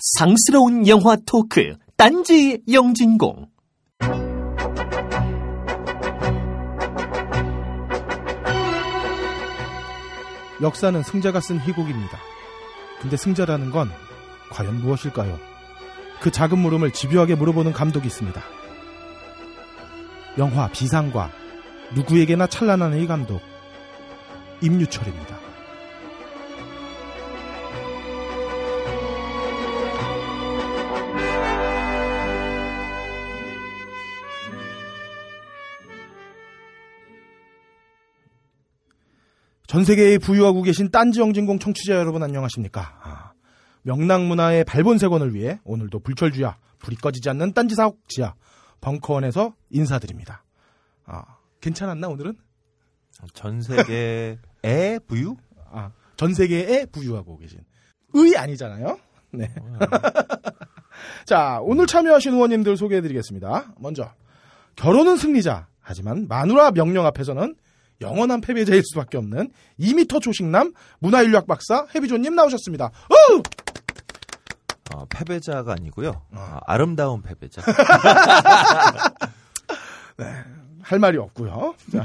상스러운 영화 토크 딴지 영진공 역사는 승자가 쓴 희곡입니다. 근데 승자라는 건 과연 무엇일까요? 그 작은 물음을 집요하게 물어보는 감독이 있습니다. 영화 비상과 누구에게나 찬란한 이 감독 임유철입니다. 전 세계에 부유하고 계신 딴지 영진공 청취자 여러분 안녕하십니까? 아, 명랑 문화의 발본색원을 위해 오늘도 불철주야 불이 꺼지지 않는 딴지 사옥 지하 벙커원에서 인사드립니다. 아, 괜찮았나 오늘은? 전 세계의 부유? 아, 전 세계에 부유하고 계신 의 아니잖아요. 네. 자, 오늘 참여하신 의원님들 소개해드리겠습니다. 먼저 결혼은 승리자 하지만 마누라 명령 앞에서는 영원한 패배자일 수밖에 없는 2미터 초식남 문화인류학 박사 해비조님 나오셨습니다. 어! 어, 패배자가 아니고요. 어. 아, 아름다운 패배자. 할 말이 없고요. 자,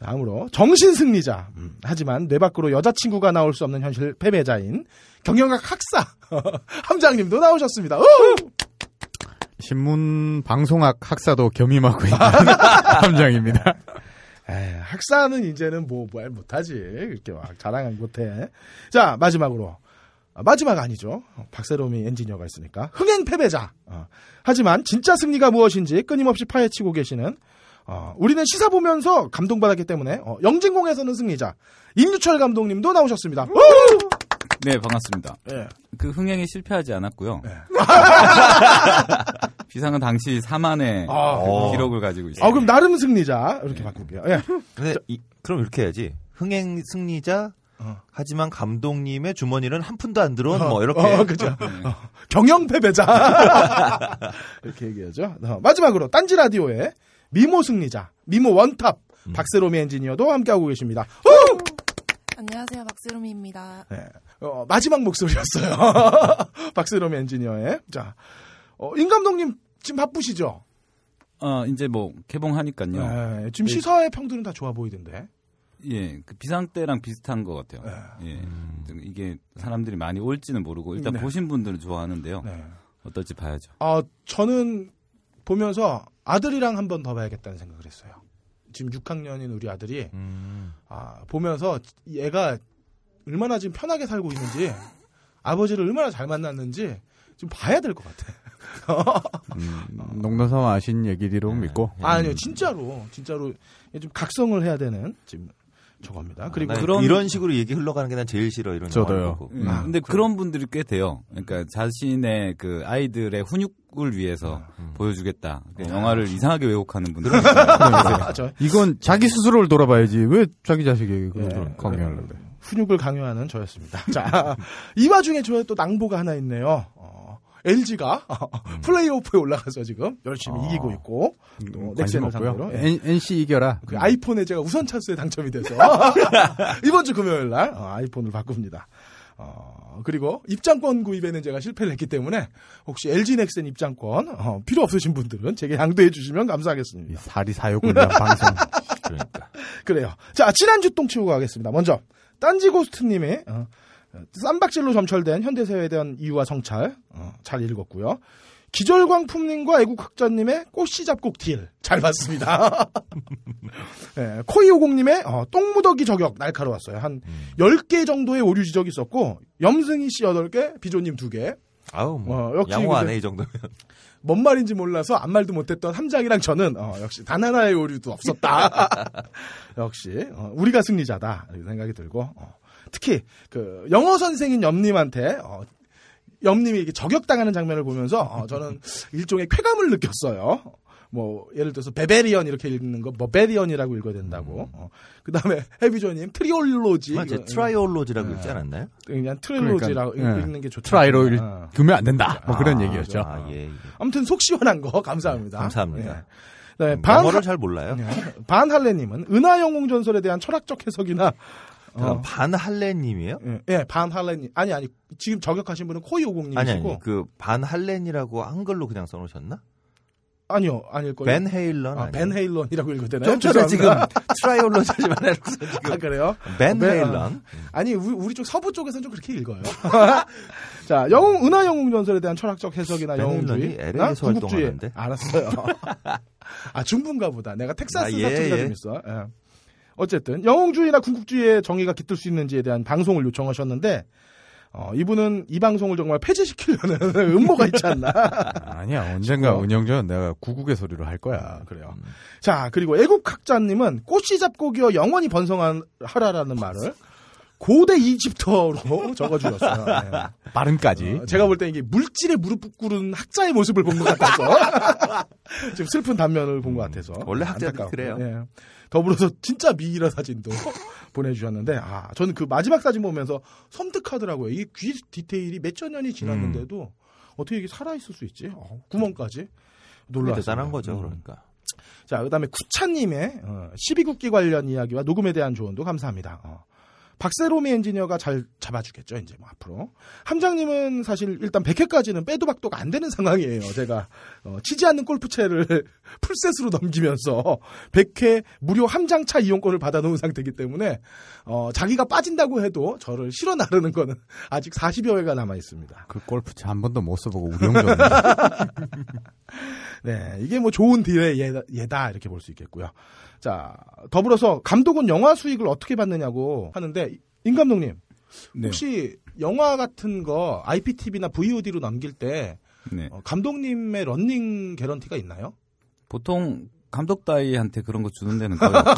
다음으로 정신 승리자. 음, 하지만 뇌 밖으로 여자친구가 나올 수 없는 현실 패배자인 경영학 학사 함장님도 나오셨습니다. 어! 신문 방송학 학사도 겸임하고 있는 함장입니다. 에이, 학사는 이제는 뭐, 뭐, 못하지. 이렇게 막 자랑 못해. 자, 마지막으로. 아, 마지막 아니죠. 어, 박세롬이 엔지니어가 있으니까. 흥행 패배자. 어, 하지만 진짜 승리가 무엇인지 끊임없이 파헤치고 계시는, 어, 우리는 시사 보면서 감동받았기 때문에, 어, 영진공에서는 승리자. 임유철 감독님도 나오셨습니다. 네, 반갑습니다. 예. 그 흥행에 실패하지 않았고요. 네. 비상은 당시 4만의 아, 기록을 가지고 있어요. 아, 그럼 나름 승리자. 이렇게 바꿀게요. 예. 근데 이- 그럼 이렇게 해야지. 흥행 승리자. 어. 하지만 감독님의 주머니는 한 푼도 안 들어온 어, 뭐 이렇게. 어, 그죠. 네. 어, 경영 패배자. 이렇게 얘기하죠. 어, 마지막으로 딴지 라디오의 미모 승리자, 미모 원탑 박세롬이 엔지니어도 함께하고 계십니다. 후! 안녕하세요, 박세롬입니다. 네. 어, 마지막 목소리였어요. 박세롬 엔지니어의. 자, 어, 임 감독님 지금 바쁘시죠? 어, 이제 뭐 개봉하니까요. 네, 지금 네. 시사의 평들은 다 좋아 보이던데. 예, 그 비상 때랑 비슷한 것 같아요. 예, 좀 이게 사람들이 많이 올지는 모르고 일단 네. 보신 분들은 좋아하는데요. 네. 어떨지 봐야죠. 아, 저는 보면서 아들이랑 한 번 더 봐야겠다는 생각을 했어요. 지금 6학년인 우리 아들이 음. 아, 보면서 얘가 얼마나 지금 편하게 살고 있는지 아버지를 얼마나 잘 만났는지 좀 봐야 될 것 같아. 음, 농노삼 아신 얘기로 믿고 아, 아니요, 진짜로 진짜로 좀 각성을 해야 되는 지금 저겁니다. 그리고 난 그런- 이런 식으로 얘기 흘러가는 게 난 제일 싫어 이런 저도요. 음, 아, 근데 그- 그, 런 분들이 꽤 돼요. 그러니까 자신의 그 아이들의 훈육을 위해서 음. 보여주겠다. 그 영화를 이상하게 왜곡하는 분들. 아, 저 이건 자기 스스로를 돌아봐야지 왜 자기 자식에게 그런 예. 걸 강요하려고 그래. 훈육을 강요하는 저였습니다. 자, 이 와중에 저에 또 낭보가 하나 있네요. 어, LG가 플레이오프에 올라가서 지금 열심히 어. 이기고 있고 또 음, 관심 넥센을. 상대로 예. NC 이겨라. 그 아이폰에 제가 우선 찬스에 당첨이 돼서 이번 주 금요일 날 어, 아이폰을 바꿉니다. 어, 그리고 입장권 구입에는 제가 실패를 했기 때문에 혹시 LG 넥센 입장권 어, 필요 없으신 분들은 제게 양도해 주시면 이 감사하겠습니다. 사리 사욕을 위한 방송. 그러니까. 그래요. 자, 지난주 똥 치우고 가겠습니다. 먼저 딴지 고스트님의 어, 쌈박질로 점철된 현대사회에 대한 이유와 성찰 어, 잘 읽었고요. 기절광품님과 애국학자님의 꽃씨 잡곡 딜 잘 봤습니다. 네, 코이오공님의 어, 똥무더기 저격 날카로웠어요. 한 10개 정도의 오류 지적이 있었고 염승희 씨 8개, 비조님 2개. 아우 뭐 어, 양호 안 근데- 해이 정도면. 뭔 말인지 몰라서 아무 말도 못했던 함장이랑 저는 어, 역시 단 하나의 오류도 없었다. 역시 어, 우리가 승리자다 이렇게 생각이 들고 어, 특히 그 영어 선생인 염님한테 어, 염님이 이렇게 저격당하는 장면을 보면서 어, 저는 일종의 쾌감을 느꼈어요. 뭐 예를 들어서 barbarian 이렇게 읽는 거 barbarian이라고 읽어야 된다고. 어, 그다음에 헤비조님 trilogy 맞아. 이거, trilogy라고 네. 읽지 않았나요? 그냥 trilogy라고 그러니까, 예. 읽는 게 좋죠. 트라이로 어. 읽으면 안 된다. 뭐 그런 아, 얘기였죠. 아, 예. 예. 아무튼 속 시원한 거 감사합니다. 네, 감사합니다. 예. 네, 반 영어를 잘 몰라요. 반 할래님은 은하 영웅 전설에 대한 철학적 해석이나 어. 반할렌님이에요? 예, 예, 반 할렌님. 아니, 아니, 지금 저격하신 분은 코이 오공님이시고. 아니 아니 그 반할렌이라고 한글로 그냥 써놓으셨나? 아니요, 아닐 거예요. 벤 헤일런 아? 벤 헤일런이라고 읽어야 되나요? 좀 전에 지금. 트라이올로 하지 말아놓고서 아, 그래요? 벤 네, 헤일런 아니, 우리, 우리 쪽 서부 쪽에서는 좀 그렇게 읽어요. 자, 영웅, 은하 영웅 전설에 대한 철학적 해석이나 벤 영웅주의. 헤일런이 LA 에서 궁극주의. 활동하는데. 알았어요. 아, 중분가 보다. 내가 텍사스 아, 예, 사투리가 예. 좀 있어. 예. 어쨌든, 영웅주의나 궁극주의의 정의가 깃들 수 있는지에 대한 방송을 요청하셨는데, 어, 이분은 이 방송을 정말 폐지시키려는 음모가 있지 않나. 아니야 언젠가 어. 은영전 내가 구국의 소리로 할 아, 거야. 그래요. 자, 그리고 애국학자님은 꽃이 잡고 기어 영원히 번성하라라는 말을 고대 이집트어로 적어주셨어요. 네. 빠른까지. 어, 제가 볼 때 이게 물질에 무릎 꿇은 학자의 모습을 본 것 같아서 좀 슬픈 단면을 본 것 같아서 원래 안타깝고요. 그래요. 예. 더불어서 진짜 미이라 사진도 보내주셨는데 아 저는 그 마지막 사진 보면서 섬뜩하더라고요. 이 귀 디테일이 몇천 년이 지났는데도 어떻게 이게 살아 있을 수 있지? 어, 구멍까지 놀라. 대단한 거죠 그러니까. 자, 그다음에 쿠차님의 어, 12국기 관련 이야기와 녹음에 대한 조언도 감사합니다. 어. 박세롬이 엔지니어가 잘 잡아주겠죠, 이제 뭐 앞으로. 함장님은 사실 일단 100회까지는 빼도 박도가 안 되는 상황이에요. 제가 어, 치지 않는 골프채를 풀셋으로 넘기면서 100회 무료 함장차 이용권을 받아놓은 상태이기 때문에 어, 자기가 빠진다고 해도 저를 실어 나르는 거는 아직 40여 회가 남아 있습니다. 그 골프채 한 번도 못 써보고 우리 형전. 네, 이게 뭐 좋은 딜의 예다, 예다 이렇게 볼 수 있겠고요. 자, 더불어서 감독은 영화 수익을 어떻게 받느냐고 하는데 임 감독님 네. 혹시 영화 같은 거 IPTV나 VOD로 남길 때 네. 어, 감독님의 런닝 개런티가 있나요? 보통 감독 따위한테 그런 거 주는 데는 거의 없고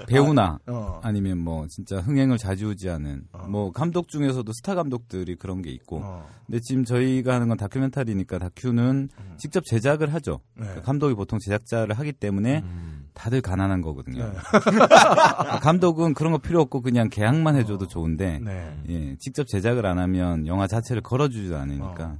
네. 배우나 어. 아니면 뭐 진짜 흥행을 자지우지하는 뭐 감독 중에서도 스타 감독들이 그런 게 있고 어. 근데 지금 저희가 하는 건 다큐멘터리니까 다큐는 직접 제작을 하죠 네. 그 감독이 보통 제작자를 하기 때문에 음. 다들 가난한 거거든요 네. 아, 감독은 그런 거 필요 없고 그냥 계약만 해줘도 좋은데 네. 예, 직접 제작을 안 하면 영화 자체를 걸어주지도 않으니까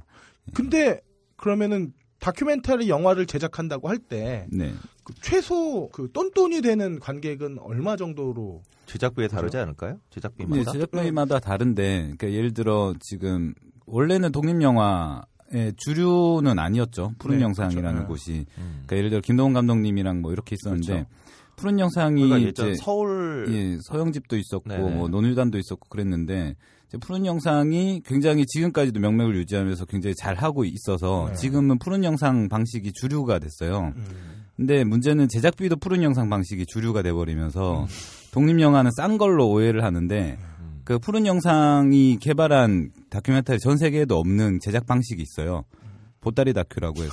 근데 그러면은 다큐멘터리 영화를 제작한다고 할때 네. 그 최소 그 똔똔이 되는 관객은 얼마 정도로 제작비에 다르지 않을까요? 제작비마다. 네, 제작비마다 다른데, 그러니까 예를 들어 지금 원래는 독립 영화의 주류는 아니었죠. 푸른 네, 영상이라는 그렇죠. 곳이. 음. 그러니까 예를 들어 김동원 감독님이랑 뭐 이렇게 있었는데 그렇죠. 푸른 영상이 그러니까 예전 이제 서울 예, 서영집도 있었고 네네. 뭐 논일단도 있었고 그랬는데 푸른 영상이 굉장히 지금까지도 명맥을 유지하면서 굉장히 잘 하고 있어서 네. 지금은 푸른 영상 방식이 주류가 됐어요. 음. 근데 문제는 제작비도 푸른 영상 방식이 주류가 돼버리면서 음. 독립 영화는 싼 걸로 오해를 하는데 음. 그 푸른 영상이 개발한 다큐멘터리 전 세계에도 없는 제작 방식이 있어요. 보따리 다큐라고 해서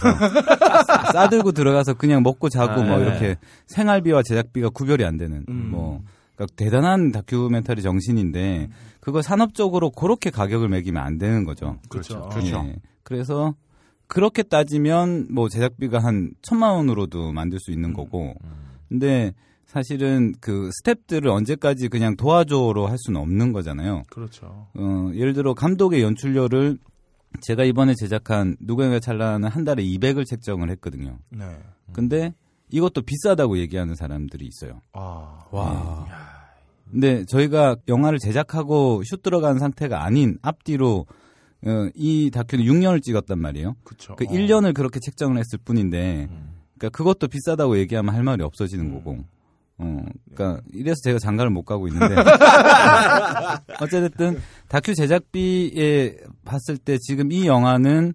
싸- 싸들고 들어가서 그냥 먹고 자고 아, 뭐 네. 이렇게 생활비와 제작비가 구별이 안 되는 음. 뭐 그러니까 대단한 다큐멘터리 정신인데 그걸 산업적으로 그렇게 가격을 매기면 안 되는 거죠. 그렇죠. 예. 그래서 그렇게 따지면 뭐 제작비가 한 천만 원으로도 만들 수 있는 거고. 근데 사실은 그 스탭들을 언제까지 그냥 도와줘로 할 수는 없는 거잖아요. 그렇죠. 어, 예를 들어 감독의 연출료를 제가 이번에 제작한 누구에게 찰나는 한 달에 200을 책정을 했거든요. 네. 근데 이것도 비싸다고 얘기하는 사람들이 있어요. 아. 와. 근데 저희가 영화를 제작하고 슛 들어간 상태가 아닌 앞뒤로 어, 이 다큐는 6년을 찍었단 말이에요. 그쵸. 그 어. 1년을 그렇게 책정을 했을 뿐인데, 그러니까 그것도 비싸다고 얘기하면 할 말이 없어지는 거고. 어, 그러니까 이래서 제가 장가를 못 가고 있는데. 어쨌든 다큐 제작비에 봤을 때 지금 이 영화는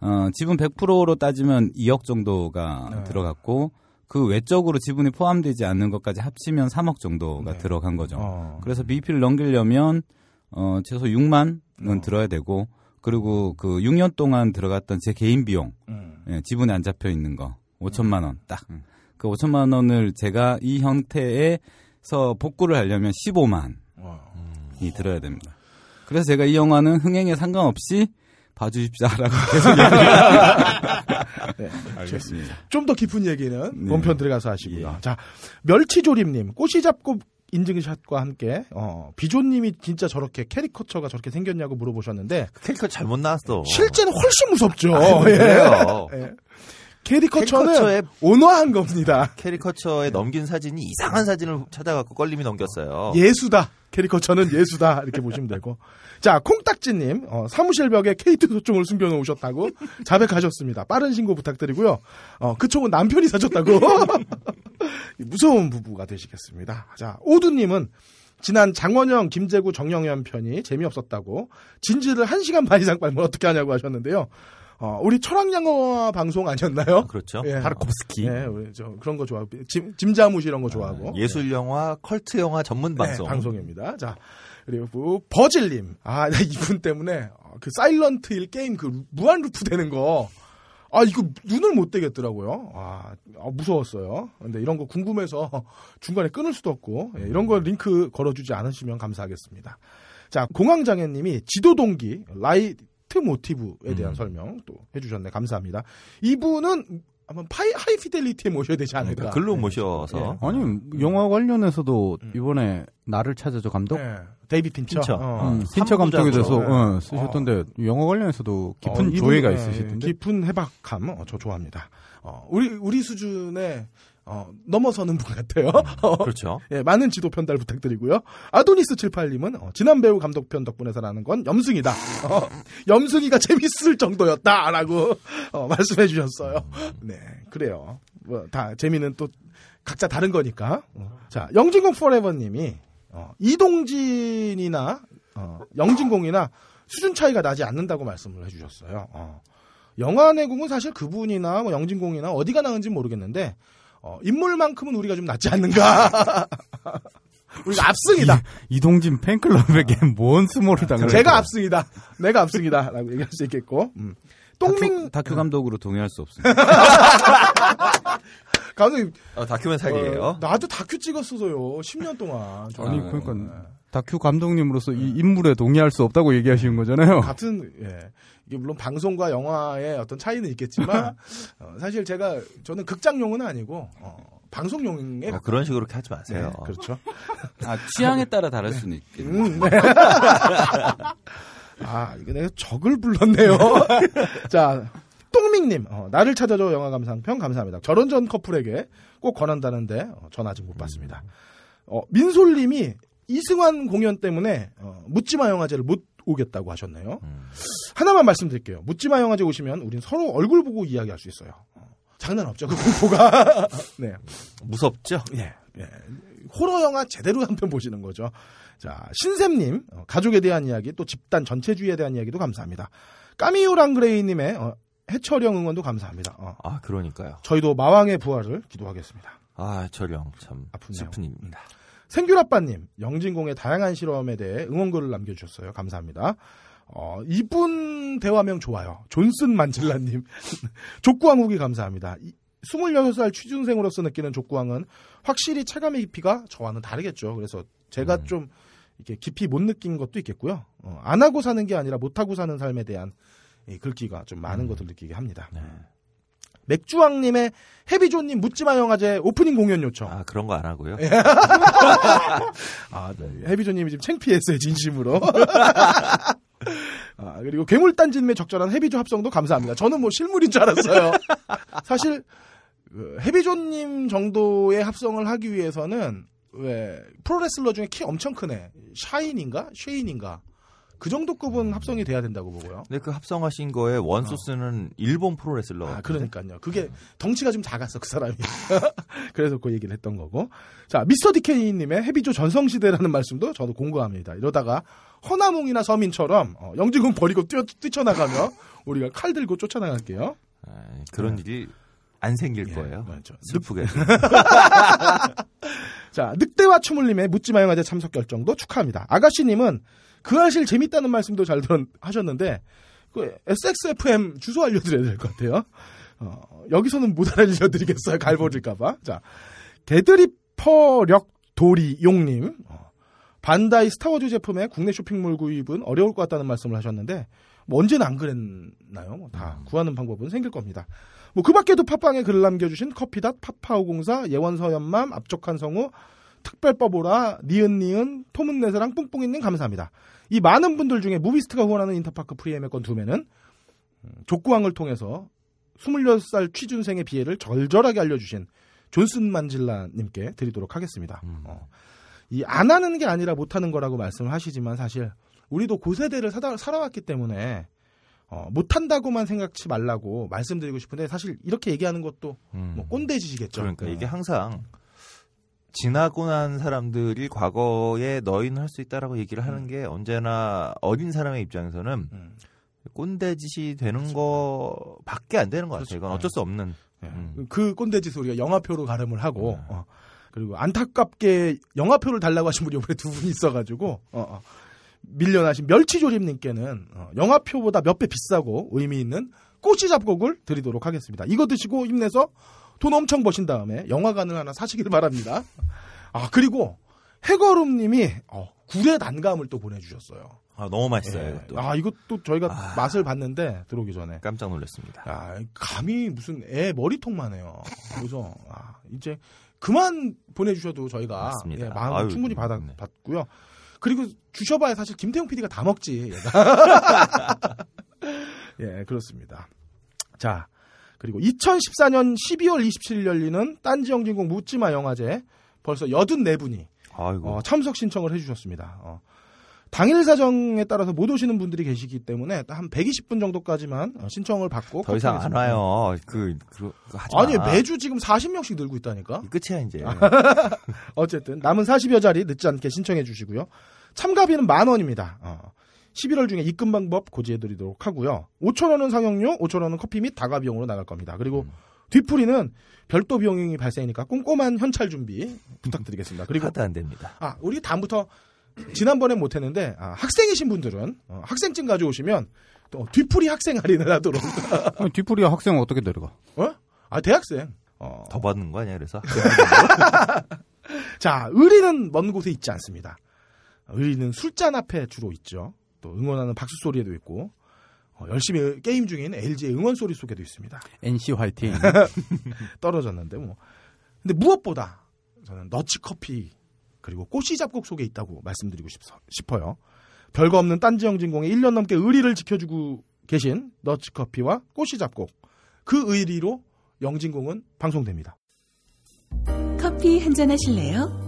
어, 지분 100%로 따지면 2억 정도가 네. 들어갔고 그 외적으로 지분이 포함되지 않는 것까지 합치면 3억 정도가 네. 들어간 거죠. 어. 그래서 BP를 넘기려면 어 최소 6만은 어. 들어야 되고 그리고 그 6년 동안 들어갔던 제 개인 비용 음. 예, 지분에 안 잡혀 있는 거 5천만 원 딱. 그 5천만 원을 제가 이 형태에서 복구를 하려면 15만이 어. 들어야 됩니다. 그래서 제가 이 영화는 흥행에 상관없이 봐주십시오라고 계속 얘기합니다. 네. 알겠습니다. 좀 더 깊은 얘기는 네. 본편 들어가서 하시고요. 자, 멸치조림님, 꼬시 잡고 인증샷과 함께, 어, 비조님이 진짜 저렇게 캐리커처가 저렇게 생겼냐고 물어보셨는데, 캐릭터 잘못 나왔어. 실제는 훨씬 무섭죠. 아, 예. 캐리커처는 캐리커처에 온화한 겁니다. 캐리커처에 넘긴 사진이 이상한 사진을 찾아갖고 껄림이 넘겼어요. 예수다. 캐리커처는 예수다. 이렇게 보시면 되고. 자, 콩딱지님, 어, 사무실 벽에 K2 소총을 숨겨놓으셨다고 자백하셨습니다. 빠른 신고 부탁드리고요. 어, 그 총은 남편이 사줬다고. 무서운 부부가 되시겠습니다. 자, 오두님은 지난 장원영, 김재구, 정영현 편이 재미없었다고 진지를 1시간 반 이상 빨면 어떻게 하냐고 하셨는데요. 어, 우리 철학영화 방송 아니었나요? 그렇죠. 예. 타르코프스키. 예, 우리 저 그런 거 좋아하고 짐, 짐 자무시 이런 거 좋아하고 예술 영화, 컬트 영화 전문 방송. 네, 방송입니다. 자 그리고 버질 님 아 나 이분 때문에 어, 그 사일런트 힐 게임 그 무한 루프 되는 거. 아 이거 눈을 못 떼겠더라고요. 아, 아, 무서웠어요. 근데 이런 거 궁금해서 중간에 끊을 수도 없고 예, 이런 거 링크 걸어주지 않으시면 감사하겠습니다. 자 공황장애님이 지도 동기 라이 트 모티브에 대한 음. 설명 또 해주셨네 감사합니다. 이분은 한번 파이 하이피델리티에 모셔야 되지 않을까. 그러니까 글로 네. 모셔서 아니 영화 관련해서도 이번에 나를 찾아줘 감독 네. 데이빗 핀처. 핀처. 어. 음, 핀처 감독에 대해서 삼부작으로. 어, 쓰셨던데 영화 관련해서도 깊은 어, 조예가 예, 있으시던데 깊은 해박함, 어, 저 좋아합니다. 어, 우리, 우리 수준에, 어, 넘어서는 분 같아요. 그렇죠. 예, 많은 지도 편달 부탁드리고요. 아도니스 78님은, 어, 지난 배우 감독편 덕분에 살아나는 건 염승이다. 어, 염승이가 재밌을 정도였다라고, 어, 말씀해 주셨어요. 네, 그래요. 뭐, 다, 재미는 또, 각자 다른 거니까. 어. 자, 영진공 포레버님이, 어, 이동진이나, 어, 영진공이나 수준 차이가 나지 않는다고 말씀을 해주셨어요. 어. 영화 내공은 사실 그분이나 뭐 영진공이나 어디가 나은지 모르겠는데 어, 인물만큼은 우리가 좀 낫지 않는가. 우리가 압승이다. 이 동진 팬클럽에게 뭔 수모를 당을 제가 압승이다. 내가 압승이다. 라고 얘기할 수 있겠고. 음. 똥밍 다큐, 다큐 감독으로 동의할 수 없습니다. 감독님 어, 다큐멘터리예요. 어, 나도 다큐 찍었어서요. 10년 동안. 아니. 그러니까 다큐 감독님으로서 이 인물에 동의할 수 없다고 얘기하시는 거잖아요. 같은 예. 이게 물론 방송과 영화의 어떤 차이는 있겠지만 어, 사실 제가 저는 극장용은 아니고 어, 방송용에 어, 그런 식으로 이렇게 하지 마세요. 네, 그렇죠. 아, 취향에 따라 다를 수는 있겠네요. 음, 네. 아, 이거 내가 적을 불렀네요. 자, 똥밍님, 어, 나를 찾아줘 영화 감상평 감사합니다. 결혼 전 커플에게 꼭 권한다는데, 어, 전 아직 못 봤습니다. 어, 민솔님이 이승환 공연 때문에, 어, 묻지마 영화제를 못 오겠다고 하셨네요. 음. 하나만 말씀드릴게요. 묻지마 영화제 오시면 우린 서로 얼굴 보고 이야기할 수 있어요. 어, 장난 없죠, 그 공포가. 네. 무섭죠? 예, 예. 호러 영화 제대로 한 편 보시는 거죠. 자, 신샘님, 어, 가족에 대한 이야기, 또 집단 전체주의에 대한 이야기도 감사합니다. 까미오 랑 그레이님의 어, 해철형 응원도 감사합니다. 어, 아, 그러니까요. 저희도 마왕의 부활을 기도하겠습니다. 아, 철영 참 아프네요. 슬픈 일입니다. 생귤아빠님, 영진공의 다양한 실험에 대해 응원글을 남겨주셨어요. 감사합니다. 어, 이분 대화명 좋아요. 존슨 만질라님. 족구왕 후기 감사합니다. 이- 26살 취준생으로서 느끼는 족구왕은 확실히 체감의 깊이가 저와는 다르겠죠. 그래서 제가 음. 좀 이렇게 깊이 못 느낀 것도 있겠고요. 어, 안 하고 사는 게 아니라 못 하고 사는 삶에 대한 이 글귀가 좀 많은 것을 느끼게 합니다. 네. 맥주왕님의 해비조님 묻지마 영화제 오프닝 공연 요청. 아, 그런 거 안 하고요. 예. 아, 네. 해비조님이 지금 창피했어요, 진심으로. 아, 그리고 괴물단진님의 적절한 해비조 합성도 감사합니다. 저는 뭐 실물인 줄 알았어요. 사실, 그 해비조님 정도의 합성을 하기 위해서는, 왜, 프로레슬러 중에 키 엄청 크네. 샤인인가? 쉐인인가? 그 정도 급은 합성이 돼야 된다고 보고요. 근데 그 합성하신 거에 원소스는 일본 프로레슬러. 아, 그러니까요. 그게 덩치가 좀 작았어, 그 사람이. 그래서 그 얘기를 했던 거고. 자, 미스터 디케이님의 해비조 전성시대라는 말씀도 저도 공감합니다. 이러다가 허나몽이나 서민처럼 어, 영진공 버리고 뛰어, 뛰쳐나가며 우리가 칼 들고 쫓아나갈게요. 아, 그런 일이 안 생길 예, 거예요. 맞죠. 슬프게. 자, 늑대와 추물님의 묻지마 영화제 참석 결정도 축하합니다. 아가씨님은 그 아실 재밌다는 말씀도 잘 들은, 하셨는데, 그 SXFM 주소 알려드려야 될 것 같아요. 어, 여기서는 못 알려드리겠어요. 갈버릴까봐. 자, 개드리퍼력 도리용님. 어, 반다이 스타워즈 제품의 국내 쇼핑몰 구입은 어려울 것 같다는 말씀을 하셨는데, 뭐 언제는 안 그랬나요? 뭐 다 구하는 방법은 생길 겁니다. 뭐 그 밖에도 팟빵에 글을 남겨주신 커피닷, 파파오공사, 예원서연맘, 압족한 성우, 특별법오라, 니은니은, 토문네스랑 뿡뿡이님 감사합니다. 이 많은 분들 중에 무비스트가 후원하는 인터파크 프리 예매권 두 매는 음, 족구왕을 통해서 26살 취준생의 비애를 절절하게 알려주신 존슨 만질라님께 드리도록 하겠습니다. 음. 어, 안 하는 게 아니라 못 하는 거라고 말씀을 하시지만 사실 우리도 고세대를 살아, 살아왔기 때문에 어, 못 한다고만 생각치 말라고 말씀드리고 싶은데 사실 이렇게 얘기하는 것도 음. 뭐 꼰대짓이겠죠. 그러니까 어. 이게 항상 지나고 난 사람들이 과거에 너희는 할 수 있다라고 얘기를 하는 게 언제나 어린 사람의 입장에서는 음. 꼰대짓이 되는 거밖에 안 되는 것 같아요. 이건 그렇죠. 어쩔 수 없는. 예. 음. 그 꼰대짓 우리가 영화표로 가름을 하고 네. 어, 그리고 안타깝게 영화표를 달라고 하신 분이 이번에 두분 있어가지고 어, 어, 밀려나신 멸치조림님께는 어, 영화표보다 몇 배 비싸고 의미 있는 꼬치 잡곡을 드리도록 하겠습니다. 이거 드시고 힘내서 돈 엄청 버신 다음에 영화관을 하나 사시길 바랍니다. 아 그리고 해거름님이 어, 굴의 단감을 또 보내주셨어요. 아, 너무 맛있어요. 예. 이것도. 아 이것도 저희가 아. 맛을 봤는데 들어오기 전에 깜짝 놀랐습니다. 야, 감이 무슨 애 머리통만 해요. 그래서 아, 이제 그만 보내주셔도 저희가. 예, 마음 아유, 충분히 받아, 네. 받고요. 그리고 주셔봐야 사실 김태용 PD가 다 먹지. 예, 그렇습니다. 자, 그리고 2014년 12월 27일 열리는 딴지 영진공 묻지마 영화제 벌써 84분이 아이고. 어, 참석 신청을 해주셨습니다. 어. 당일 사정에 따라서 못 오시는 분들이 계시기 때문에 한 120분 정도까지만 어, 신청을 받고 더 이상 안 와요. 그, 그, 마. 아니 매주 지금 40명씩 늘고 있다니까. 이 끝이야, 이제. 어쨌든 남은 40여 자리 늦지 않게 신청해 주시고요. 참가비는 만 원입니다. 어. 11월 중에 입금 방법 고지해드리도록 하고요. 5천 원은 상영료, 5천 원은 커피 및 다가 비용으로 나갈 겁니다. 그리고 음. 뒤풀이는 별도 비용이 발생이니까 꼼꼼한 현찰 준비 부탁드리겠습니다. 그리고 하도 안 됩니다. 아 우리 다음부터 지난번에 못했는데 아, 학생이신 분들은 어, 학생증 가져오시면 또 뒤풀이 학생 할인을 하도록. 아니, 뒤풀이 학생은 어떻게 데려가? 어? 아 대학생. 어. 더 받는 거 아니야, 그래서? 자, 의리는 먼 곳에 있지 않습니다. 의리는 술잔 앞에 주로 있죠. 또 응원하는 박수 소리에도 있고 어, 열심히 게임 중인 LG의 응원 소리 속에도 있습니다. NC 화이팅. 떨어졌는데 뭐. 근데 무엇보다 저는 너치 커피 그리고 꽃이 잡곡 속에 있다고 말씀드리고 싶, 싶어 요. 별거 없는 딴지 영진공에 1년 넘게 의리를 지켜주고 계신 너치 커피와 꽃이 잡곡 그 의리로 영진공은 방송됩니다. 커피 한 잔 하실래요?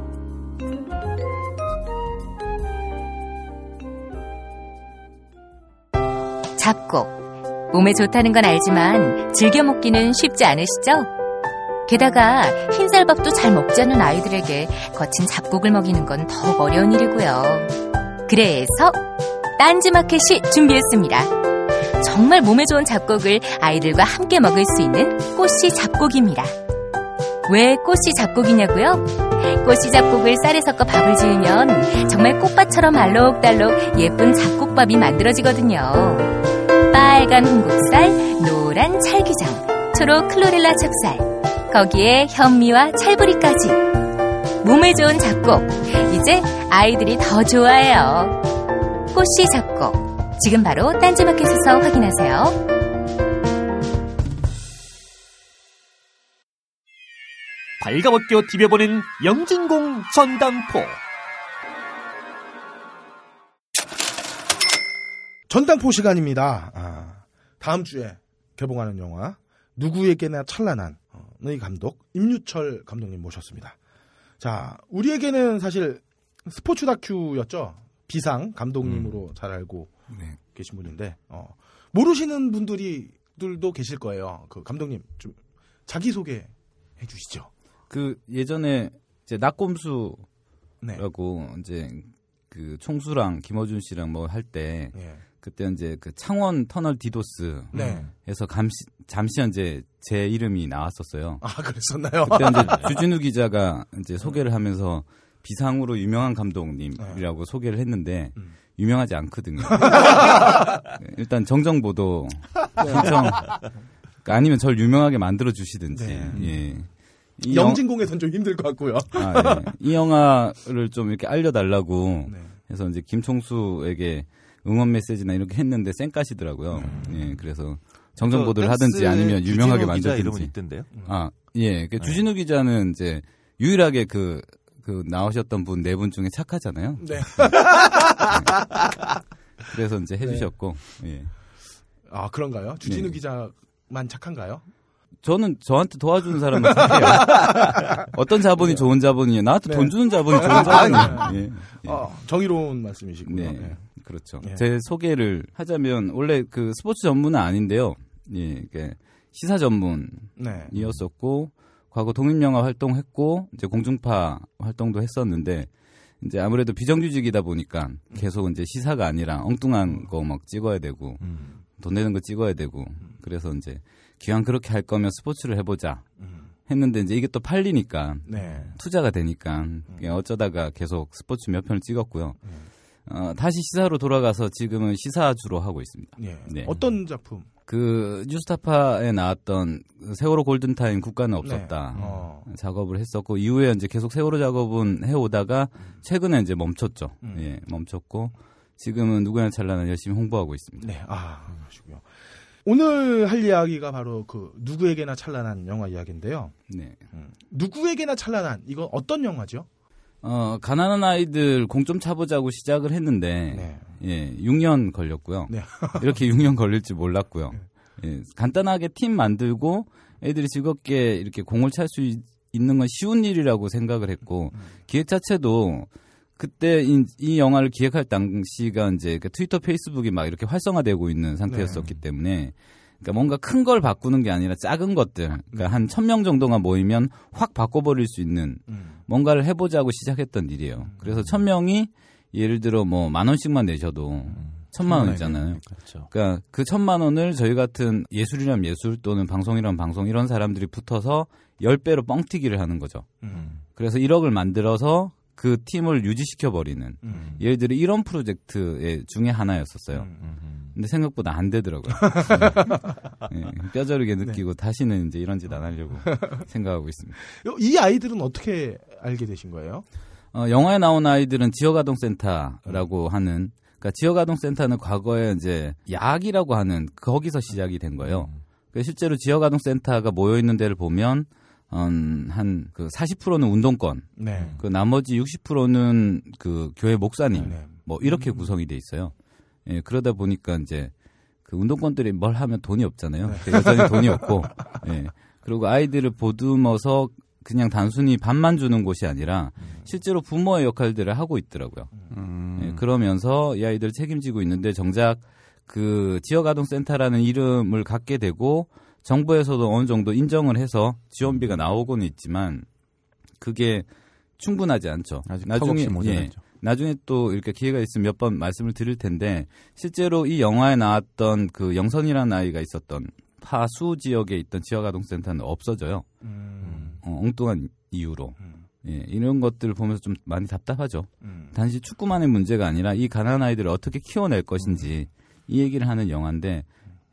잡곡. 몸에 좋다는 건 알지만 즐겨 먹기는 쉽지 않으시죠? 게다가 흰쌀밥도 잘 먹지 않는 아이들에게 거친 잡곡을 먹이는 건 더욱 어려운 일이고요. 그래서 딴지마켓이 준비했습니다. 정말 몸에 좋은 잡곡을 아이들과 함께 먹을 수 있는 꽃씨 잡곡입니다. 왜 꽃씨 잡곡이냐고요? 꽃씨 잡곡을 쌀에 섞어 밥을 지으면 정말 꽃밭처럼 알록달록 예쁜 잡곡밥이 만들어지거든요. 빨간 홍국살, 노란 찰기장, 초록 클로렐라 찹쌀, 거기에 현미와 찰부리까지. 몸에 좋은 잡곡, 이제 아이들이 더 좋아해요. 꽃씨 잡곡, 지금 바로 딴지마켓에서 확인하세요. 발가벗겨 디벼보는 영진공 전당포. 전당포 시간입니다. 아, 다음 주에 개봉하는 영화 누구에게나 찬란한 어, 의 감독 임유철 감독님 모셨습니다. 자, 우리에게는 사실 스포츠 다큐였죠. 비상 감독님으로 잘 알고 네. 계신 분인데 어, 모르시는 분들이 들도 계실 거예요. 그 감독님 좀 자기 소개 해주시죠. 그 예전에 이제 낙곰수라고 네. 이제 그 총수랑 김어준 씨랑 뭐 할때 예. 그때 이제 그 창원 터널 디도스에서 네. 잠시 잠시 이제 제 이름이 나왔었어요. 아 그랬었나요? 그때 이제 주진우 기자가 이제 소개를 하면서 비상으로 유명한 감독님이라고 소개를 했는데 음. 유명하지 않거든요. 일단 정정 보도 신청 그러니까 아니면 절 유명하게 만들어 주시든지 네. 예. 이 영- 영진공에선 좀 힘들 것 같고요. 아, 네. 이 영화를 좀 이렇게 알려달라고 네. 해서 이제 김총수에게 응원 메시지나 이렇게 했는데 쌩까시더라고요. 음. 예, 그래서 정정 보도를 하든지 아니면 유명하게 주진우 기자 이름은 만들든지. 있던데요. 아, 예. 네. 그 주진우 기자는 이제 유일하게 그, 그 나오셨던 분 네분 중에 착하잖아요. 네. 그래서 이제 해주셨고, 예. 아 그런가요? 주진우 네. 기자만 착한가요? 저는 저한테 도와주는 사람은 착해요. 어떤 자본이 좋은 자본이에요? 나한테 네. 돈 주는 자본이 좋은 자본이에요. 예. 예. 아, 정의로운 말씀이시고요. 네. 네. 그렇죠. 예. 제 소개를 하자면 원래 그 스포츠 전문은 아닌데요. 예, 이게 시사 전문이었었고 네. 과거 독립영화 활동했고 이제 공중파 활동도 했었는데 이제 아무래도 비정규직이다 보니까 계속 이제 시사가 아니라 엉뚱한 거 막 찍어야 되고 음. 돈 내는 거 찍어야 되고 그래서 이제 기왕 그렇게 할 거면 스포츠를 해보자 음. 했는데 이제 이게 또 팔리니까 네. 투자가 되니까 어쩌다가 계속 스포츠 몇 편을 찍었고요. 어, 다시 시사로 돌아가서 지금은 시사 주로 하고 있습니다. 예. 네. 어떤 작품? 그 뉴스타파에 나왔던 세월호 골든타임 국가는 없었다. 네. 어. 작업을 했었고 이후에 이제 계속 세월호 작업은 해오다가 최근에 이제 멈췄죠. 음. 예, 멈췄고 지금은 누구나 찬란한 열심히 홍보하고 있습니다. 네. 아, 그러시고요. 오늘 할 이야기가 바로 그 누구에게나 찬란한 영화 이야기인데요. 네. 누구에게나 찬란한 이건 어떤 영화죠? 어, 가난한 아이들 공좀 차보자고 시작을 했는데 네. 예, 6년 걸렸고요. 네. 이렇게 6년 걸릴 줄 몰랐고요. 예, 간단하게 팀 만들고 애들이 즐겁게 이렇게 공을 찰 수 있는 건 쉬운 일이라고 생각을 했고 기획 자체도 그때 이, 이 영화를 기획할 당시가 이제 그 트위터, 페이스북이 막 이렇게 활성화되고 있는 상태였었기 때문에 그러니까 뭔가 큰 걸 바꾸는 게 아니라 작은 것들, 그러니까 한 천 명 정도만 모이면 확 바꿔버릴 수 있는 음. 뭔가를 해보자고 시작했던 일이에요. 그래서 천 명이 예를 들어 뭐 만 원씩만 내셔도 천만 원이잖아요. 그렇죠. 그러니까 그 천만 원을 저희 같은 예술이란 예술 또는 방송이란 방송 이런 사람들이 붙어서 열 배로 뻥튀기를 하는 거죠. 음. 그래서 1억을 만들어서 그 팀을 유지시켜 버리는 음. 예를 들어 이런 프로젝트 중에 하나였었어요. 음. 근데 생각보다 안 되더라고요. 네, 뼈저리게 느끼고 다시는 이제 이런 짓 안 하려고 생각하고 있습니다. 이 아이들은 어떻게 알게 되신 거예요? 어, 영화에 나온 아이들은 지역아동센터라고 하는 그러니까 지역아동센터는 과거에 이제 약이라고 하는 거기서 시작이 된 거예요. 그러니까 실제로 지역아동센터가 모여 있는 데를 보면 음, 한그 40%는 운동권, 네. 그 나머지 60%는 그 교회 목사님, 네. 뭐 이렇게 구성이 돼 있어요. 예, 그러다 보니까 이제 그 운동권들이 뭘 하면 돈이 없잖아요. 네. 여전히 돈이 없고, 예. 그리고 아이들을 보듬어서 그냥 단순히 밥만 주는 곳이 아니라 실제로 부모의 역할들을 하고 있더라고요. 음. 예, 그러면서 이 아이들을 책임지고 있는데 정작 그 지역아동센터라는 이름을 갖게 되고 정부에서도 어느 정도 인정을 해서 지원비가 나오고는 있지만 그게 충분하지 않죠. 아직 나중에 모자라죠. 나중에 또 이렇게 기회가 있으면 몇 번 말씀을 드릴 텐데 실제로 이 영화에 나왔던 그 영선이라는 아이가 있었던 파수 지역에 있던 지역아동센터는 없어져요. 음. 어, 엉뚱한 이유로. 음. 예, 이런 것들을 보면서 좀 많이 답답하죠. 음. 단지 축구만의 문제가 아니라 이 가난한 아이들을 어떻게 키워낼 것인지 이 얘기를 하는 영화인데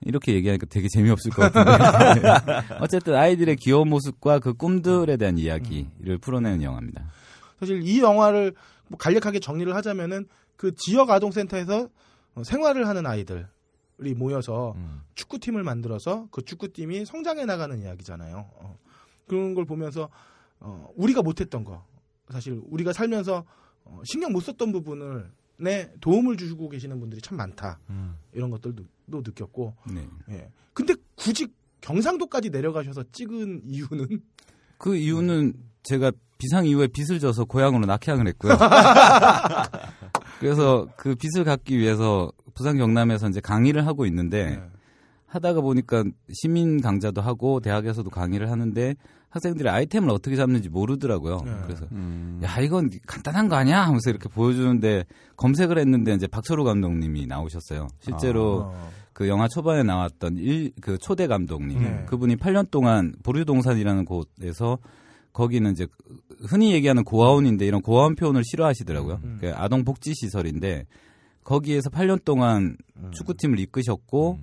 이렇게 얘기하니까 되게 재미없을 것 같은데 어쨌든 아이들의 귀여운 모습과 그 꿈들에 대한 이야기를 풀어내는 영화입니다. 사실 이 영화를 뭐 간략하게 정리를 하자면은 그 지역 아동센터에서 어, 생활을 하는 아이들이 모여서 음. 축구팀을 만들어서 그 축구팀이 성장해 나가는 이야기잖아요. 어, 그런 걸 보면서 어, 우리가 못했던 거 사실 우리가 살면서 어, 신경 못 썼던 부분을 내 도움을 주고 계시는 분들이 참 많다 음. 이런 것들도 또 느꼈고 네. 예. 근데 굳이 경상도까지 내려가셔서 찍은 이유는 그 이유는 제가 비상 이후에 빚을 져서 고향으로 낙향을 했고요. 그래서 그 빚을 갚기 위해서 부산 경남에서 이제 강의를 하고 있는데 네. 하다가 보니까 시민 강좌도 하고 대학에서도 강의를 하는데 학생들이 아이템을 어떻게 잡는지 모르더라고요. 네. 그래서 음. 야 이건 간단한 거 아니야 하면서 이렇게 보여주는데 검색을 했는데 이제 박철호 감독님이 나오셨어요. 실제로 어, 그 영화 초반에 나왔던 일, 그 초대 감독님 네. 그분이 8년 동안 보류동산이라는 곳에서 거기는 이제 흔히 얘기하는 고아원인데 이런 고아원 표현을 싫어하시더라고요. 음. 그 아동 복지 시설인데 거기에서 8년 동안 음. 축구팀을 이끄셨고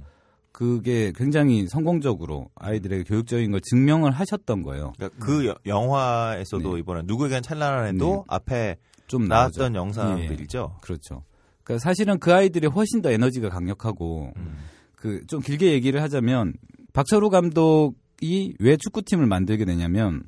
그게 굉장히 성공적으로 아이들에게 교육적인 걸 증명을 하셨던 거예요. 그러니까 그 여- 영화에서도 네. 이번에 누구에겐 찬란한에도 네. 앞에 좀. 나왔던 영상들이죠. 그렇죠. 그러니까 사실은 그 아이들이 훨씬 더 에너지가 강력하고 음. 그좀 길게 얘기를 하자면 박철호 감독이 왜 축구팀을 만들게 되냐면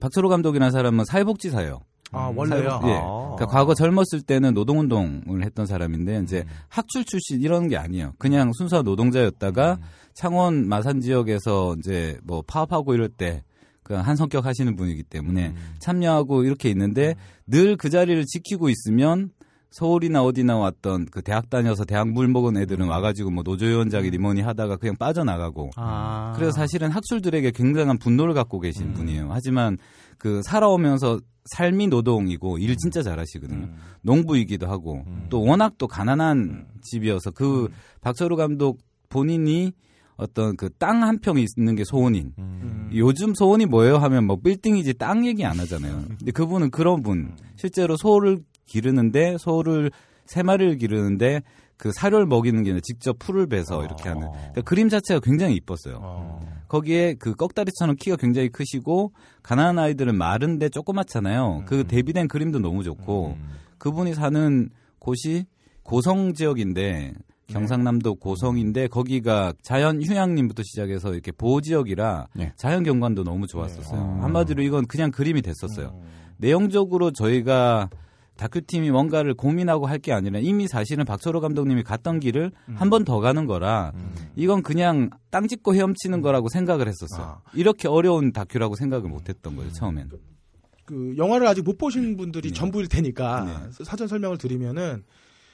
박철호 감독이라는 사람은 사회복지사예요. 아, 음, 원래요? 예. 아. 그러니까 과거 젊었을 때는 노동운동을 했던 사람인데 이제 음. 학출 출신 이런 게 아니에요. 그냥 순수 노동자였다가 음. 창원 마산 지역에서 이제 뭐 파업하고 이럴 때 그냥 한 성격 하시는 분이기 때문에 음. 참여하고 이렇게 있는데 늘 그 자리를 지키고 있으면 서울이나 어디나 왔던 그 대학 다녀서 대학 물 먹은 애들은 와가지고 뭐 노조위원장이 뭐니 하다가 그냥 빠져나가고 아. 그래서 사실은 학술들에게 굉장한 분노를 갖고 계신 음. 분이에요. 하지만 그 살아오면서 삶이 노동이고 일 진짜 잘하시거든요. 음. 농부이기도 하고 음. 또 워낙 또 가난한 집이어서 그 박철우 감독 본인이 어떤 그 땅 한 평이 있는 게 소원인. 음. 요즘 소원이 뭐예요 하면 뭐 빌딩이지 땅 얘기 안 하잖아요. 근데 그분은 그런 분. 실제로 소를 기르는데 소를 세 마리를 기르는데 그 사료를 먹이는 게 아니라 직접 풀을 베서 이렇게 하는. 그러니까 그림 자체가 굉장히 이뻤어요. 어. 거기에 그 꺽다리처럼 키가 굉장히 크시고 가난한 아이들은 마른데 조그맣잖아요. 그 대비된 그림도 너무 좋고 음. 그분이 사는 곳이 고성 지역인데 경상남도 고성인데 거기가 자연 휴양림부터 시작해서 이렇게 보호 지역이라 네. 자연 경관도 너무 좋았었어요. 네. 한마디로 이건 그냥 그림이 됐었어요. 음. 내용적으로 저희가 다큐팀이 뭔가를 고민하고 할 게 아니라 이미 사실은 박철호 감독님이 갔던 길을 한번 더 가는 거라 음. 이건 그냥 땅 짚고 헤엄치는 거라고 생각을 했었어요. 아. 이렇게 어려운 다큐라고 생각을 못 했던 거예요, 처음엔. 그 영화를 아직 못 보신 분들이 네. 전부일 테니까 사전 설명을 드리면은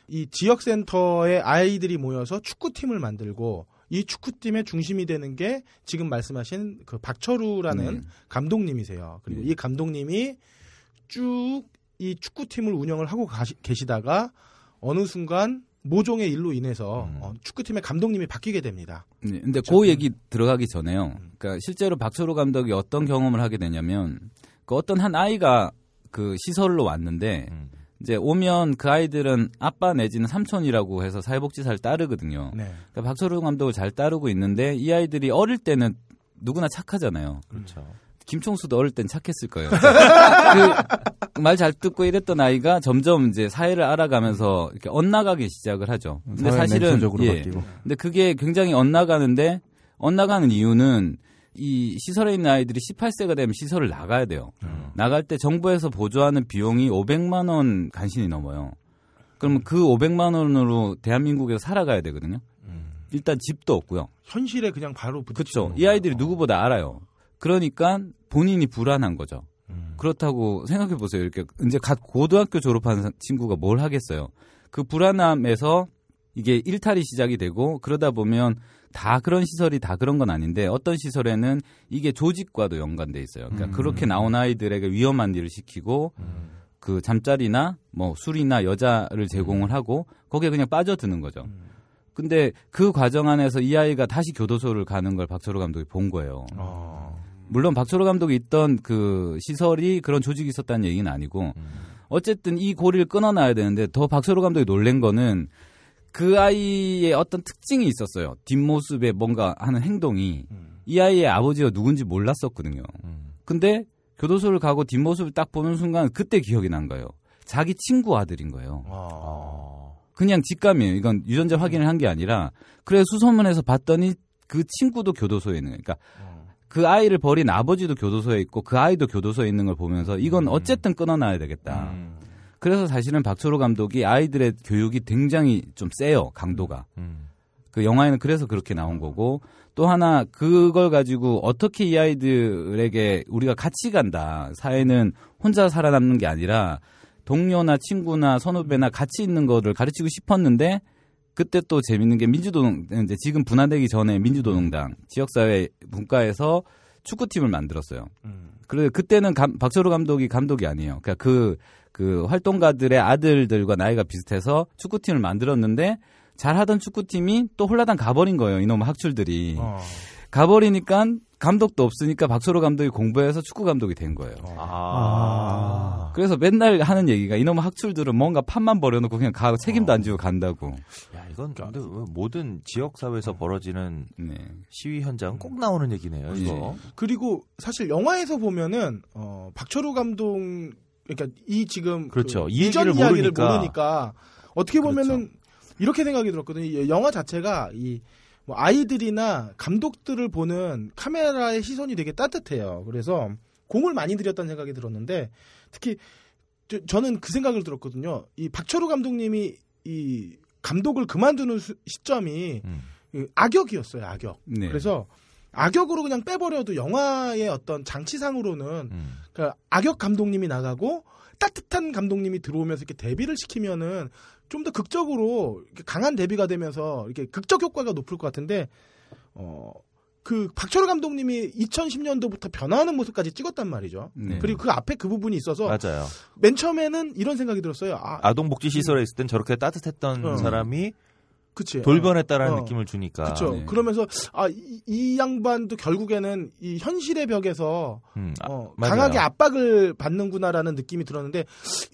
이 지역 센터에 아이들이 모여서 축구팀을 만들고 이 축구팀의 중심이 되는 게 지금 말씀하신 그 박철우라는 네. 감독님이세요. 그리고 네. 이 감독님이 쭉 이 축구팀을 운영을 하고 가시, 계시다가 어느 순간 모종의 일로 인해서 음. 어, 축구팀의 감독님이 바뀌게 됩니다. 네, 근데 그렇죠. 그 얘기 들어가기 전에요. 그러니까 실제로 박철호 감독이 어떤 경험을 하게 되냐면 그 어떤 한 아이가 그 시설로 왔는데 음. 이제 오면 그 아이들은 아빠 내지는 삼촌이라고 해서 사회복지사를 따르거든요. 네. 그러니까 박철호 감독을 잘 따르고 있는데 이 아이들이 어릴 때는 누구나 착하잖아요. 그렇죠. 김총수도 어릴 땐 착했을 거예요. 그 말 잘 듣고 이랬던 아이가 점점 이제 사회를 알아가면서 이렇게 엇나가기 시작을 하죠. 근데 사실은 예. 바뀌고. 근데 그게 굉장히 엇나가는데 엇나가는 이유는 이 시설에 있는 아이들이 18세가 되면 시설을 나가야 돼요. 음. 나갈 때 정부에서 보조하는 비용이 500만 원 간신히 넘어요. 그러면 그 500만 원으로 대한민국에서 살아가야 되거든요. 음. 일단 집도 없고요. 현실에 그냥 바로 부딪히는 그렇죠. 이 아이들이 누구보다 알아요. 그러니까 본인이 불안한 거죠. 음. 그렇다고 생각해 보세요. 이렇게 이제 갓 고등학교 졸업한 사- 친구가 뭘 하겠어요. 그 불안함에서 이게 일탈이 시작이 되고 그러다 보면 다 그런 시설이 다 그런 건 아닌데 어떤 시설에는 이게 조직과도 연관돼 있어요. 그러니까 음. 그렇게 나온 아이들에게 위험한 일을 시키고 음. 그 잠자리나 뭐 술이나 여자를 제공을 하고 거기에 그냥 빠져드는 거죠. 근데 그 과정 안에서 이 아이가 다시 교도소를 가는 걸 박철호 감독이 본 거예요. 어. 물론 박철호 감독이 있던 그 시설이 그런 조직이 있었다는 얘기는 아니고 음. 어쨌든 이 고리를 끊어놔야 되는데 더 박철호 감독이 놀란 거는 그 아이의 어떤 특징이 있었어요. 뒷모습에 뭔가 하는 행동이 이 아이의 아버지가 누군지 몰랐었거든요. 음. 근데 교도소를 가고 뒷모습을 딱 보는 순간 그때 기억이 난 거예요. 자기 친구 아들인 거예요. 어. 그냥 직감이에요. 이건 유전자 확인을 한 게 아니라 그래 수소문해서 봤더니 그 친구도 교도소에 있는. 그러니까 그 아이를 버린 아버지도 교도소에 있고 그 아이도 교도소에 있는 걸 보면서 이건 어쨌든 끊어놔야 되겠다. 음. 그래서 사실은 박철호 감독이 아이들의 교육이 굉장히 좀 세요 강도가. 음. 그 영화에는 그래서 그렇게 나온 거고 또 하나 그걸 가지고 어떻게 이 아이들에게 우리가 같이 간다 사회는 혼자 살아남는 게 아니라 동료나 친구나 선후배나 같이 있는 거를 가르치고 싶었는데 그때 또 재밌는 게 민주노동 이제 지금 분화되기 전에 민주노동당 지역사회 문과에서 축구팀을 만들었어요. 음. 그래 그때는 감- 박철호 감독이 감독이 아니에요. 그러니까 그, 그 활동가들의 아들들과 나이가 비슷해서 축구팀을 만들었는데 잘하던 축구팀이 또 홀라당 가버린 거예요. 이놈 학출들이 어. 가버리니까 감독도 없으니까 박철호 감독이 공부해서 축구 감독이 된 거예요. 아. 그래서 맨날 하는 얘기가 이놈 학출들은 뭔가 판만 버려놓고 그냥 가고 책임도 안 지고 간다고. 야, 이건 근데 왜 모든 지역 사회에서 벌어지는 네. 시위 현장은 꼭 나오는 얘기네요. 이거. 그리고 사실 영화에서 보면은 어, 박철우 감독 그러니까 이 지금 그렇죠. 그 이 이전 얘기를 이야기를 모르니까. 그렇죠. 모르니까 어떻게 보면은 이렇게 생각이 들었거든요. 이 영화 자체가 이뭐 아이들이나 감독들을 보는 카메라의 시선이 되게 따뜻해요. 그래서 공을 많이 들였다는 생각이 들었는데 특히 저, 는그 생각을 들었거든요. 이 박철우 감독님이 이 감독을 그만두는 수- 시점이 음. 그 악역이었어요. 악역. 네. 그래서 악역으로 그냥 빼버려도 영화의 어떤 장치상으로는 음. 그러니까 악역 감독님이 나가고 따뜻한 감독님이 들어오면서 이렇게 데뷔를 시키면은 좀 더 극적으로 강한 데뷔가 되면서 이렇게 극적 효과가 높을 것 같은데 어. 그 박철호 감독님이 2010년도부터 변화하는 모습까지 찍었단 말이죠. 네. 그리고 그 앞에 그 부분이 있어서 맞아요. 맨 처음에는 이런 생각이 들었어요. 아, 아동복지 시설에 있을 땐 저렇게 따뜻했던 어. 사람이 그치. 돌변했다라는 어. 느낌을 주니까. 그렇죠. 네. 그러면서 아이 양반도 결국에는 이 현실의 벽에서 음, 아, 어. 강하게 압박을 받는구나라는 느낌이 들었는데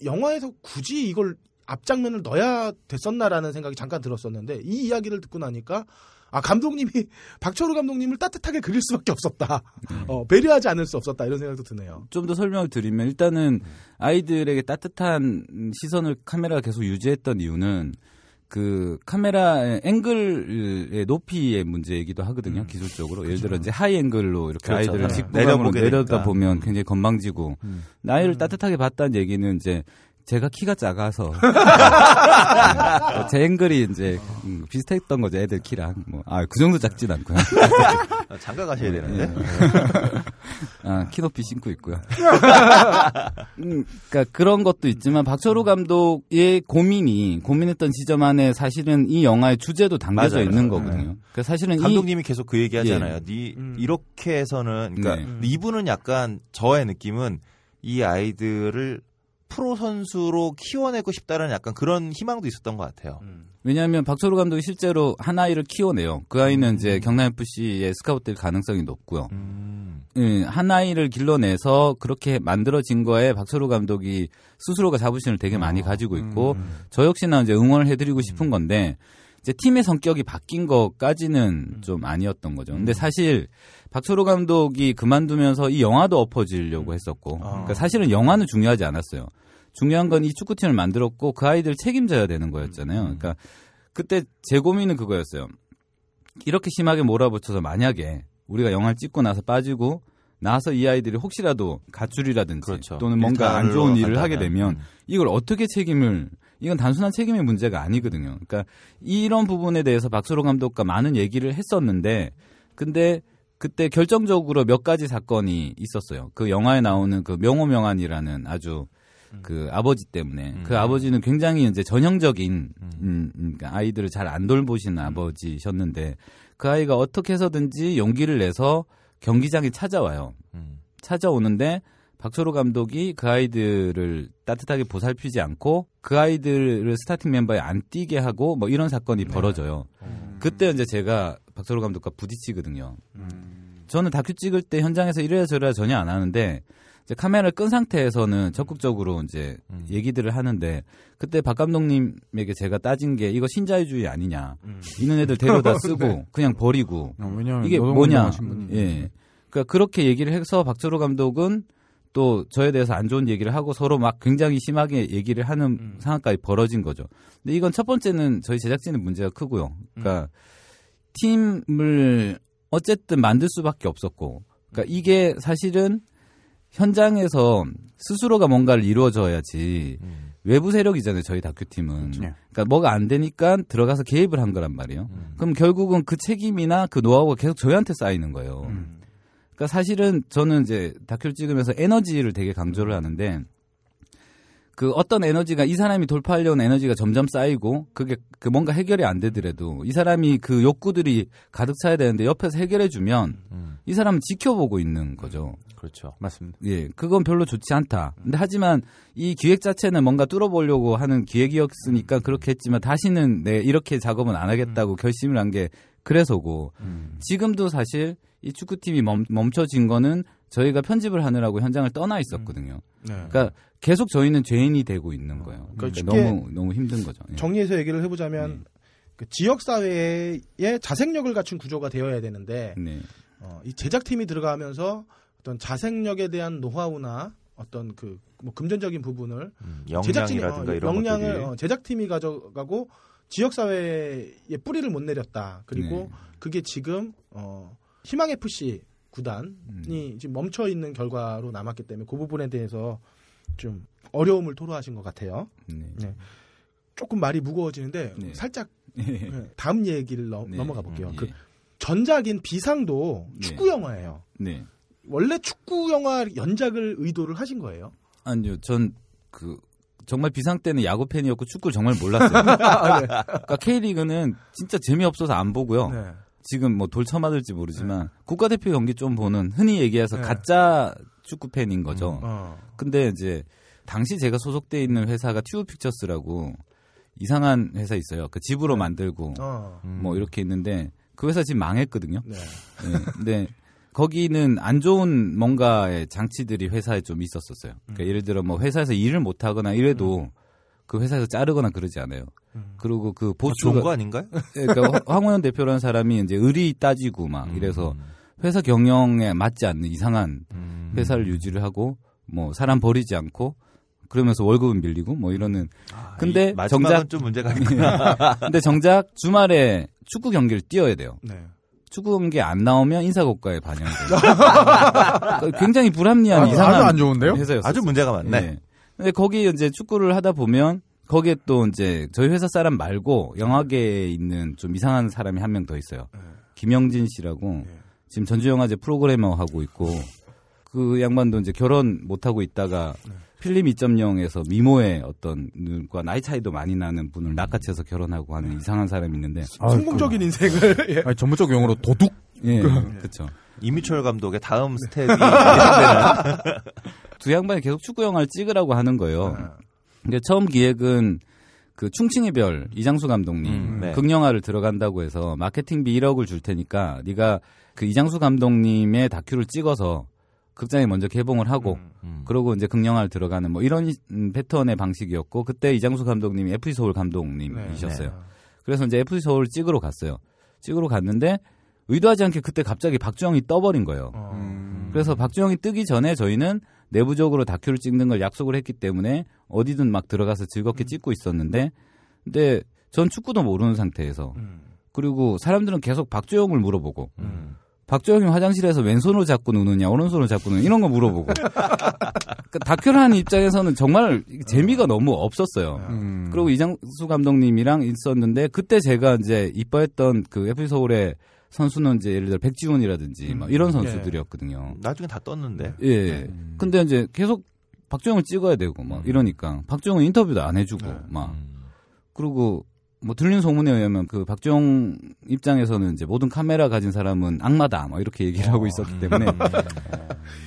영화에서 굳이 이걸 앞장면을 넣어야 됐었나라는 생각이 잠깐 들었었는데 이 이야기를 듣고 나니까 아 감독님이 박철우 감독님을 따뜻하게 그릴 수밖에 없었다. 어, 배려하지 않을 수 없었다 이런 생각도 드네요. 좀 더 설명을 드리면 일단은 아이들에게 따뜻한 시선을 카메라가 계속 유지했던 이유는 그 카메라 앵글의 높이의 문제이기도 하거든요 기술적으로 예를 들어 이제 하이 앵글로 이렇게 그렇죠. 아이들을 네. 내려보게 내려다. 보면 굉장히 건방지고 음. 나이를 따뜻하게 봤다는 얘기는 이제 제가 키가 작아서 네. 제 앵글이 이제 음, 비슷했던 거죠 애들 키랑 뭐 아 그 정도 작진 않고요 아, 장가 가셔야 되는데. 네. 아, 키높이 신고 있고요. 음, 그러니까 그런 것도 있지만 박철우 감독의 고민이 고민했던 지점 안에 사실은 이 영화의 주제도 담겨져 맞아요. 있는 거거든요. 그러니까 사실은 이 감독님이 계속 그 얘기 하잖아요. 예. 니 음. 이렇게 해서는 그러니까 네. 이분은 약간 저의 느낌은 이 아이들을 프로 선수로 키워내고 싶다라는 약간 그런 희망도 있었던 것 같아요. 왜냐하면 박철우 감독이 실제로 한 아이를 키워내요. 그 아이는 이제 경남 FC에 스카우트될 가능성이 높고요. 음. 예, 한 아이를 길러내서 그렇게 만들어진 거에 박철우 감독이 스스로가 자부심을 되게 많이 가지고 있고 저 역시나 이제 응원을 해드리고 싶은 건데 이제 팀의 성격이 바뀐 것까지는 좀 아니었던 거죠. 근데 사실 박철호 감독이 그만두면서 이 영화도 엎어지려고 했었고, 그러니까 사실은 영화는 중요하지 않았어요. 중요한 건 이 축구팀을 만들었고 그 아이들 책임져야 되는 거였잖아요. 그러니까 그때 제 고민은 그거였어요. 이렇게 심하게 몰아붙여서 만약에 우리가 영화를 찍고 나서 빠지고 나서 이 아이들이 혹시라도 가출이라든지 그렇죠. 또는 뭔가 안 좋은 일을 하게. 되면 음. 이걸 어떻게 책임을 이건 단순한 책임의 문제가 아니거든요. 그러니까 이런 부분에 대해서 박수로 감독과 많은 얘기를 했었는데 근데 그때 결정적으로 몇 가지 사건이 있었어요. 그 영화에 나오는 그 명호명안이라는 아주 그 아버지 때문에 그 음. 아버지는 굉장히 이제 전형적인 음. 음, 그러니까 아이들을 잘 안 돌보시는 아버지셨는데 그 아이가 어떻게 해서든지 용기를 내서 경기장에 찾아와요. 음. 찾아오는데 박철호 감독이 그 아이들을 따뜻하게 보살피지 않고 그 아이들을 스타팅 멤버에 안 뛰게 하고 뭐 이런 사건이 벌어져요. 그때 이제 제가 박철호 감독과 부딪히거든요. 저는 다큐 찍을 때 현장에서 이래야 저래야 전혀 안 하는데 이제 카메라를 끈 상태에서는 적극적으로 이제 음. 얘기들을 하는데 그때 박 감독님에게 제가 따진 게 이거 신자유주의 아니냐. 있는 애들 데려다 쓰고 그냥 버리고 어, 이게 뭐냐. 예. 그러니까 그렇게 얘기를 해서 박철호 감독은 또 저에 대해서 안 좋은 얘기를 하고 서로 막 굉장히 심하게 얘기를 하는 상황까지 벌어진 거죠. 근데 이건 첫 번째는 저희 제작진의 문제가 크고요. 그러니까 팀을 어쨌든 만들 수밖에 없었고, 그러니까 이게 사실은 현장에서 스스로가 뭔가를 이루어져야지 음. 외부 세력이잖아요. 저희 다큐팀은. 네. 그러니까 뭐가 안 되니까 들어가서 개입을 한 거란 말이에요. 음. 그럼 결국은 그 책임이나 그 노하우가 계속 저희한테 쌓이는 거예요. 그러니까 사실은 저는 이제 다큐를 찍으면서 에너지를 되게 강조를 하는데 그 어떤 에너지가 이 사람이 돌파하려는 에너지가 점점 쌓이고 그게 그 뭔가 해결이 안 되더라도 이 사람이 그 욕구들이 가득 차야 되는데 옆에서 해결해 주면 음. 이 사람은 지켜보고 있는 거죠. 그렇죠. 맞습니다. 예, 그건 별로 좋지 않다. 근데 하지만 이 기획 자체는 뭔가 뚫어보려고 하는 기획이었으니까 그렇게 했지만 다시는 내 이렇게 작업은 안 하겠다고 결심을 한 게 그래서고 지금도 사실 이 축구팀이 멈, 멈춰진 거는 저희가 편집을 하느라고 현장을 떠나 있었거든요. 네. 그러니까 계속 저희는 죄인이 되고 있는 거예요. 그러니까 그러니까 너무 너무 힘든 거죠. 예. 정리해서 얘기를 해보자면 네. 그 지역 사회에 자생력을 갖춘 구조가 되어야 되는데 네. 어, 이 제작팀이 들어가면서 어떤 자생력에 대한 노하우나 어떤 그 뭐 금전적인 부분을 음, 제작진이 역량이라든가 어, 이런 역량을 것들이 어, 제작팀이 가져가고 지역 사회에 뿌리를 못 내렸다. 그리고 네. 그게 지금 어, 희망 FC 구단이 음. 지금 멈춰 있는 결과로 남았기 때문에 그 부분에 대해서 좀 어려움을 토로하신 것 같아요. 네. 조금 말이 무거워지는데 네. 살짝 네, 다음 얘기를 넘, 네. 넘어가 볼게요. 음, 그 예. 전작인 비상도 네. 축구 영화예요. 네. 원래 축구 영화 연작을 의도를 하신 거예요. 아니요, 전그 정말 비상 때는 야구 팬이었고 축구를 정말 몰랐어요. 아, 네. 그러니까 K리그는 진짜 재미없어서 안 보고요. 네. 지금 뭐 돌 쳐맞을지 모르지만 국가대표 경기 좀 보는 흔히 얘기해서 네. 가짜 축구 팬인 거죠. 어. 근데 이제 당시 제가 소속돼 있는 회사가 튜브 픽처스라고 이상한 회사 있어요. 그 집으로 만들고 어. 음. 뭐 이렇게 있는데 그 회사 지금 망했거든요. 네. 네. 근데 거기는 안 좋은 뭔가의 장치들이 회사에 좀 있었었어요. 그러니까 예를 들어 뭐 회사에서 일을 못 하거나 이래도 그 회사에서 자르거나 그러지 않아요. 음. 그리고 그 어, 보수가 좋은 거 아닌가요? 그러니까 황호연 대표라는 사람이 이제 의리 따지고 막 이래서 회사 경영에 맞지 않는 이상한 음. 회사를 유지를 하고 뭐 사람 버리지 않고 그러면서 월급은 밀리고 뭐 이러는 아, 근데 정작- 좀 문제가 있구나. 근데 정작 주말에 축구 경기를 뛰어야 돼요. 네. 축구 경기 안 나오면 인사고과에 반영돼요. 그러니까 굉장히 불합리한 아, 이상한 아주 안 좋은데요? 회사였어요. 아주 문제가 많네. 네. 근데 거기 이제 축구를 하다 보면 거기에 또 이제 저희 회사 사람 말고 영화계에 있는 좀 이상한 사람이 한 명 더 있어요. 네. 김영진 씨라고 네. 지금 전주영화제 프로그래머 하고 있고 그 양반도 이제 결혼 못 하고 있다가 네. 필름 2.0에서 미모의 어떤 눈과 나이 차이도 많이 나는 분을 낚아채서 결혼하고 하는 이상한 사람이 있는데 아, 성공적인 인생을 예. 아니, 전문적 용어로 도둑. 예, 그렇죠. 이미철 감독의 다음 스텝이 두 양반이 계속 축구 영화를 찍으라고 하는 거예요. 네. 근데 처음 기획은 그 충칭의 별 이장수 감독님 음, 네. 극영화를 들어간다고 해서 마케팅비 1억을 줄 테니까 네가 그 이장수 감독님의 다큐를 찍어서 극장에 먼저 개봉을 하고 음. 그러고 이제 극영화를 들어가는 뭐 이런 음, 패턴의 방식이었고 그때 이장수 감독님이 FC 서울 감독님이셨어요. 네. 그래서 이제 FC 서울 찍으러 갔어요. 찍으러 갔는데 의도하지 않게 그때 갑자기 박주영이 떠버린 거예요. 어. 음. 그래서 박주영이 뜨기 전에 저희는 내부적으로 다큐를 찍는 걸 약속을 했기 때문에 어디든 막 들어가서 즐겁게 찍고 있었는데 근데 전 축구도 모르는 상태에서 음. 그리고 사람들은 계속 박주영을 물어보고 음. 박주영이 화장실에서 왼손으로 잡고 누느냐 오른손으로 잡고 누느냐 이런 거 물어보고 그 다큐를 하는 입장에서는 정말 재미가 너무 없었어요. 음. 그리고 이장수 감독님이랑 있었는데 그때 제가 이제 이뻐했던 그 FC 서울의 선수는 이제 예를 들어 백지훈이라든지 막 이런 선수들이었거든요. 나중에 다 떴는데. 예. 근데 이제 계속 박주영을 찍어야 되고 막 이러니까 박주영은 인터뷰도 안 해주고 네. 막 음. 그리고 뭐 들린 소문에 의하면 그 박주영 입장에서는 이제 모든 카메라 가진 사람은 악마다 막 이렇게 얘기를 하고 있었기 때문에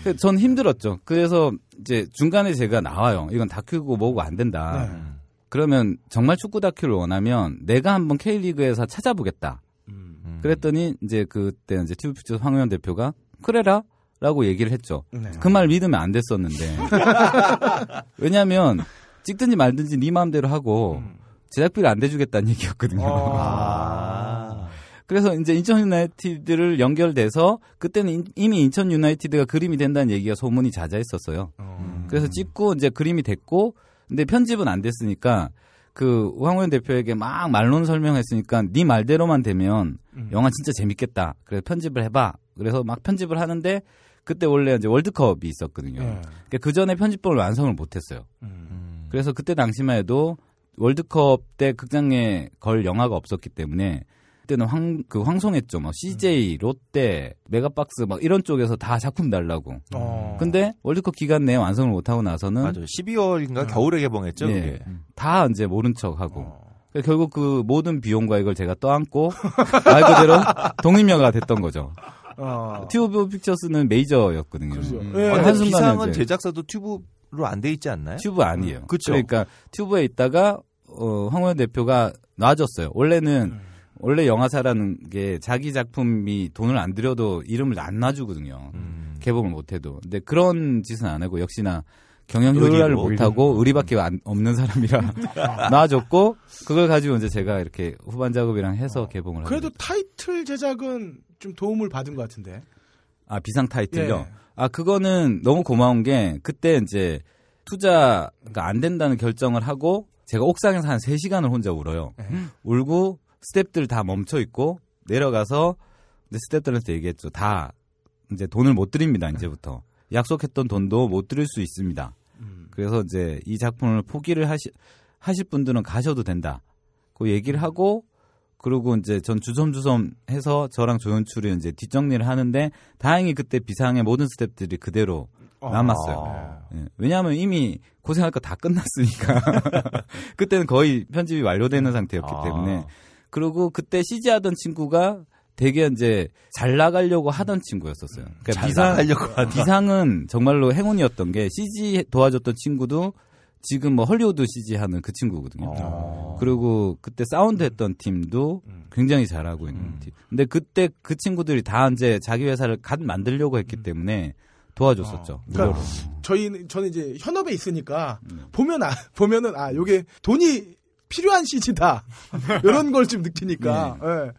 그전 힘들었죠. 그래서 이제 중간에 제가 나와요. 이건 다큐고 뭐고 안 된다. 네. 그러면 정말 축구 다큐를 원하면 내가 한번 K리그에서 찾아보겠다. 음. 음. 그랬더니 이제 그때 이제 튜브피처 황우현 대표가 그래라 라고 얘기를 했죠. 네. 그말 믿으면 안 됐었는데. 왜냐면 찍든지 말든지 네 마음대로 하고 음. 제작비를 안 대주겠다는 얘기였거든요. 어. 아. 그래서 이제 인천 유나이티드를 연결돼서 그때는 인- 이미 인천 유나이티드가 그림이 된다는 얘기가 소문이 자자했었어요. 어. 그래서 찍고 이제 그림이 됐고 근데 편집은 안 됐으니까 그 우황원 대표에게 막 말론 설명했으니까 네 말대로만 되면 음. 영화 진짜 재밌겠다. 그래서 편집을 해봐. 그래서 막 편집을 하는데 그때 원래 이제 월드컵이 있었거든요. 네. 그러니까 그 전에 편집본을 완성을 못했어요. 음. 음. 그래서 그때 당시만 해도 월드컵 때 극장에 걸 영화가 없었기 때문에 그때는 황, 그 황송했죠. 막 CJ, 롯데, 메가박스 막 이런 쪽에서 다 작품 달라고. 어. 근데 월드컵 기간 내에 완성을 못하고 나서는 맞아. 12월인가 겨울에 개봉했죠. 예. 그게. 다 이제 모른 척 하고 어. 그러니까 결국 그 모든 비용과 이걸 제가 떠안고 말 그대로 동임녀가 됐던 거죠. 어. 튜브 픽처스는 메이저였거든요. 그죠. 음. 예. 어, 근데 한순간에 비상은 이제 제작사도 튜브로 안 돼 있지 않나요? 튜브 아니에요. 그쵸. 그러니까 튜브에 있다가 어, 황호연 대표가 놔줬어요. 원래는 음. 원래 영화사라는 게 자기 작품이 돈을 안 들여도 이름을 안 놔주거든요. 음. 개봉을 못해도. 근데 그런 짓은 안 하고 역시나 경영 효율화를 의리로. 못하고 의리밖에 안- 없는 사람이라 놔줬고 그걸 가지고 이제 제가 이렇게 후반 작업이랑 해서 개봉을 그래도. 타이틀 제작은 좀 도움을 받은 것 같은데. 아 비상 타이틀요. 예. 아 그거는 너무 고마운 게 그때 이제 투자가 안 된다는 결정을 하고 제가 옥상에서 한 3시간을 혼자 울어요. 예. 울고 스탭들 다 멈춰 있고 내려가서 스탭들한테 얘기했죠. 다 이제 돈을 못 드립니다. 이제부터 약속했던 돈도 못 드릴 수 있습니다. 음. 그래서 이제 이 작품을 포기를 하시 하실 분들은 가셔도 된다. 그 얘기를 하고 그리고 이제 전 주섬주섬 해서 저랑 조연출이 이제 뒷정리를 하는데 다행히 그때 비상의 모든 스탭들이 그대로 남았어요. 예, 왜냐하면 이미 고생할 거 다 끝났으니까 그때는 거의 편집이 완료되는 상태였기 아. 때문에 그리고 그때 CG 하던 친구가 되게 이제 잘 나가려고 하던 친구였었어요. 그러니까 잘 비상 하다. 비상은 정말로 행운이었던 게 CG 도와줬던 친구도 지금 뭐 헐리우드 CG 하는 그 친구거든요. 어. 그리고 그때 사운드 했던 팀도 음. 굉장히 잘하고 있는 팀. 근데 그때 그 친구들이 다 이제 자기 회사를 갓 만들려고 했기 때문에 도와줬었죠. 그러니까 무료로. 저희는 저는 이제 현업에 있으니까 음. 보면 아 보면은 아 요게 돈이 필요한 CG다 이런 걸 좀 느끼니까. 예.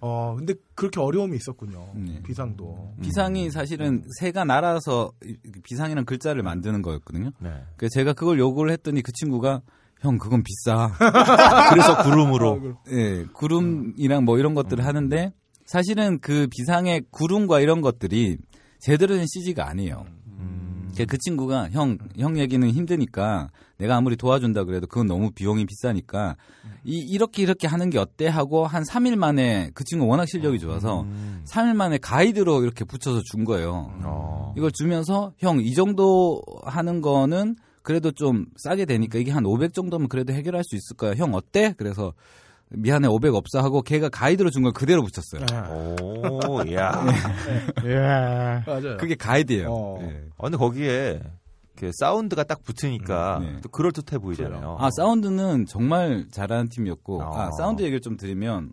어 근데 그렇게 어려움이 있었군요. 네. 비상도. 비상이 사실은 새가 날아서 이- 비상이라는 글자를 만드는 거였거든요. 네. 그래서 제가 그걸 요구를 했더니 그 친구가 형 그건 비싸. 그래서 구름으로. 예, 구름이랑 뭐 이런 것들을 하는데 사실은 그 비상의 구름과 이런 것들이 제대로 된 CG가 아니에요. 음. 그그 친구가 형, 형 얘기는 힘드니까 내가 아무리 도와준다 그래도 그건 너무 비용이 비싸니까 이, 이렇게 이렇게 하는 게 어때 하고 한 3일 만에 그 친구 워낙 실력이 좋아서 음. 3일 만에 가이드로 이렇게 붙여서 준 거예요. 어. 이걸 주면서 형 이 정도 하는 거는 그래도 좀 싸게 되니까 이게 한 500 정도면 그래도 해결할 수 있을 거야. 형 어때? 그래서 미안해 500 없어 하고 걔가 가이드로 준 걸 그대로 붙였어요. 오, 야. 예. 맞아요. 그게 가이드예요. 어. 예. 어, 근데 거기에 그 사운드가 딱 붙으니까 네. 또 그럴듯해 보이잖아요. 아 사운드는 정말 잘하는 팀이었고 어. 아, 사운드 얘기를 좀 드리면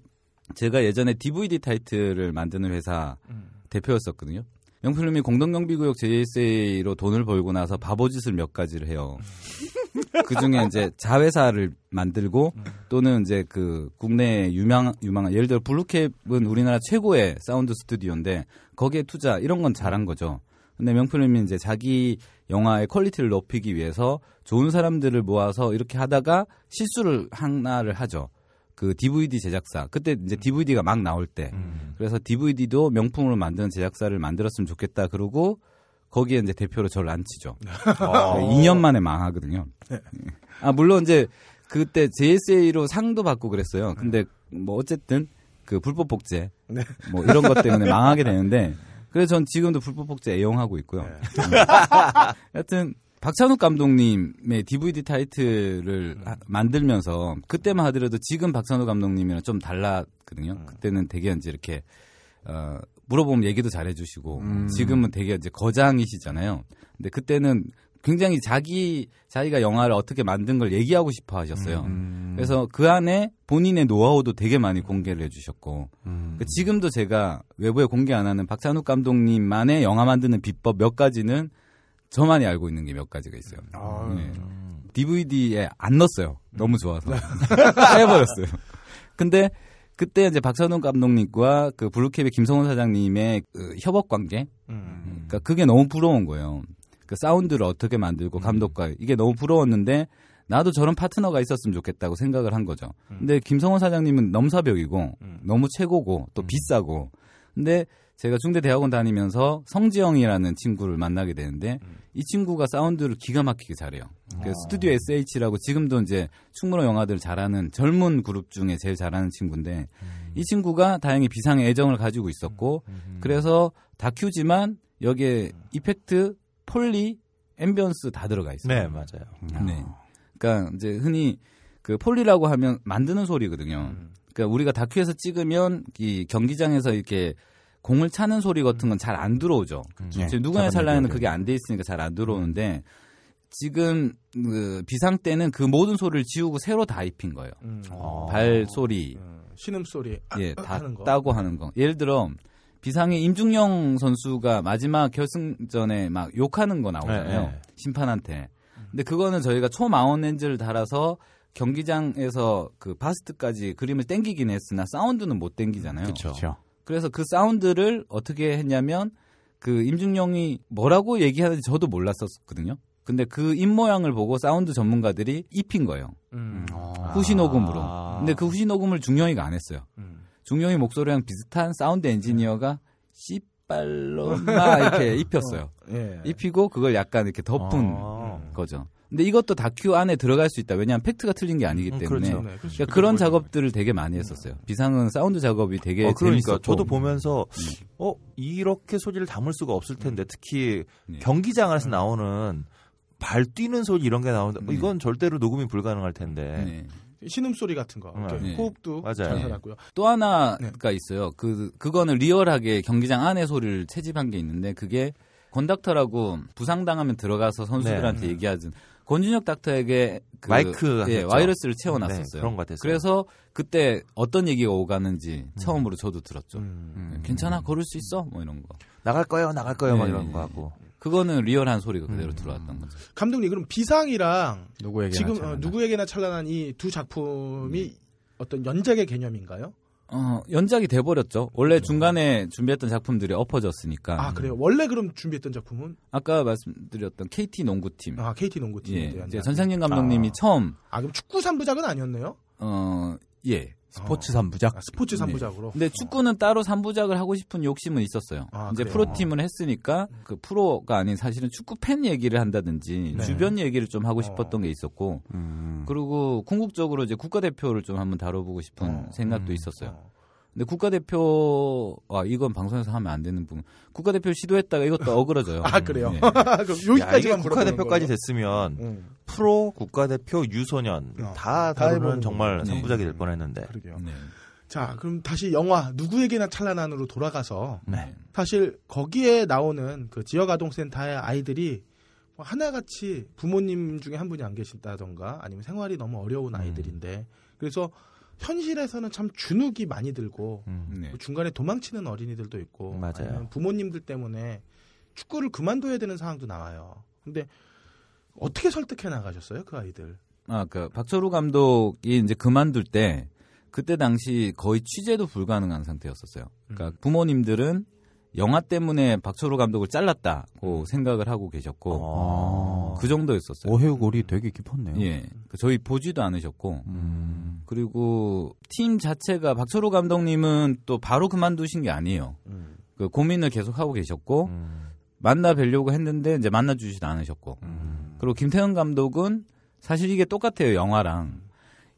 제가 예전에 DVD 타이틀을 만드는 회사 음. 대표였었거든요. 명필름이 공동경비구역 JSA로 돈을 벌고 나서 바보짓을 몇 가지를 해요. 그 중에 이제 자회사를 만들고 또는 이제 그 국내 유명 유망한 예를 들어 블루캡은 우리나라 최고의 사운드 스튜디오인데 거기에 투자 이런 건 잘한 거죠. 근데 명필름이 이제 자기 영화의 quality를 높이기 위해서 좋은 사람들을 모아서 이렇게 하다가 실수를 하나를 하죠. 그 DVD 제작사 그때 이제 DVD가 막 나올 때 음. 그래서 DVD도 명품으로 만드는 제작사를 만들었으면 좋겠다 그러고 거기에 이제 대표로 저를. 어. 2년 만에 망하거든요. 아 물론 이제 그때 JSA로 상도 받고 그랬어요. 근데 뭐 어쨌든 그 불법 복제 네. 뭐 이런 것 때문에 망하게 되는데 그래서 전 지금도 불법 복제 애용하고 있고요. 음. 하여튼 박찬욱 감독님의 DVD 타이틀을 하- 만들면서 그때만 하더라도 지금 박찬욱 감독님이랑 좀 달랐거든요. 그때는 되게 이제 이렇게 어, 물어보면 얘기도 잘해주시고 지금은 되게 이제 거장이시잖아요. 근데 그때는 굉장히 자기 자기가 영화를 어떻게 만든 걸 얘기하고 싶어 하셨어요. 음. 그래서 그 안에 본인의 노하우도 되게 많이 공개를 해주셨고 음. 그 지금도 제가 외부에 공개 안 하는 박찬욱 감독님만의 영화 만드는 비법 몇 가지는 저만이 알고 있는 게 몇 가지가 있어요. 아, 네. DVD에 안 넣었어요. 너무 좋아서 빼버렸어요. 근데 그때 이제 박찬욱 감독님과 그 블루캡의 김성훈 사장님의 그 협업 관계, 음. 그러니까 그게 너무 부러운 거예요. 그 사운드를 어떻게 만들고 감독과 이게 너무 부러웠는데 나도 저런 파트너가 있었으면 좋겠다고 생각을 한 거죠. 근데 김성원 사장님은 넘사벽이고 너무 최고고 또 비싸고. 근데 제가 중대 대학원 다니면서 성지영이라는 친구를 만나게 되는데 이 친구가 사운드를 기가 막히게 잘해요. 그 스튜디오 SH라고 지금도 이제 충무로 영화들 잘하는 젊은 그룹 중에 제일 잘하는 친구인데 이 친구가 다행히 비상에 애정을 가지고 있었고 그래서 다큐지만 여기에 effect, foley, ambience 다 들어가 있어요. 네, 맞아요. 네. 그러니까 이제 흔히 그 foley라고 하면 만드는 소리거든요. 그러니까 우리가 다큐에서 찍으면 이 경기장에서 이렇게 공을 차는 소리 같은 건 잘 안 들어오죠. 네, 지금 누가의 살라에는 그게 안 돼 있으니까 잘 안 들어오는데 지금 그 비상 때는 그 모든 소리를 지우고 새로 다 입힌 거예요. 음. 어. 발 소리, 음. 신음 소리 예, 다 하는 거. 따고 하는 거. 예를 들어 비상의 임중영 선수가 마지막 결승전에 막 욕하는 거 나오잖아요. 네, 네. 심판한테. 근데 그거는 저희가 초마운 렌즈를 달아서 경기장에서 그 바스트까지 그림을 땡기긴 했으나 사운드는 못 땡기잖아요. 그렇죠. 그래서 그 사운드를 어떻게 했냐면 그 임중용이 뭐라고 얘기하는지 저도 몰랐었거든요. 근데 그 입모양을 보고 사운드 전문가들이 입힌 거예요. 음. 후시 녹음으로. 아. 근데 그 후시 녹음을 중용이가 안 했어요. 음. 중용이 목소리랑 비슷한 사운드 엔지니어가 씨발놈아 이렇게 입혔어요. 예. 입히고 그걸 약간 이렇게 덮은 아. 거죠. 근데 이것도 다큐 안에 들어갈 수 있다. 왜냐하면 팩트가 틀린 게 아니기 음, 때문에. 그렇죠. 네, 그렇죠. 그러니까 그런 그게 작업들을 되게 많이 했었어요. 비상은 사운드 작업이 되게 어, 그러니까 재밌었고. 저도 보면서 음. 어 이렇게 소리를 담을 수가 없을 텐데 특히 네. 경기장 안에서 나오는 발 뛰는 소리 이런 게 나오는데 어, 네. 이건 절대로 녹음이 불가능할 텐데 네. 신음 소리 같은 거, 이렇게 네. 호흡도 맞아요. 잘 네. 살았고요. 또 하나가 네. 있어요. 그 그거는 리얼하게 경기장 안에 소리를 채집한 게 있는데 그게 건덕터라고 부상당하면 들어가서 선수들한테 네. 얘기하던 권준혁 닥터에게 그 마이크 예. 와이러스를 네, 채워놨었어요. 그런 것 같았어요. 그래서 그때 어떤 얘기가 오가는지 처음으로 저도 들었죠. 음. 네, 괜찮아 걸을 수 있어 뭐 이런 거. 나갈 거예요, 나갈 거예요, 막 네. 이런 거 하고. 그거는 리얼한 소리가 음. 그대로 들어왔던 거죠. 감독님 그럼 비상이랑 누구에게나 지금 어. 누구에게나 찬란한 이 두 작품이 네. 어떤 연작의 개념인가요? 어, 연작이 돼 버렸죠. 원래 중간에 준비했던 작품들이 엎어졌으니까. 아 그래요. 원래 그럼 준비했던 작품은 아까 말씀드렸던 KT 농구팀. 아 KT 농구팀. 예, 이제 전상진 감독님이 아. 처음 아 그럼 축구 3부작은 아니었네요? 어, 예. 스포츠 3부작. 아, 스포츠 네. 3부작으로. 근데 축구는 따로 3부작을 하고 싶은 욕심은 있었어요. 아, 이제 그래요? 프로팀을 했으니까 그 프로가 아닌 사실은 축구 팬 얘기를 한다든지 네. 주변 얘기를 좀 하고 싶었던 게 있었고 음. 그리고 궁극적으로 이제 국가대표를 좀 한번 다뤄보고 싶은 어, 생각도 음. 있었어요. 어. 근데 국가대표 아 이건 방송에서 하면 안 되는 부분. 국가대표 시도했다가 이것도 어그러져요. 아 그래요. 예. 그럼 여기까지만 국가대표까지 됐으면. 음, 프로, 국가대표, 유소년 어, 다 다루는 정말 거죠. 삼부작이 네. 될 뻔했는데. 그러게요. 네. 자 그럼 다시 영화 누구에게나 찬란한으로 돌아가서 네. 사실 거기에 나오는 그 지역아동센터의 아이들이 뭐 하나같이 부모님 중에 한 분이 안 계신다던가 아니면 생활이 너무 어려운 아이들인데 그래서 현실에서는 참 주눅이 많이 들고 음. 네. 뭐 중간에 도망치는 어린이들도 있고 맞아요. 아니면 부모님들 때문에 축구를 그만둬야 되는 상황도 나와요. 근데 어떻게 설득해 나가셨어요 그 아이들? 아, 그 박철우 감독이 이제 그만둘 때 그때 당시 거의 취재도 불가능한 상태였었어요. 그러니까 부모님들은 영화 때문에 박철우 감독을 잘랐다고 생각을 하고 계셨고 어. 그 정도였었어요. 오해골이 되게 깊었네요. 예, 그 저희 보지도 않으셨고 음. 그리고 팀 자체가 박철우 감독님은 또 바로 그만두신 게 아니에요. 음. 그 고민을 계속 하고 계셨고 음. 만나 뵈려고 했는데 이제 만나 주지도 않으셨고 음. 그리고 김태형 감독은 사실 이게 똑같아요 영화랑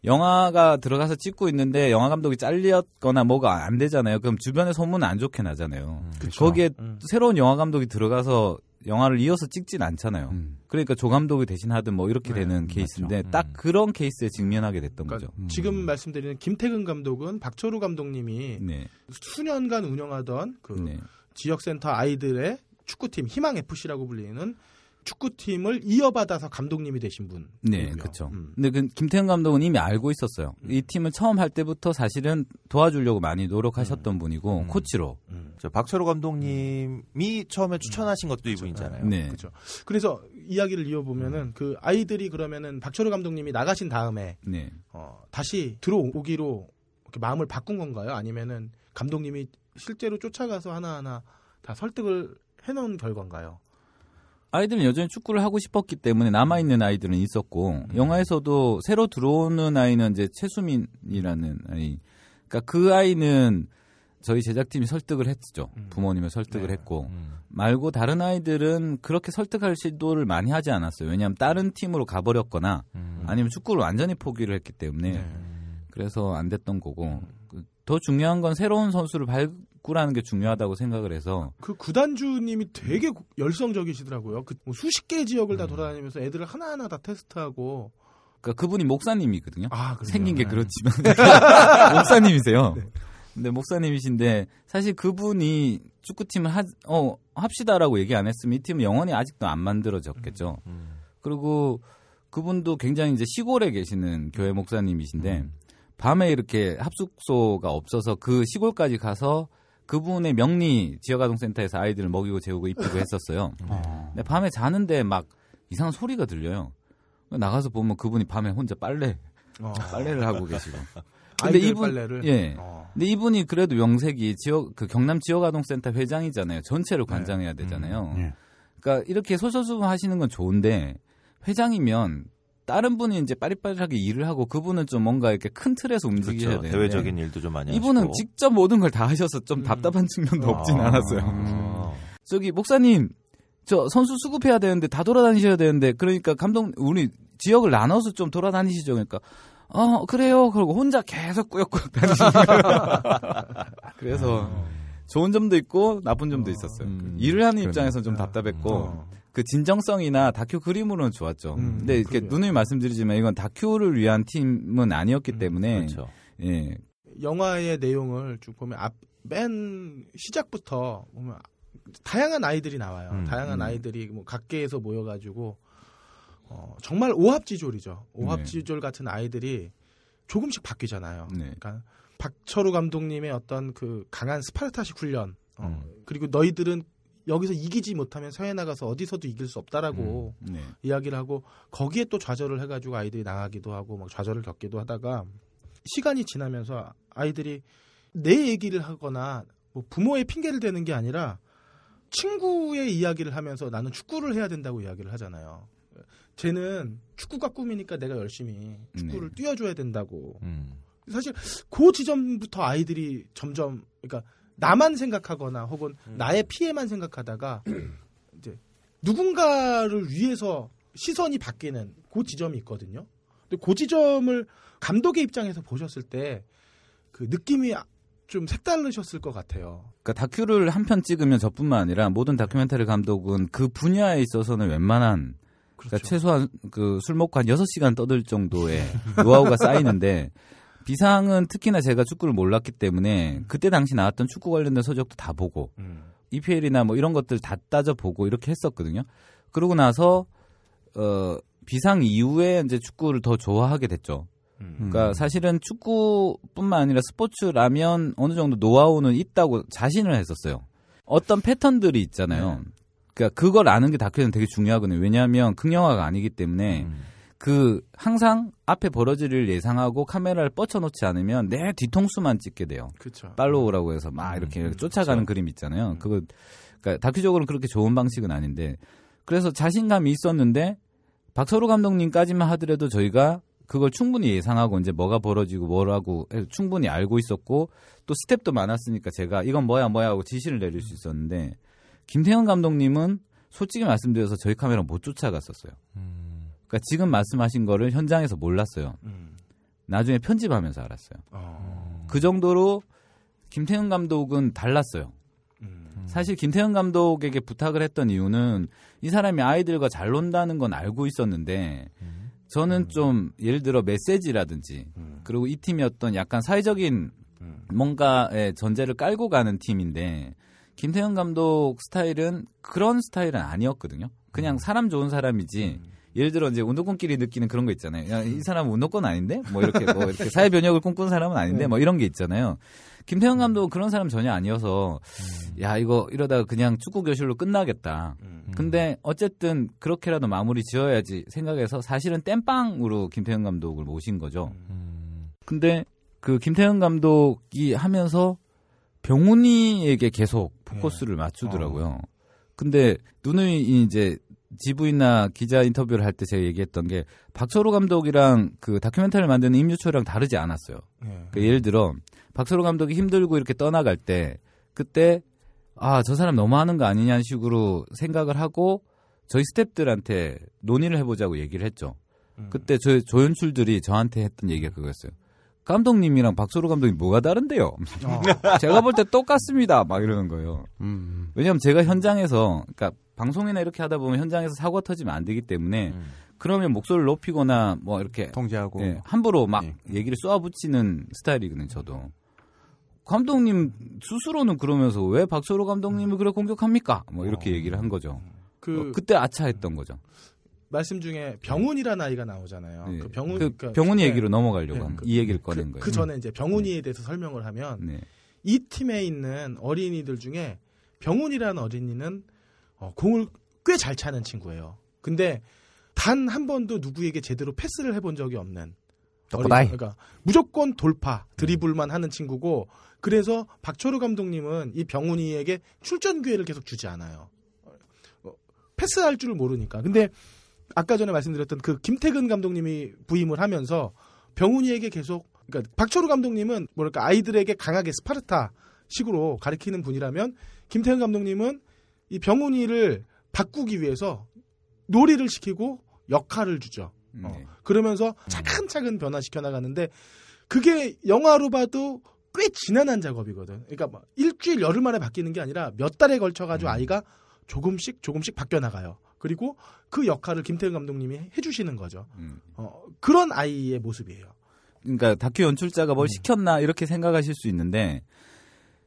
영화가 들어가서 찍고 있는데 영화 감독이 잘렸거나 뭐가 안 되잖아요. 그럼 주변에 소문은 안 좋게 나잖아요. 그쵸. 거기에 음. 새로운 영화 감독이 들어가서 영화를 이어서 찍진 않잖아요. 음. 그러니까 조 감독이 대신 하든 뭐 이렇게 네, 되는 케이스인데 맞죠. 딱 음. 그런 케이스에 직면하게 됐던 그러니까 거죠. 지금 말씀드리는 김태근 감독은 박철우 감독님이 네, 수년간 운영하던 그 네, 지역센터 아이들의 축구팀 희망 FC라고 불리는 축구팀을 이어받아서 감독님이 되신 분. 네, 그렇죠. 음. 근데 그 김태형 감독은 이미 알고 있었어요. 이 팀을 처음 할 때부터 사실은 도와주려고 많이 노력하셨던 분이고 음. 코치로. 저 박철호 감독님이 처음에 추천하신 것도 이분이잖아요. 네, 그렇죠. 그래서 이야기를 이어보면은 그 아이들이 그러면은 박철우 감독님이 나가신 다음에 네. 어, 다시 들어오기로 이렇게 마음을 바꾼 건가요? 아니면은 감독님이 실제로 쫓아가서 하나하나 다 설득을 해놓은 결과인가요? 아이들은 여전히 축구를 하고 싶었기 때문에 남아 있는 아이들은 있었고 영화에서도 새로 들어오는 아이는 이제 최수민이라는 아이. 그러니까 그 아이는 저희 제작팀이 설득을 했죠. 음. 부모님을 설득을 네. 했고 음. 말고 다른 아이들은 그렇게 설득할 시도를 많이 하지 않았어요. 왜냐하면 다른 팀으로 가버렸거나 음. 아니면 축구를 완전히 포기를 했기 때문에 네. 그래서 안 됐던 거고 그- 더 중요한 건 새로운 선수를 발 굴하는 게 중요하다고 생각을 해서 그 구단주님이 되게 열성적이시더라고요. 그 수십 개 지역을 음. 다 돌아다니면서 애들을 하나하나 다 테스트하고 그러니까 그분이 목사님이거든요. 아? 생긴 게 네. 그렇지만 목사님이세요. 근데 목사님이신데 사실 그분이 축구팀을 하, 어, 합시다라고 얘기 안 했으면 이 팀은 영원히 아직도 안 만들어졌겠죠. 음. 그리고 그분도 굉장히 이제 시골에 계시는 교회 목사님이신데 밤에 이렇게 합숙소가 없어서 그 시골까지 가서 그분의 명리 지역아동센터에서 아이들을 먹이고 재우고 입히고 했었어요. 근데 밤에 자는데 막 이상한 소리가 들려요. 나가서 보면 그분이 밤에 혼자 빨래 어. 빨래를 하고 계시고. 근데 이분 빨래를 예. 어. 근데 이분이 그래도 영색이 지역 그 경남 지역아동센터 회장이잖아요. 전체를 네. 관장해야 되잖아요. 음, 예. 그러니까 이렇게 소소수분 하시는 건 좋은데 회장이면 다른 분이 이제 빠릿빠릿하게 일을 하고 그분은 좀 뭔가 이렇게 큰 틀에서 움직이셔야 그렇죠. 대외적인 일도 좀 많이 이분은 하시고. 직접 모든 걸 다 하셔서 좀 음. 답답한 측면도 아. 없진 않았어요. 어. 저기 목사님 저 선수 수급해야 되는데 다 돌아다니셔야 되는데 그러니까 감독 우리 지역을 나눠서 좀 돌아다니시죠 그러니까 어 그래요 그러고 혼자 계속 꾸역꾸역 다니시는. 그래서 좋은 점도 있고 나쁜 점도 있었어요. 음. 일을 하는 그러네. 입장에서 좀 답답했고 어. 그 진정성이나 다큐 그림으로는 좋았죠. 음, 근데 이렇게. 누누이 말씀드리지만 이건 다큐를 위한 팀은 아니었기 음, 때문에 그렇죠. 예. 영화의 내용을 쭉 보면 앞, 맨 시작부터 보면 다양한 아이들이 나와요. 음, 다양한 음. 아이들이 뭐 각계에서 모여가지고 어, 정말 오합지졸이죠. 오합지졸 같은 아이들이 조금씩 바뀌잖아요. 네. 그러니까 박철우 감독님의 어떤 그 강한 스파르타식 훈련 어, 음. 그리고 너희들은 여기서 이기지 못하면 서해 나가서 어디서도 이길 수 없다라고 네. 이야기를 하고 거기에 또 좌절을 해가지고 아이들이 나가기도 하고 막 좌절을 겪기도 하다가 시간이 지나면서 아이들이 내 얘기를 하거나 뭐 부모의 핑계를 대는 게 아니라 친구의 이야기를 하면서 나는 축구를 해야 된다고 이야기를 하잖아요. 쟤는 축구가 꿈이니까 내가 열심히 축구를 네. 뛰어줘야 된다고. 음. 사실 그 지점부터 아이들이 점점 그러니까 나만 생각하거나 혹은 나의 피해만 생각하다가 이제 누군가를 위해서 시선이 바뀌는 그 지점이 있거든요. 근데 그 지점을 감독의 입장에서 보셨을 때 그 느낌이 좀 색다르셨을 것 같아요. 그러니까 다큐를 한 편 찍으면 저뿐만 아니라 모든 다큐멘터리 감독은 그 분야에 있어서는 웬만한 그러니까 최소한 그 술 먹고 한 6시간 떠들 정도의 노하우가 쌓이는데 비상은 특히나 제가 축구를 몰랐기 때문에 그때 당시 나왔던 축구 관련된 서적도 다 보고 EPL이나 뭐 이런 것들 다 따져 보고 이렇게 했었거든요. 그러고 나서 어 비상 이후에 이제 축구를 더 좋아하게 됐죠. 그러니까 사실은 축구뿐만 아니라 스포츠라면 어느 정도 노하우는 있다고 자신을 했었어요. 어떤 패턴들이 있잖아요. 그러니까 그걸 아는 게 다큐에는 되게 중요하거든요. 왜냐하면 극영화가 아니기 때문에 음. 그 항상 앞에 벌어질 일을 예상하고 카메라를 뻗쳐놓지 않으면 내 뒤통수만 찍게 돼요. 그렇죠. 팔로우라고 해서 막 이렇게 음, 쫓아가는 그림 있잖아요. 그거 그러니까 다큐적으로는 그렇게 좋은 방식은 아닌데 그래서 자신감이 있었는데 박서로 감독님까지만 하더라도 저희가 그걸 충분히 예상하고 이제 뭐가 벌어지고 뭐라고 충분히 알고 있었고 또 스텝도 많았으니까 제가 이건 뭐야 뭐야 하고 지시를 내릴 수 있었는데 김태형 감독님은 솔직히 말씀드려서 저희 카메라 못 쫓아갔었어요. 음. 그러니까 지금 말씀하신 거를 현장에서 몰랐어요. 음. 나중에 편집하면서 알았어요. 어. 그 정도로 김태형 감독은 달랐어요. 음. 사실 김태형 감독에게 부탁을 했던 이유는 이 사람이 아이들과 잘 논다는 건 알고 있었는데 저는 좀 예를 들어 메시지라든지 음. 그리고 이 팀이 어떤 약간 사회적인 음. 뭔가의 전제를 깔고 가는 팀인데 김태형 감독 스타일은 그런 스타일은 아니었거든요. 그냥 사람 좋은 사람이지. 예를 들어 이제 운동권끼리 느끼는 그런 거 있잖아요. 야, 이 사람은 운동권 아닌데? 뭐 이렇게 뭐 이렇게 사회 변혁을 꿈꾸는 사람은 아닌데? 뭐 이런 게 있잖아요. 김태형 감독은 그런 사람 전혀 아니어서 야 이거 이러다가 그냥 축구 교실로 끝나겠다. 음. 근데 어쨌든 그렇게라도 마무리 지어야지 생각해서 사실은 땜빵으로 김태형 감독을 모신 거죠. 음. 근데 그 김태형 감독이 하면서 병훈이에게 계속 포커스를 맞추더라고요. 근데 누누이 이제 GV나 기자 인터뷰를 할 때 제가 얘기했던 게 박철호 감독이랑 그 다큐멘터리를 만드는 임유초랑 다르지 않았어요. 예. 그러니까 예를 들어 박철호 감독이 힘들고 이렇게 떠나갈 때 그때 아 저 사람 너무 하는 거 아니냐는 식으로 생각을 하고 저희 스탭들한테 논의를 해보자고 얘기를 했죠. 음. 그때 저 조연출들이 저한테 했던 얘기가 그거였어요. 감독님이랑 박소로 감독이 뭐가 다른데요? 어. 제가 볼 때 똑같습니다. 막 이러는 거예요. 음. 왜냐하면 제가 현장에서, 그러니까 방송이나 이렇게 하다 보면 현장에서 사고가 터지면 안 되기 때문에 음. 그러면 목소리를 높이거나 뭐 이렇게 통제하고 예, 함부로 막 예. 얘기를 쏘아붙이는 스타일이거든요, 저도. 감독님 스스로는 그러면서 왜 박소로 감독님을 그래 공격합니까? 뭐 이렇게 얘기를 한 거죠. 그 어, 그때 아차했던 거죠. 말씀 중에 병훈이라는 아이가 나오잖아요. 네. 그 병훈 그 그러니까 병훈이 네. 얘기로 넘어가려고 네. 그- 이 얘기를 그, 꺼낸 거예요. 그 전에 이제 병훈이에 대해서 설명을 하면 네. 이 팀에 있는 어린이들 중에 병훈이라는 어린이는 어, 공을 꽤 잘 차는 친구예요. 근데 단 한 번도 누구에게 제대로 패스를 해본 적이 없는. 어린이. 그러니까 무조건 돌파, 드리블만 하는 친구고 그래서 박철우 감독님은 이 병훈이에게 출전 기회를 계속 주지 않아요. 어, 패스할 줄을 모르니까. 근데 아까 전에 말씀드렸던 그 김태근 감독님이 부임을 하면서 병훈이에게 계속 그러니까 박철우 감독님은 뭐랄까 아이들에게 강하게 스파르타 식으로 가리키는 분이라면 김태근 감독님은 이 병훈이를 바꾸기 위해서 놀이를 시키고 역할을 주죠. 어. 네. 그러면서 차근차근 변화시켜 나가는데 그게 영화로 봐도 꽤 지난한 작업이거든. 그러니까 막 일주일 열흘 만에 바뀌는 게 아니라 몇 달에 걸쳐 가지고 아이가 조금씩 조금씩 바뀌어 나가요. 그리고 그 역할을 김태근 감독님이 해주시는 거죠. 음. 어, 그런 아이의 모습이에요. 그러니까 다큐 연출자가 음. 뭘 시켰나 이렇게 생각하실 수 있는데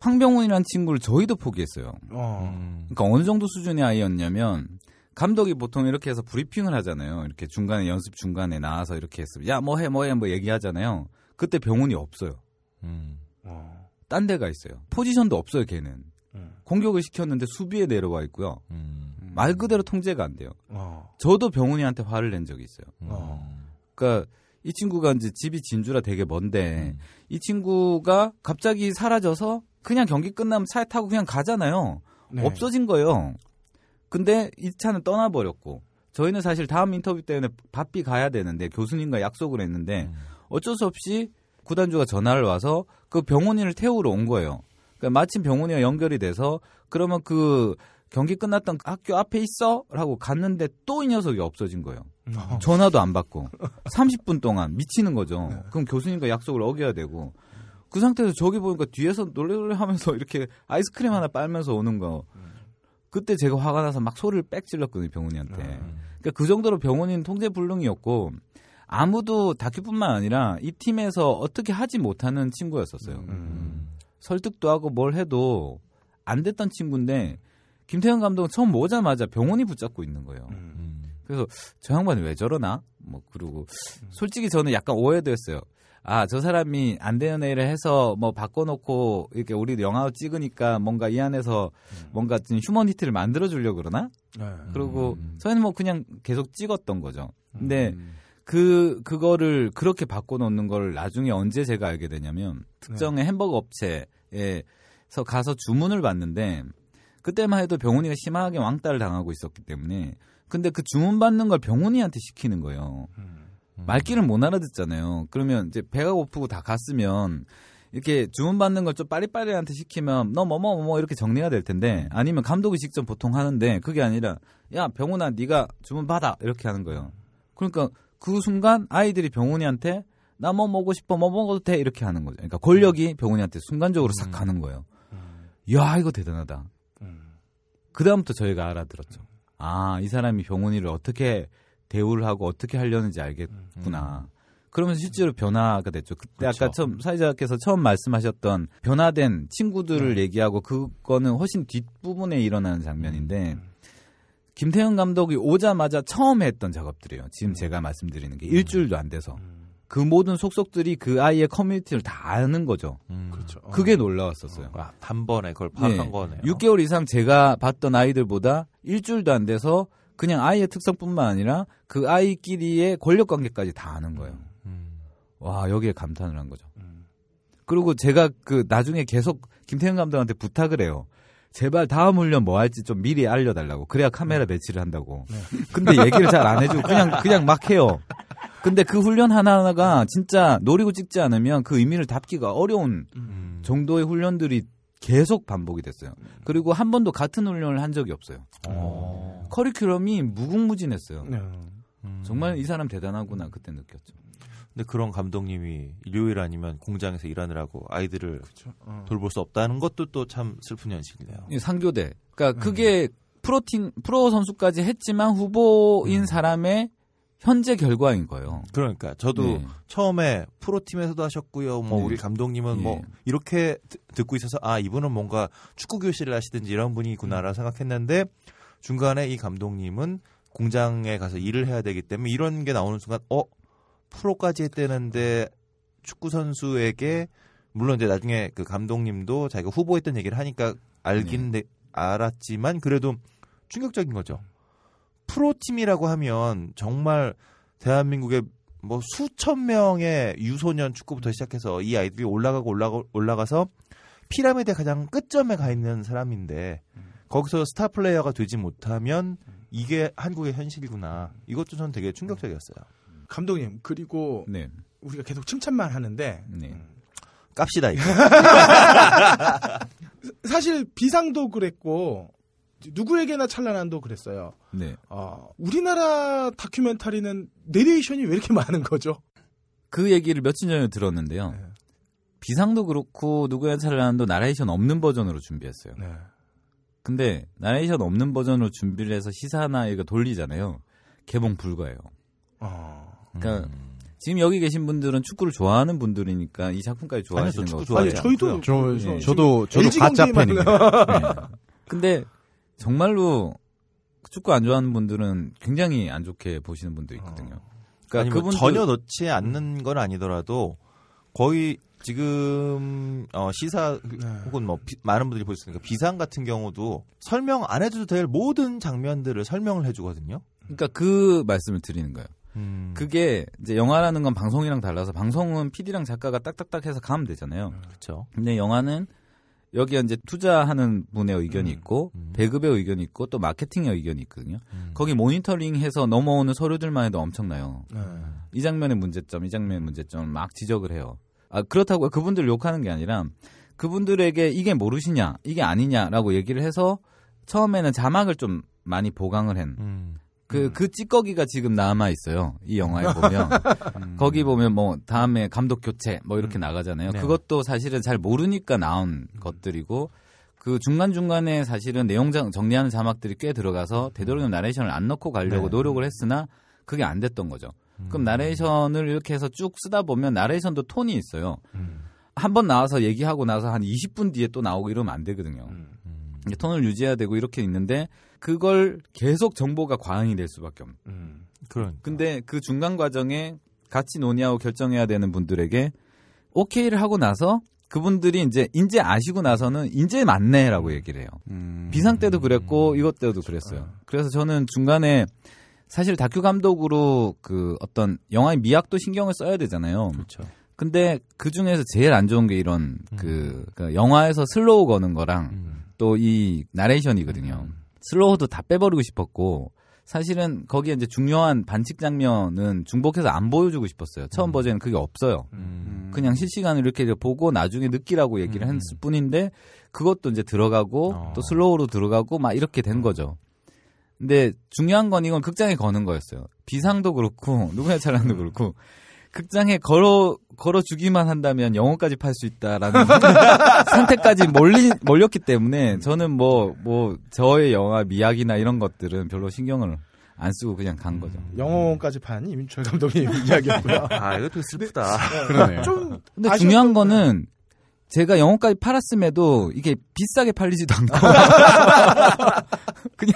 황병훈이라는 친구를 저희도 포기했어요. 어. 음. 그러니까 어느 정도 수준의 아이였냐면 감독이 보통 이렇게 해서 브리핑을 하잖아요. 이렇게 중간에 연습 중간에 나와서 이렇게 했으면 야 뭐해 뭐해 뭐 얘기하잖아요. 그때 병훈이 없어요. 음. 어. 딴 데가 있어요. 포지션도 없어요, 걔는. 음. 공격을 시켰는데 수비에 내려와 있고요. 음. 말 그대로 통제가 안 돼요. 어. 저도 병훈이한테 화를 낸 적이 있어요. 어. 그러니까 이 친구가 이제 집이 진주라 되게 먼데 음. 이 친구가 갑자기 사라져서 그냥 경기 끝나면 차에 타고 그냥 가잖아요. 네. 없어진 거예요. 근데 이 차는 떠나버렸고 저희는 사실 다음 인터뷰 때문에 바삐 가야 되는데 교수님과 약속을 했는데 음. 어쩔 수 없이 구단주가 전화를 와서 그 병원인을 태우러 온 거예요. 그러니까 마침 병원이와 연결이 돼서 그러면 그 경기 끝났던 학교 앞에 있어? 라고 갔는데 또 이 녀석이 없어진 거예요. 어. 전화도 안 받고 30분 동안 미치는 거죠. 네. 그럼 교수님과 약속을 어겨야 되고 그 상태에서 저기 보니까 뒤에서 놀래놀래 하면서 이렇게 아이스크림 하나 빨면서 오는 거. 그때 제가 화가 나서 막 소리를 빽 질렀거든요, 병원이한테. 음. 그러니까 그 정도로 병원인 통제 불능이었고 아무도 다큐뿐만 아니라 이 팀에서 어떻게 하지 못하는 친구였었어요. 음. 설득도 하고 뭘 해도 안 됐던 친구인데 김태형 감독은 처음 오자마자 병원이 붙잡고 있는 거예요. 음. 음. 그래서 저 양반이 왜 저러나? 뭐 그리고 솔직히 저는 약간 오해도 했어요. 아, 저 사람이 안 되는 애를 해서 뭐 바꿔놓고 이렇게 우리 영화 찍으니까 뭔가 이 안에서 뭔가 좀 휴머니티를 만들어 주려고 그러나? 네. 그리고 음. 저희는 뭐 그냥 계속 찍었던 거죠. 근데 음. 그 그거를 그렇게 바꿔놓는 걸 나중에 언제 제가 알게 되냐면 특정의 햄버거 업체에서 가서 주문을 받는데 그때만 해도 병훈이가 심하게 왕따를 당하고 있었기 때문에 근데 그 주문 받는 걸 병훈이한테 시키는 거예요. 음. 말귀를 못 알아듣잖아요. 그러면 이제 배가 고프고 다 갔으면 이렇게 주문 받는 걸 좀 빠리빠리한테 시키면 너 뭐뭐 뭐 이렇게 정리가 될 텐데 아니면 감독이 직접 보통 하는데 그게 아니라 야 병훈아 네가 주문 받아 이렇게 하는 거예요. 그러니까 그 순간 아이들이 병훈이한테 나 뭐 먹고 싶어 뭐 먹어도 돼 이렇게 하는 거죠. 그러니까 권력이 병훈이한테 순간적으로 싹 가는 거예요. 야 이거 대단하다. 음. 그 다음부터 저희가 알아들었죠. 아, 이 사람이 병훈이를 어떻게 대우를 하고 어떻게 하려는지 알겠구나. 그러면서 실제로 변화가 됐죠. 그때 그렇죠. 아까 처음 사회자께서 처음 말씀하셨던 변화된 친구들을 얘기하고 그거는 훨씬 뒷부분에 일어나는 장면인데 김태형 감독이 오자마자 처음 했던 작업들이에요. 지금 제가 말씀드리는 게 일주일도 안 돼서 그 모든 속속들이 그 아이의 커뮤니티를 다 아는 거죠. 음. 그렇죠. 어. 그게 놀라웠었어요. 아, 단번에 그걸 파악한 예. 거네요. 6개월 이상 제가 봤던 아이들보다 일주일도 안 돼서 그냥 아이의 특성뿐만 아니라 그 아이끼리의 권력 관계까지 다 아는 거예요. 음. 와, 여기에 감탄을 한 거죠. 음. 그리고 제가 그 나중에 계속 김태형 감독한테 부탁을 해요. 제발 다음 훈련 뭐 할지 좀 미리 알려달라고. 그래야 카메라 배치를 한다고. 근데 얘기를 잘 안 해주고 그냥, 그냥 막 해요. 근데 그 훈련 하나하나가 진짜 노리고 찍지 않으면 그 의미를 담기가 어려운 음. 정도의 훈련들이 계속 반복이 됐어요. 그리고 한 번도 같은 훈련을 한 적이 없어요. 어. 커리큘럼이 무궁무진했어요. 네. 음. 정말 이 사람 대단하구나 그때 느꼈죠. 근데 그런 감독님이 일요일 아니면 공장에서 일하느라고 아이들을. 어. 돌볼 수 없다는 것도 또 참 슬픈 현실이네요. 이 상교대. 그러니까 그게 프로팀 프로 선수까지 했지만 후보인 사람의 현재 결과인 거예요. 그러니까 저도 네. 처음에 프로팀에서도 하셨고요. 뭐 네. 우리 감독님은 예. 뭐 이렇게 듣- 듣고 있어서 아 이분은 뭔가 축구 교실을 하시든지 이런 분이구나라 생각했는데 중간에 이 감독님은 공장에 가서 일을 해야 되기 때문에 이런 게 나오는 순간 어? 프로까지 했다는데 축구 선수에게 물론 이제 나중에 그 감독님도 자기가 후보했던 얘기를 하니까 알긴 데- 알았지만 그래도 충격적인 거죠. 프로팀이라고 하면 정말 대한민국의 뭐 수천 명의 유소년 축구부터 시작해서 이 아이들이 올라가고 올라가 올라가서 피라미드의 가장 끝점에 가 있는 사람인데 거기서 스타 플레이어가 되지 못하면 이게 한국의 현실이구나. 이것도 전 되게 충격적이었어요. 감독님 그리고 네. 우리가 계속 칭찬만 하는데 네. 깝시다 이거. 사실 비상도 그랬고 누구에게나 찬란한도 그랬어요. 네. 어, 우리나라 다큐멘터리는 내레이션이 왜 이렇게 많은 거죠? 그 얘기를 며칠 전에 들었는데요. 네. 비상도 그렇고 누구야 찰나도 나레이션 없는 버전으로 준비했어요. 네. 근데 나레이션 없는 버전으로 준비를 해서 시사나 이거 돌리잖아요. 개봉 불가예요. 어. 그러니까 음. 지금 여기 계신 분들은 축구를 좋아하는 분들이니까 이 작품까지 좋아하시는 아니요, 저거 축구 아니 저희도 저, 그래서 저도, 저도 가짜 경기에만 팬입니다. 근데 정말로 축구 안 좋아하는 분들은 굉장히 안 좋게 보시는 분도 있거든요. 그러니까 아니 뭐 그분들 전혀 넣지 않는 건 아니더라도 거의 지금 어, 시사 네. 혹은 뭐 비- 많은 분들이 볼수 있으니까 비상 같은 경우도 설명 안 해도 될 모든 장면들을 설명을 해주거든요. 그러니까 그 말씀을 드리는 거예요. 음. 그게 이제 영화라는 건 방송이랑 달라서 방송은 PD랑 작가가 딱딱딱 해서 가면 되잖아요. 그렇죠. 근데 영화는 여기 이제 투자하는 분의 의견이 있고 음. 배급의 의견이 있고 또 마케팅의 의견이 있거든요. 음. 거기 모니터링해서 넘어오는 서류들만 해도 엄청나요. 네. 이 장면의 문제점, 이 장면의 문제점을 막 지적을 해요. 아, 그렇다고 그분들 욕하는 게 아니라 그분들에게 이게 모르시냐, 이게 아니냐라고 얘기를 해서 처음에는 자막을 좀 많이 보강을 한. 음. 그, 그 찌꺼기가 지금 남아 있어요. 이 영화에 보면. 거기 보면 뭐, 다음에 감독 교체, 뭐 이렇게 나가잖아요. 네. 그것도 사실은 잘 모르니까 나온 것들이고, 그 중간중간에 사실은 내용 장- 정리하는 자막들이 꽤 들어가서 되도록이면 나레이션을 안 넣고 가려고 네. 노력을 했으나, 그게 안 됐던 거죠. 그럼 나레이션을 이렇게 해서 쭉 쓰다 보면 나레이션도 톤이 있어요. 음. 한번 나와서 얘기하고 나서 한 20분 뒤에 또 나오고 이러면 안 되거든요. 음. 톤을 유지해야 되고 이렇게 있는데 그걸 계속 정보가 과잉이 될 수밖에 없는. 음. 그런. 근데 그 중간 과정에 같이 논의하고 결정해야 되는 분들에게 오케이를 하고 나서 그분들이 이제 인제 아시고 나서는 인제 맞네라고 얘기를 해요. 음. 비상 때도 그랬고 이것 때도 그랬어요. 그래서 저는 중간에 사실 다큐 감독으로 그 어떤 영화의 미학도 신경을 써야 되잖아요. 그렇죠. 근데 그 중에서 제일 안 좋은 게 이런 그, 그 영화에서 slow 거는 거랑 음. 또 이 나레이션이거든요. slow도 다 빼버리고 싶었고 사실은 거기에 이제 중요한 반칙 장면은 중복해서 안 보여주고 싶었어요. 처음 버전에는 그게 없어요. 음. 그냥 실시간으로 이렇게 보고 나중에 느끼라고 얘기를 음. 했을 뿐인데 그것도 이제 들어가고 어. 또 slow로 들어가고 막 이렇게 된 거죠. 근데 중요한 건 이건 극장에 거는 거였어요. 비상도 그렇고 누구야 잘난도 그렇고 극장에 걸어 걸어 주기만 한다면 영어까지 팔 수 있다라는 선택까지 몰리 몰렸기 때문에 저는 뭐뭐 저의 영화 미학이나 이런 것들은 별로 신경을 안 쓰고 그냥 간 거죠. 영어까지 판 이민철 감독님 이야기였고요. 아 이거 되게 슬프다. 그러네. 좀 근데 중요한 거는 제가 영어까지 팔았음에도 이게 비싸게 팔리지도 않고 그냥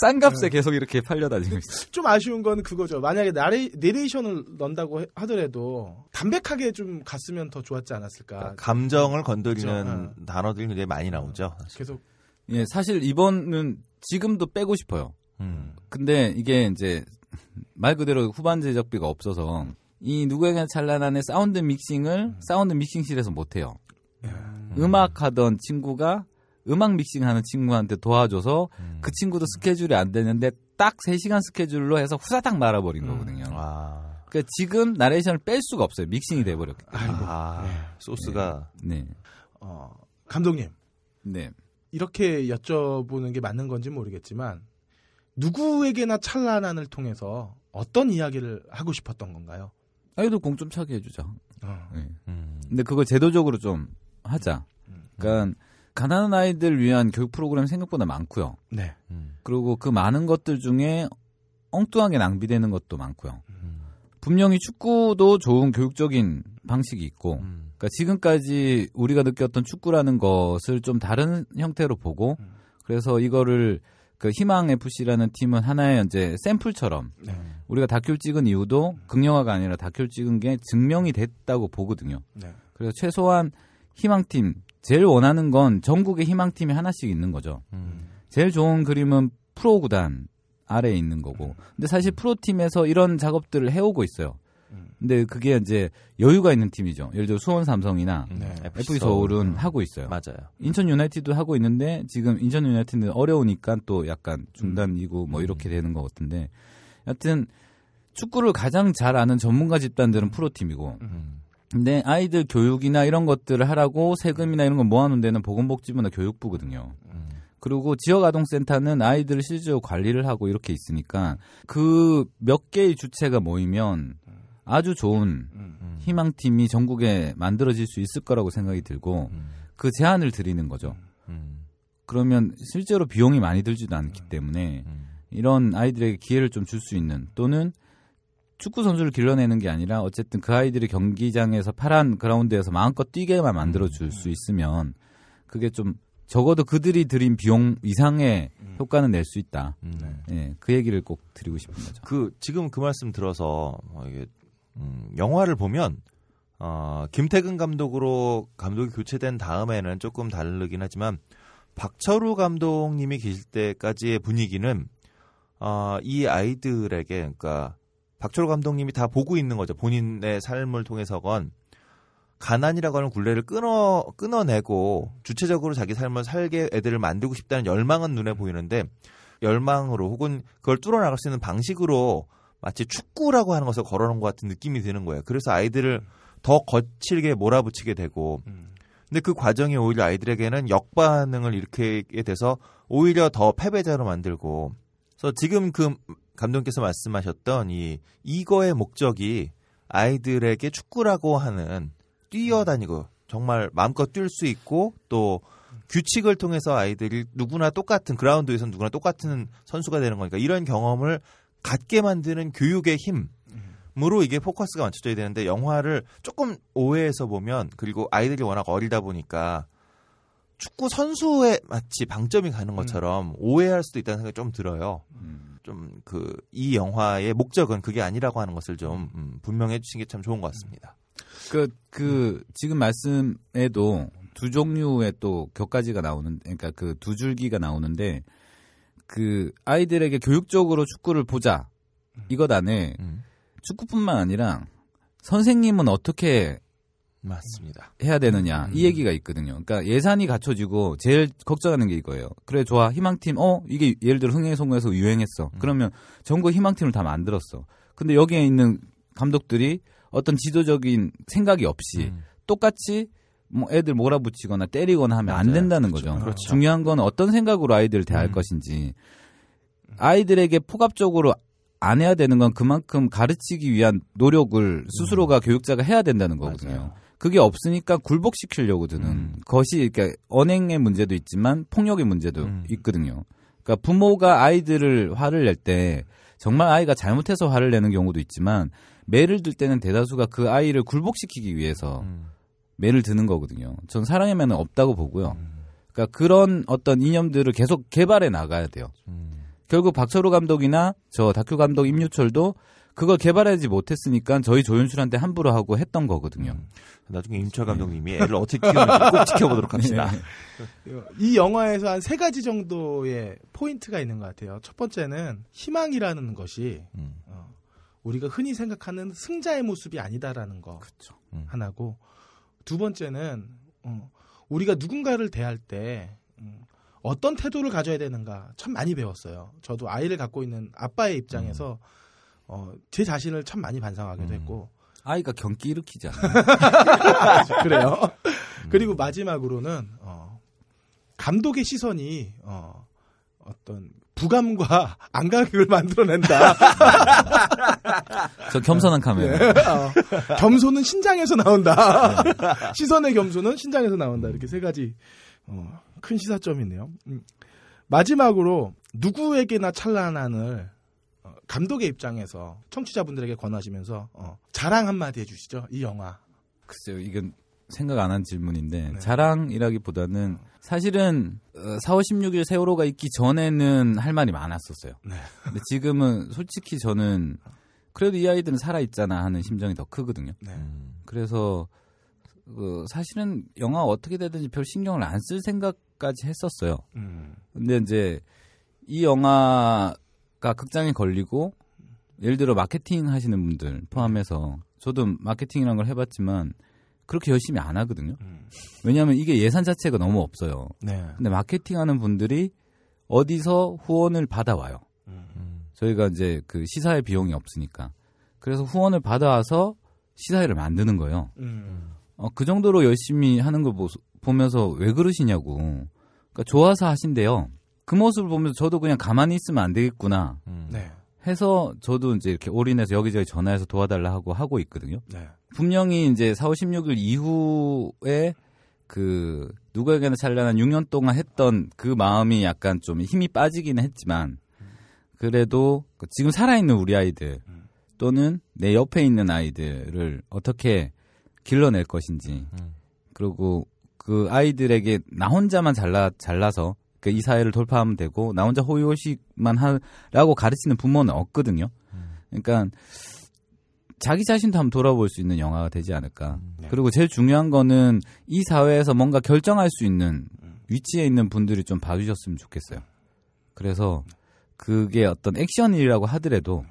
싼 값에 계속 이렇게 팔려다니고 있어요. 좀 아쉬운 건 그거죠. 만약에 나레, 내레이션을 넣는다고 해- 하더라도 담백하게 좀 갔으면 더 좋았지 않았을까. 그러니까 감정을 건드리는 그렇죠. 단어들이 굉장히 많이 나오죠. 계속 예, 사실 이 부분은 지금도 빼고 싶어요. 음. 근데 이게 이제 말 그대로 후반 제작비가 없어서 이 누구에게나 찬란한의 사운드 믹싱을 사운드 믹싱실에서 못 해요. 음악 하던 친구가 음악 믹싱하는 친구한테 도와줘서 음. 그 친구도 스케줄이 안 되는데 딱 3시간 스케줄로 해서 후사닥 말아버린 거거든요. 아. 그러니까 지금 나레이션을 뺄 수가 없어요. 믹싱이 돼버렸기 때문에. 아. 소스가 네. 어, 감독님 네. 이렇게 여쭤보는 게 맞는 건지 모르겠지만 누구에게나 찬란한을 통해서 어떤 이야기를 하고 싶었던 건가요? 아이도 공 좀 차게 해주자. 어. 네. 음. 근데 그걸 제도적으로 좀 하자. 그러니까 가난한 아이들 위한 교육 프로그램 생각보다 많고요. 네. 음. 그리고 그 많은 것들 중에 엉뚱하게 낭비되는 것도 많고요. 음. 분명히 축구도 좋은 교육적인 방식이 있고, 음. 그러니까 지금까지 우리가 느꼈던 축구라는 것을 좀 다른 형태로 보고, 음. 그래서 이거를 그 희망 FC라는 팀은 하나의 이제 샘플처럼 네. 우리가 다큐를 찍은 이유도 극영화가 아니라 다큐를 찍은 게 증명이 됐다고 보거든요. 네. 그래서 최소한 희망팀 제일 원하는 건 전국에 희망팀이 하나씩 있는 거죠. 음. 제일 좋은 그림은 프로 구단 아래에 있는 거고. 근데 사실 프로 팀에서 이런 작업들을 해오고 있어요. 근데 그게 이제 여유가 있는 팀이죠. 예를 들어 수원 삼성이나 네. FC 서울은 하고 있어요. 맞아요. 인천 유나이티드 하고 있는데 지금 인천 유나이티드는 어려우니까 또 약간 중단이고 뭐 이렇게 되는 것 같은데 여튼 축구를 가장 잘 아는 전문가 집단들은 프로팀이고 음. 근데 아이들 교육이나 이런 것들을 하라고 세금이나 이런 거 모아놓은 데는 보건복지부나 교육부거든요. 음. 그리고 지역아동센터는 아이들을 실제로 관리를 하고 이렇게 있으니까 그 몇 개의 주체가 모이면 아주 좋은 음. 희망팀이 전국에 만들어질 수 있을 거라고 생각이 들고 음. 그 제안을 드리는 거죠. 음. 그러면 실제로 비용이 많이 들지도 않기 때문에 음. 이런 아이들에게 기회를 좀 줄 수 있는 또는 축구 선수를 길러내는 게 아니라 어쨌든 그 아이들이 경기장에서 파란 그라운드에서 마음껏 뛰게만 만들어 줄 수 있으면 그게 좀 적어도 그들이 들인 비용 이상의 효과는 낼 수 있다. 음. 예, 그 얘기를 꼭 드리고 싶은 거죠. 그 지금 그 말씀 들어서 어, 이게 음, 영화를 보면 어, 김태근 감독으로 감독이 교체된 다음에는 조금 다르긴 하지만 박철우 감독님이 계실 때까지의 분위기는 어, 이 아이들에게 그러니까 박철우 감독님이 다 보고 있는 거죠. 본인의 삶을 통해서건 가난이라고 하는 굴레를 끊어 끊어내고 주체적으로 자기 삶을 살게 애들을 만들고 싶다는 열망은 눈에 보이는데 열망으로 혹은 그걸 뚫어나갈 수 있는 방식으로 마치 축구라고 하는 것을 걸어놓은 것 같은 느낌이 드는 거예요. 그래서 아이들을 더 거칠게 몰아붙이게 되고 근데 그 과정이 오히려 아이들에게는 역반응을 일으키게 돼서 오히려 더 패배자로 만들고 그래서 지금 그 감독님께서 말씀하셨던 이 이거의 목적이 아이들에게 축구라고 하는 뛰어다니고 정말 마음껏 뛸 수 있고 또 규칙을 통해서 아이들이 누구나 똑같은 그라운드에서 누구나 똑같은 선수가 되는 거니까 이런 경험을 갖게 만드는 교육의 힘 으로 이게 포커스가 맞춰져야 되는데 영화를 조금 오해해서 보면 그리고 아이들이 워낙 어리다 보니까 축구 선수에 마치 방점이 가는 것처럼 오해할 수도 있다는 생각이 좀 들어요. 좀 그 이 영화의 목적은 그게 아니라고 하는 것을 좀 음, 분명해 주신 게 참 좋은 것 같습니다. 그, 그, 지금 말씀에도 두 종류의 또 격가지가 나오는, 그러니까 그 두 줄기가 나오는데, 그 아이들에게 교육적으로 축구를 보자. 이것 안에 음, 축구뿐만 아니라 선생님은 어떻게 맞습니다. 해야 되느냐 이 얘기가 있거든요. 그러니까 예산이 갖춰지고 제일 걱정하는 게 이거예요. 그래 좋아 희망팀 어 이게 예를 들어 흥행송에서 유행했어. 그러면 전국 희망팀을 다 만들었어. 근데 여기에 있는 감독들이 어떤 지도적인 생각이 없이 음. 똑같이 뭐 애들 몰아붙이거나 때리거나 하면 안 맞아요. 된다는 그렇죠. 거죠. 그렇죠. 중요한 건 어떤 생각으로 아이들을 대할 음. 것인지 아이들에게 포괄적으로 안 해야 되는 건 그만큼 가르치기 위한 노력을 스스로가 교육자가 해야 된다는 거거든요. 음. 맞아요. 그게 없으니까 굴복시키려고 드는 음. 것이 그러니까 언행의 문제도 있지만 폭력의 문제도 음. 있거든요. 그러니까 부모가 아이들을 화를 낼 때 정말 아이가 잘못해서 화를 내는 경우도 있지만 매를 들 때는 대다수가 그 아이를 굴복시키기 위해서 음. 매를 드는 거거든요. 전 사랑의 매는 없다고 보고요. 음. 그러니까 그런 어떤 이념들을 계속 개발해 나가야 돼요. 음. 결국 박철우 감독이나 저 다큐 감독 임유철도 그걸 개발하지 못했으니까 저희 조연출한테 함부로 하고 했던 거거든요. 음. 나중에 임철 감독님이 애를 어떻게 키우는지 꼭 지켜보도록 합시다. 네. 이 영화에서 한 세 가지 정도의 포인트가 있는 것 같아요. 첫 번째는 희망이라는 것이 음. 어, 우리가 흔히 생각하는 승자의 모습이 아니다라는 거 음. 하나고 두 번째는 어, 우리가 누군가를 대할 때 음, 어떤 태도를 가져야 되는가 참 많이 배웠어요. 저도 아이를 갖고 있는 아빠의 입장에서 어, 제 자신을 참 많이 반성하기도 음. 했고 아이가 경기 일으키지 않아요. 그래요. 음. 그리고 마지막으로는 어, 감독의 시선이 어, 어떤 부감과 안가격을 만들어낸다. 저 겸손한 카메라. 어, 겸손은 신장에서 나온다. 시선의 겸손은 신장에서 나온다. 이렇게 세 가지 어, 큰 시사점이네요. 음. 마지막으로 누구에게나 찬란한을 어, 감독의 입장에서 청취자분들에게 권하시면서 어, 자랑 한마디 해주시죠. 이 영화. 글쎄요, 이건 생각 안 한 질문인데 네. 자랑이라기보다는 사실은 어, 4월 16일 세월호가 있기 전에는 할 말이 많았었어요. 네. 근데 지금은 솔직히 저는 그래도 이 아이들은 살아 있잖아 하는 심정이 더 크거든요. 네. 음. 그래서 그 사실은 영화 어떻게 되든지 별 신경을 안 쓸 생각까지 했었어요. 음. 근데 이제 이 영화가 극장에 걸리고 예를 들어 마케팅 하시는 분들 포함해서 저도 마케팅이라는 걸 해봤지만 그렇게 열심히 안 하거든요. 음. 왜냐하면 이게 예산 자체가 너무 없어요. 네. 근데 마케팅하는 분들이 어디서 후원을 받아와요. 음. 저희가 이제 그 시사회 비용이 없으니까. 그래서 후원을 받아와서 시사회를 만드는 거예요. 음. 어, 그 정도로 열심히 하는 걸 보, 보면서 왜 그러시냐고. 그러니까 좋아서 하신대요. 그 모습을 보면서 저도 그냥 가만히 있으면 안 되겠구나 음. 네. 해서 저도 이제 이렇게 올인해서 여기저기 전화해서 도와달라 하고 하고 있거든요. 네. 분명히 이제 4월 16일 이후에 그 누구에게나 찬란한 6년 동안 했던 그 마음이 약간 좀 힘이 빠지기는 했지만 그래도 그 지금 살아있는 우리 아이들 또는 내 옆에 있는 아이들을 어떻게 길러낼 것인지 음. 그리고 그 아이들에게 나 혼자만 잘라 잘라서 그이 사회를 돌파하면 되고 나 혼자 호의호식만 하라고 가르치는 부모는 없거든요. 그러니까 자기 자신도 한번 돌아볼 수 있는 영화가 되지 않을까. 네. 그리고 제일 중요한 거는 이 사회에서 뭔가 결정할 수 있는 위치에 있는 분들이 좀 봐주셨으면 좋겠어요. 그래서 그게 어떤 액션이라고 하더라도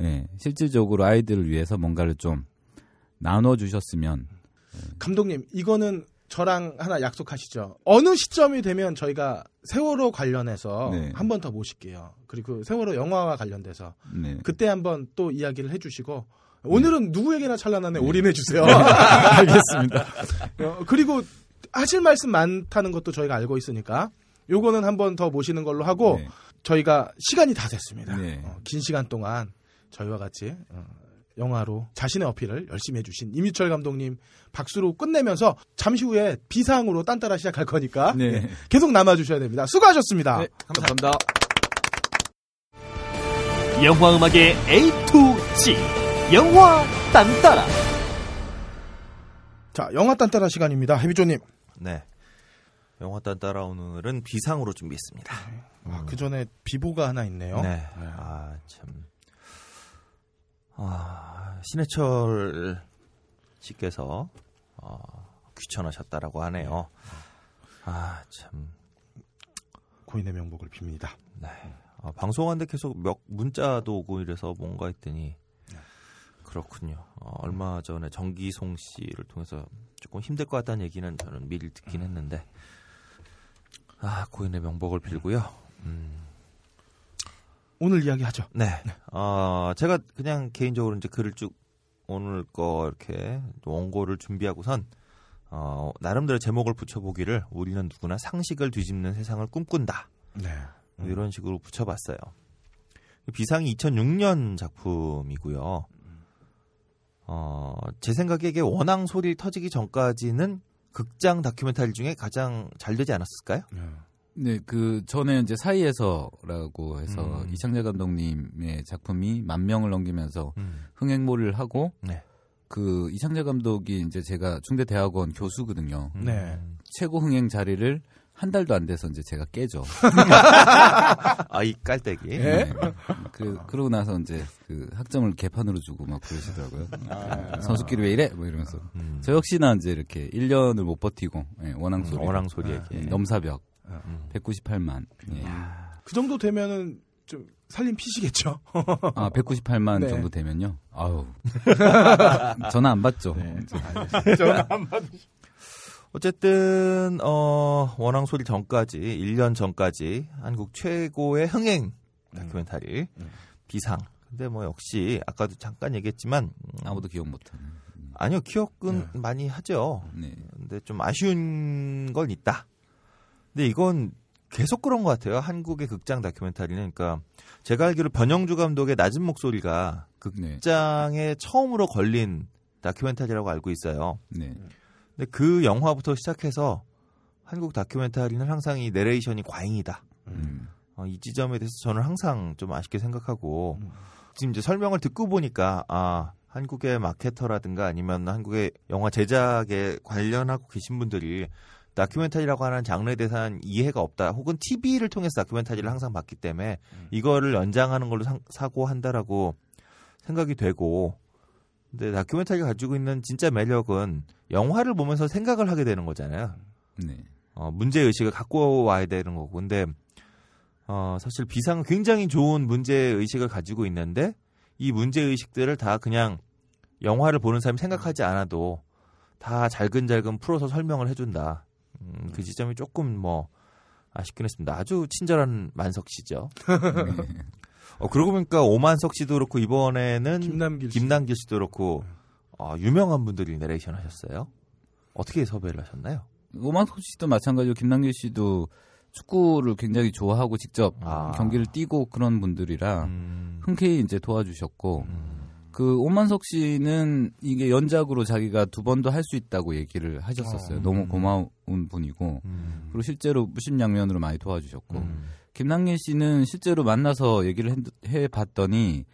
예, 실질적으로 아이들을 위해서 뭔가를 좀 나눠 주셨으면 감독님, 이거는 저랑 하나 약속하시죠. 어느 시점이 되면 저희가 세월호 관련해서 네. 한번 더 모실게요. 그리고 세월호 영화와 관련돼서 네. 그때 한번 또 이야기를 해주시고 오늘은 누구에게나 찬란한에 올인해 주세요. 알겠습니다. 어, 그리고 하실 말씀 많다는 것도 저희가 알고 있으니까 요거는 한번 더 모시는 걸로 하고 네. 저희가 시간이 다 됐습니다. 네. 어, 긴 시간 동안 저희와 같이 어, 영화로 자신의 어필을 열심히 해주신 이미철 감독님 박수로 끝내면서 잠시 후에 비상으로 딴따라 시작할 거니까 네. 예, 계속 남아주셔야 됩니다. 수고하셨습니다. 네, 감사합니다. 영화 음악의 A to G 영화 딴따라 자, 영화 딴따라 시간입니다. 해비조님. 네. 영화 딴 따라 오늘은 비상으로 준비했습니다. 아, 그 전에 비보가 하나 있네요. 네. 아, 참. 아, 신해철 씨께서 어, 귀찮으셨다라고 하네요. 아, 참. 고인의 명복을 빕니다. 네. 아, 방송하는데 계속 몇 문자도 오고 이래서 뭔가 했더니 그렇군요. 어, 얼마 전에 정기송 씨를 통해서 조금 힘들 것 같다는 얘기는 저는 미리 듣긴 했는데 아 고인의 명복을 빌고요. 음, 오늘 이야기하죠. 네. 어, 제가 그냥 개인적으로 이제 글을 쭉 오늘 거 이렇게 원고를 준비하고선 어, 나름대로 제목을 붙여보기를 우리는 누구나 상식을 뒤집는 세상을 꿈꾼다. 네. 뭐 이런 식으로 붙여봤어요. 비상이 2006년 작품이고요. 어, 제 생각에 이게 원앙 소리 터지기 전까지는 극장 다큐멘터리 중에 가장 잘 되지 않았을까요? 네, 그 전에 이제 사이에서라고 해서 음. 이창재 감독님의 작품이 만 명을 넘기면서 음. 흥행몰이를 하고 네. 그 이창재 감독이 이제 제가 중대 대학원 교수거든요. 네. 최고 흥행 자리를 한 달도 안 돼서 이제 제가 깨죠. 아 이 깔때기. 예? 네. 그 그러고 나서 이제 그 학점을 개판으로 주고 막 그러시더라고요. 선수끼리 왜 이래? 뭐 이러면서. 음. 저 역시나 이제 이렇게 1년을 못 버티고 예, 원앙 소리. 원앙 소리에게. 예, 넘사벽 음. 198만. 예. 그 정도 되면은 좀 살림 피시겠죠. 아, 198만 네. 정도 되면요. 아우. 전화 안 받죠. 어쨌든 어 원앙 소리 전까지 1년 전까지 한국 최고의 흥행 다큐멘터리 비상. 근데 뭐 역시 아까도 잠깐 얘기했지만 음, 아무도 기억 못 하는. 아니요 기억은 많이 하죠. 네. 근데 좀 아쉬운 건 있다. 근데 이건 계속 그런 것 같아요. 한국의 극장 다큐멘터리는 그러니까 제가 알기로 변영주 감독의 낮은 목소리가 네. 극장에 처음으로 걸린 다큐멘터리라고 알고 있어요. 네. 근데 그 영화부터 시작해서 한국 다큐멘터리는 항상 이 내레이션이 과잉이다. 음. 어, 이 지점에 대해서 저는 항상 좀 아쉽게 생각하고 음. 지금 이제 설명을 듣고 보니까 아 한국의 마케터라든가 아니면 한국의 영화 제작에 관련하고 계신 분들이 다큐멘터리라고 하는 장르에 대해서는 이해가 없다. 혹은 TV를 통해서 다큐멘터리를 항상 봤기 때문에 이거를 연장하는 걸로 상- 사고 한다라고 생각이 되고 근데 다큐멘터리가 가지고 있는 진짜 매력은 영화를 보면서 생각을 하게 되는 거잖아요. 네. 어, 문제 의식을 갖고 와야 되는 거고. 근데 어, 사실 비상은 굉장히 좋은 문제 의식을 가지고 있는데 이 문제 의식들을 다 그냥 영화를 보는 사람이 생각하지 않아도 다 잘근잘근 풀어서 설명을 해준다. 음, 그 지점이 조금 뭐 아쉽긴 했습니다. 아주 친절한 만석 씨죠. 어, 그러고 보니까 오만석 씨도 그렇고 이번에는 김남길 씨. 김남길 씨도 그렇고 어, 유명한 분들이 내레이션 하셨어요. 어떻게 섭외를 하셨나요? 오만석 씨도 마찬가지로 김남길 씨도 축구를 굉장히 좋아하고 직접 아. 경기를 뛰고 그런 분들이라 음, 흔쾌히 이제 도와주셨고 음, 그 오만석 씨는 이게 연작으로 자기가 두 번도 할 수 있다고 얘기를 하셨었어요. 어. 너무 고마운 분이고 음, 그리고 실제로 무심양면으로 많이 도와주셨고 음, 김남길 씨는 실제로 만나서 얘기를 해, 봤더니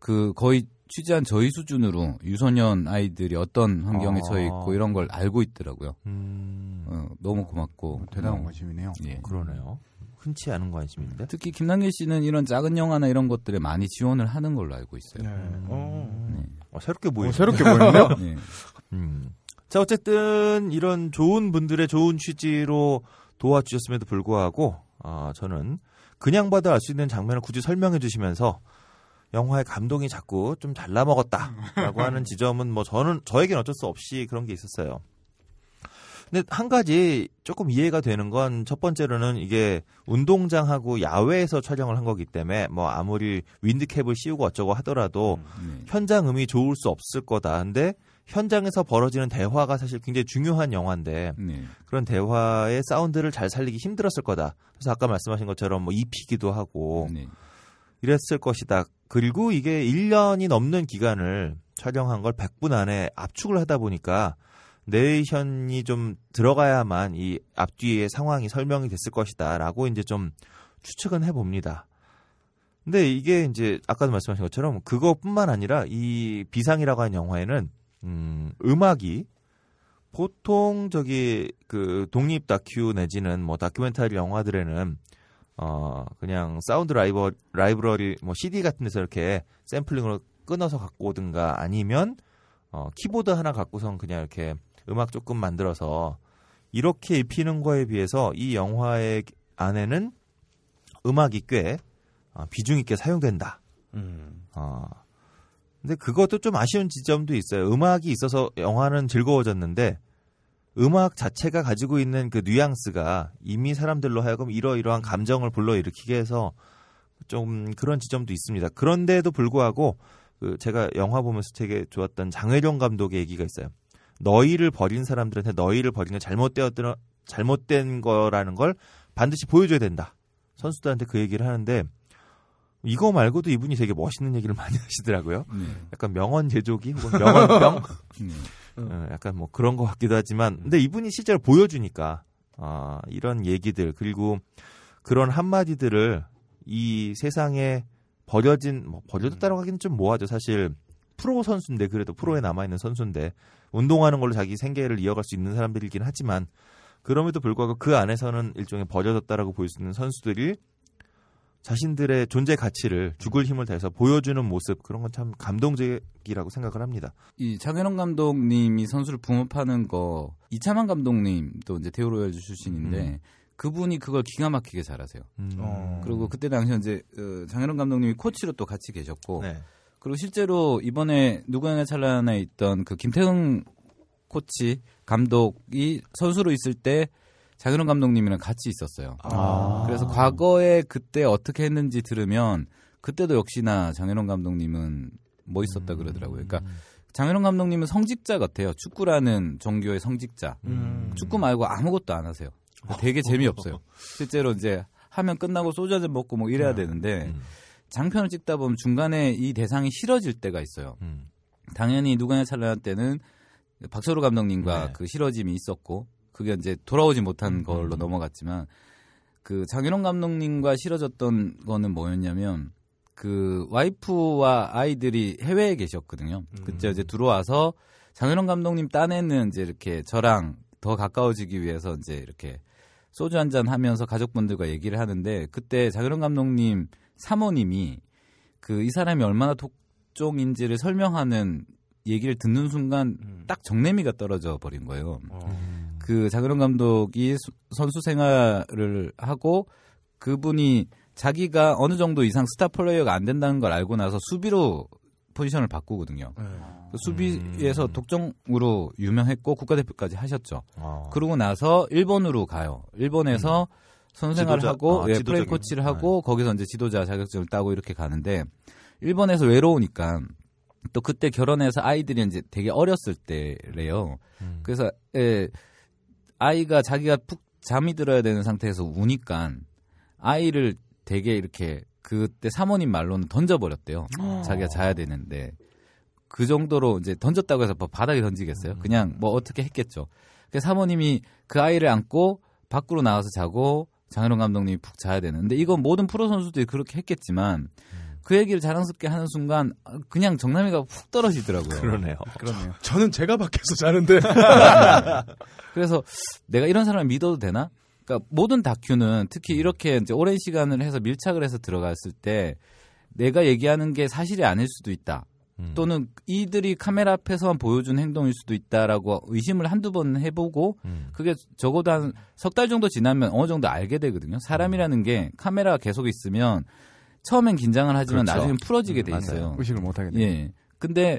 그 거의 취재한 저희 수준으로 유소년 아이들이 어떤 환경에 아. 처해 있고 이런 걸 알고 있더라고요. 음, 어, 너무 고맙고 대단한 어, 관심이네요. 예. 그러네요. 흔치 않은 관심인데. 특히 김남길 씨는 이런 작은 영화나 이런 것들에 많이 지원을 하는 걸로 알고 네. 있어요. 어. 네. 어, 새롭게 보이네. 어, 새롭게 보이네요. 네. 음. 자, 어쨌든 이런 좋은 분들의 좋은 취지로 도와주셨음에도 불구하고 아, 저는 그냥 봐도 알 수 있는 장면을 굳이 설명해 주시면서 영화의 감동이 자꾸 좀 잘라 먹었다라고 하는 지점은 뭐 저는 저에겐 어쩔 수 없이 그런 게 있었어요. 근데 한 가지 조금 이해가 되는 건 첫 번째로는 이게 운동장하고 야외에서 촬영을 한 거기 때문에 뭐 아무리 윈드캡을 씌우고 어쩌고 하더라도 네. 현장 음이 좋을 수 없을 거다. 근데 현장에서 벌어지는 대화가 사실 굉장히 중요한 영화인데 네. 그런 대화의 사운드를 잘 살리기 힘들었을 거다. 그래서 아까 말씀하신 것처럼 뭐 입히기도 하고 네. 이랬을 것이다. 그리고 이게 1년이 넘는 기간을 촬영한 걸 100분 안에 압축을 하다 보니까 내레이션이 좀 들어가야만 이 앞뒤의 상황이 설명이 됐을 것이다라고 이제 좀 추측은 해봅니다. 근데 이게 이제 아까도 말씀하신 것처럼 그것뿐만 아니라 이 비상이라고 하는 영화에는 음, 음악이 보통 저기 그 독립 다큐 내지는 뭐 다큐멘터리 영화들에는 어 그냥 사운드 라이버 라이브러리 뭐 CD 같은 데서 이렇게 샘플링으로 끊어서 갖고 오든가 아니면 어 키보드 하나 갖고선 그냥 이렇게 음악 조금 만들어서 이렇게 입히는 거에 비해서 이 영화의 안에는 음악이 꽤 어, 비중 있게 사용된다. 음. 어. 근데 그것도 좀 아쉬운 지점도 있어요. 음악이 있어서 영화는 즐거워졌는데 음악 자체가 가지고 있는 그 뉘앙스가 이미 사람들로 하여금 이러이러한 감정을 불러일으키게 해서 좀 그런 지점도 있습니다. 그런데도 불구하고 그 제가 영화 보면서 되게 좋았던 장혜령 감독의 얘기가 있어요. 너희를 버린 사람들한테 너희를 게 잘못되었던 잘못된 거라는 걸 반드시 보여줘야 된다. 선수들한테 그 얘기를 하는데 이거 말고도 이분이 되게 멋있는 얘기를 많이 하시더라고요. 네. 약간 명언 제조기 혹은 명언병 네. 어, 약간 뭐 그런 것 같기도 하지만 근데 이분이 실제로 보여주니까 아, 이런 얘기들 그리고 그런 한마디들을 이 세상에 버려진 뭐 버려졌다고 하기는 좀 뭐하죠 사실 프로 선수인데 그래도 프로에 남아 있는 선수인데 운동하는 걸로 자기 생계를 이어갈 수 있는 사람들이긴 하지만 그럼에도 불구하고 그 안에서는 일종의 버려졌다라고 볼 수 있는 선수들이 자신들의 존재 가치를 죽을 힘을 다해서 보여주는 모습 그런 건 참 감동적이라고 생각을 합니다. 이 장현원 감독님이 선수를 붕업하는 거 이차만 감독님도 이제 테오로얄즈 출신인데 음. 그분이 그걸 기가 막히게 잘하세요. 음. 어. 그리고 그때 당시에 이제 어, 장현원 감독님이 코치로 또 같이 계셨고 네. 그리고 실제로 이번에 누구나 찰나에 있던 그 김태흥 코치 감독이 선수로 있을 때 장현원 감독님이랑 같이 있었어요. 아. 그래서 과거에 그때 어떻게 했는지 들으면 그때도 역시나 장현원 감독님은 멋있었다 그러더라고요. 그러니까 장현원 감독님은 성직자 같아요. 축구라는 종교의 성직자. 음. 축구 말고 아무것도 안 하세요. 되게 재미없어요. 실제로 이제 하면 끝나고 소주 한 잔 먹고 뭐 이래야 되는데 음. 장편을 찍다 보면 중간에 이 대상이 싫어질 때가 있어요. 음. 당연히 누가냐 찰나한 때는 박철호 감독님과 네. 그 싫어짐이 있었고 그게 이제 돌아오지 못한 걸로 음. 넘어갔지만 그 장윤홍 감독님과 싫어졌던 거는 뭐였냐면 그 와이프와 아이들이 해외에 계셨거든요. 음. 그때 이제 들어와서 장윤홍 감독님 딴에는 이제 이렇게 저랑 더 가까워지기 위해서 이제 이렇게 소주 한 잔 하면서 가족분들과 얘기를 하는데 그때 장윤홍 감독님 사모님이 그 이 사람이 얼마나 독종인지를 설명하는 얘기를 듣는 순간 음. 딱 정내미가 떨어져 버린 거예요. 어. 그 장현웅 감독이 수- 선수 생활을 하고 그분이 자기가 어느 정도 이상 스타 플레이어가 안 된다는 걸 알고 나서 수비로 포지션을 바꾸거든요. 네. 그 수비에서 음. 독점으로 유명했고 국가대표까지 하셨죠. 어. 그러고 나서 일본으로 가요. 일본에서 선수 생활을 지도자? 하고 아, 예. 플레이 코치를 하고 거기서 이제 지도자 자격증을 따고 이렇게 가는데 일본에서 외로우니까 또 그때 결혼해서 아이들이 이제 되게 어렸을 때래요. 음. 그래서 예, 아이가 자기가 푹 잠이 들어야 되는 상태에서 우니까 아이를 되게 이렇게 그때 사모님 말로는 던져버렸대요. 자기가 자야 되는데 그 정도로 이제 던졌다고 해서 뭐 바닥에 던지겠어요? 그냥 뭐 어떻게 했겠죠. 그 사모님이 그 아이를 안고 밖으로 나와서 자고 장현웅 감독님이 푹 자야 되는데 이건 모든 프로 선수들이 그렇게 했겠지만 그 얘기를 자랑스럽게 하는 순간 그냥 정남이가 훅 떨어지더라고요. 그러네요. 그러네요. 저는 제가 밖에서 자는데 그래서 내가 이런 사람을 믿어도 되나? 그러니까 모든 다큐는 특히 이렇게 이제 오랜 시간을 해서 밀착을 해서 들어갔을 때 내가 얘기하는 게 사실이 아닐 수도 있다. 음. 또는 이들이 카메라 앞에서만 보여준 행동일 수도 있다라고 의심을 한두 번 해보고 음. 그게 적어도 한 석 달 정도 지나면 어느 정도 알게 되거든요. 사람이라는 게 카메라가 계속 있으면 처음엔 긴장을 하지만 그렇죠. 나중엔 풀어지게 음, 돼. 있어요. 의식을 못하게 돼요. 예. 근데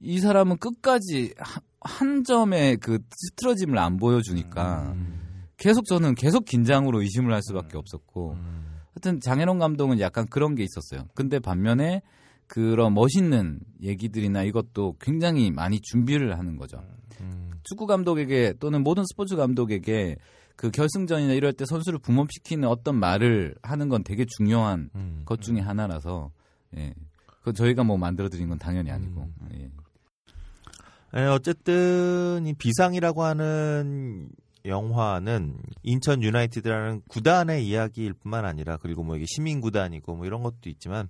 이 사람은 끝까지 한, 한 점의 그 틀어짐을 안 보여주니까 음. 계속 저는 계속 긴장으로 의심을 할 수밖에 없었고 음. 하여튼 장현홍 감독은 약간 그런 게 있었어요. 근데 반면에 그런 멋있는 얘기들이나 이것도 굉장히 많이 준비를 하는 거죠. 음. 축구 감독에게 또는 모든 스포츠 감독에게 그 결승전이나 이럴 때 선수를 붐업시키는 어떤 말을 하는 건 되게 중요한 음. 것 중에 하나라서 예. 그 저희가 뭐 만들어 드린 건 당연히 아니고. 음. 예. 예, 어쨌든 이 비상이라고 하는 영화는 인천 유나이티드라는 구단의 이야기일 뿐만 아니라 그리고 뭐 이게 시민 구단이고 뭐 이런 것도 있지만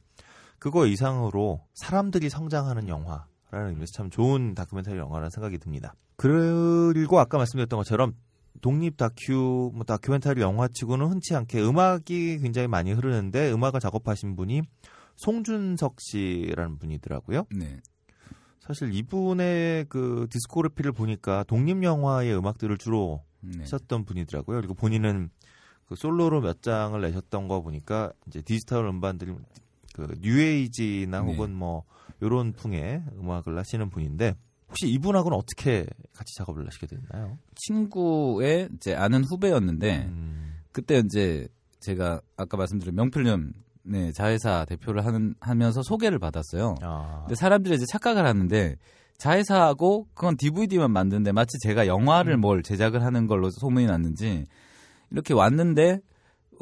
그거 이상으로 사람들이 성장하는 영화라는 의미에서 참 좋은 다큐멘터리 영화라는 생각이 듭니다. 그리고 아까 말씀드렸던 것처럼 독립 다큐 뭐 다큐멘터리 영화치고는 흔치 않게 음악이 굉장히 많이 흐르는데 음악을 작업하신 분이 송준석 씨라는 분이더라고요. 네. 사실 이분의 그 discography를 보니까 독립 영화의 음악들을 주로 네. 하셨던 분이더라고요. 그리고 본인은 그 솔로로 몇 장을 내셨던 거 보니까 이제 디지털 음반들 그 뉴에이지나 네. 혹은 뭐 요런 풍의 음악을 하시는 분인데 혹시 이분하고는 어떻게 같이 작업을 하시게 됐나요? 친구의 이제 아는 후배였는데 음, 그때 이제 제가 아까 말씀드린 명필름 네, 자회사 대표를 하는 하면서 소개를 받았어요. 아, 근데 사람들이 이제 착각을 하는데 자회사하고 그건 DVD만 만드는데 마치 제가 영화를 음. 뭘 제작을 하는 걸로 소문이 났는지 이렇게 왔는데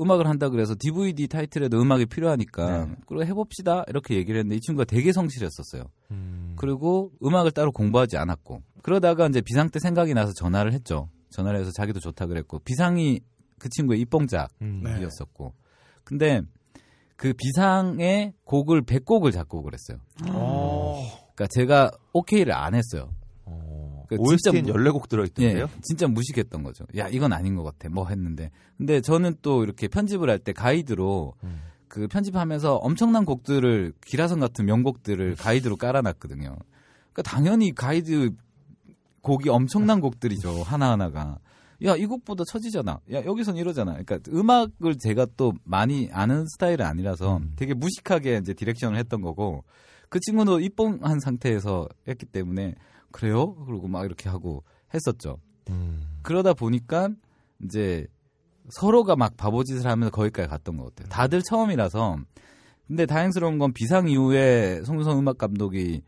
음악을 한다 그래서 DVD 타이틀에도 음악이 필요하니까 네. 그리고 해봅시다 이렇게 얘기를 했는데 이 친구가 되게 성실했었어요. 음, 그리고 음악을 따로 공부하지 않았고 그러다가 이제 비상 때 생각이 나서 전화를 했죠. 전화를 해서 자기도 좋다 그랬고 비상이 그 친구의 입봉작이었었고 음, 네. 근데 그 비상의 곡을 100곡을 작곡을 했어요. 어. 그러니까 제가 오케이를 안 했어요. 어, 그 OST엔 진짜 무- 14곡 들어있던데요? 예, 진짜 무식했던 거죠. 야, 이건 아닌 것 같아. 뭐 했는데. 근데 저는 또 이렇게 편집을 할 때 가이드로 음. 그 편집하면서 엄청난 곡들을 기라성 같은 명곡들을 가이드로 깔아놨거든요. 그러니까 당연히 가이드 곡이 엄청난 곡들이죠. 하나하나가. 야, 이 곡보다 처지잖아. 야, 여기선 이러잖아. 그러니까 음악을 제가 또 많이 아는 스타일은 아니라서 음. 되게 무식하게 이제 디렉션을 했던 거고 그 친구도 입봉한 상태에서 했기 때문에 그래요? 그러고 막 이렇게 하고 했었죠. 음. 그러다 보니까 이제 서로가 막 바보짓을 하면서 거기까지 갔던 것 같아요. 다들 처음이라서. 근데 다행스러운 건 비상 이후에 송유성 음악 감독이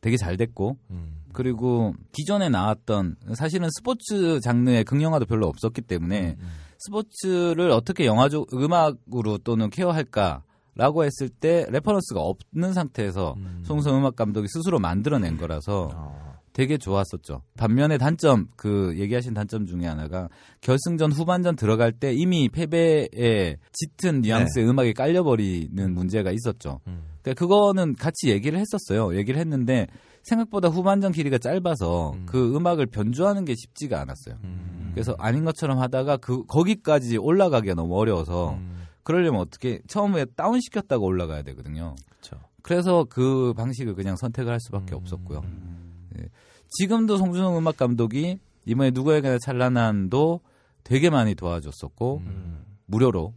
되게 잘 됐고 음. 그리고 기존에 나왔던 사실은 스포츠 장르의 극영화도 별로 없었기 때문에 음. 스포츠를 어떻게 영화적 음악으로 또는 care할까 라고 했을 때 reference가 없는 상태에서 음. 송유성 음악 감독이 스스로 만들어낸 거라서 아. 되게 좋았었죠. 반면에 단점 그 얘기하신 단점 중에 하나가 결승전 후반전 들어갈 때 이미 패배에 짙은 뉘앙스의 음악이 깔려버리는 문제가 있었죠. 음. 그러니까 그거는 같이 얘기를 했었어요. 얘기를 했는데 생각보다 후반전 길이가 짧아서 음. 그 음악을 변주하는 게 쉽지가 않았어요. 음. 그래서 아닌 것처럼 하다가 그 거기까지 올라가기가 너무 어려워서 음. 그러려면 어떻게 처음에 다운 시켰다가 올라가야 되거든요. 그쵸. 그래서 그 방식을 그냥 선택을 할 수밖에 음. 없었고요. 지금도 송준호 음악 감독이 이번에 누구에게나 찬란한도 되게 많이 도와줬었고 음. 무료로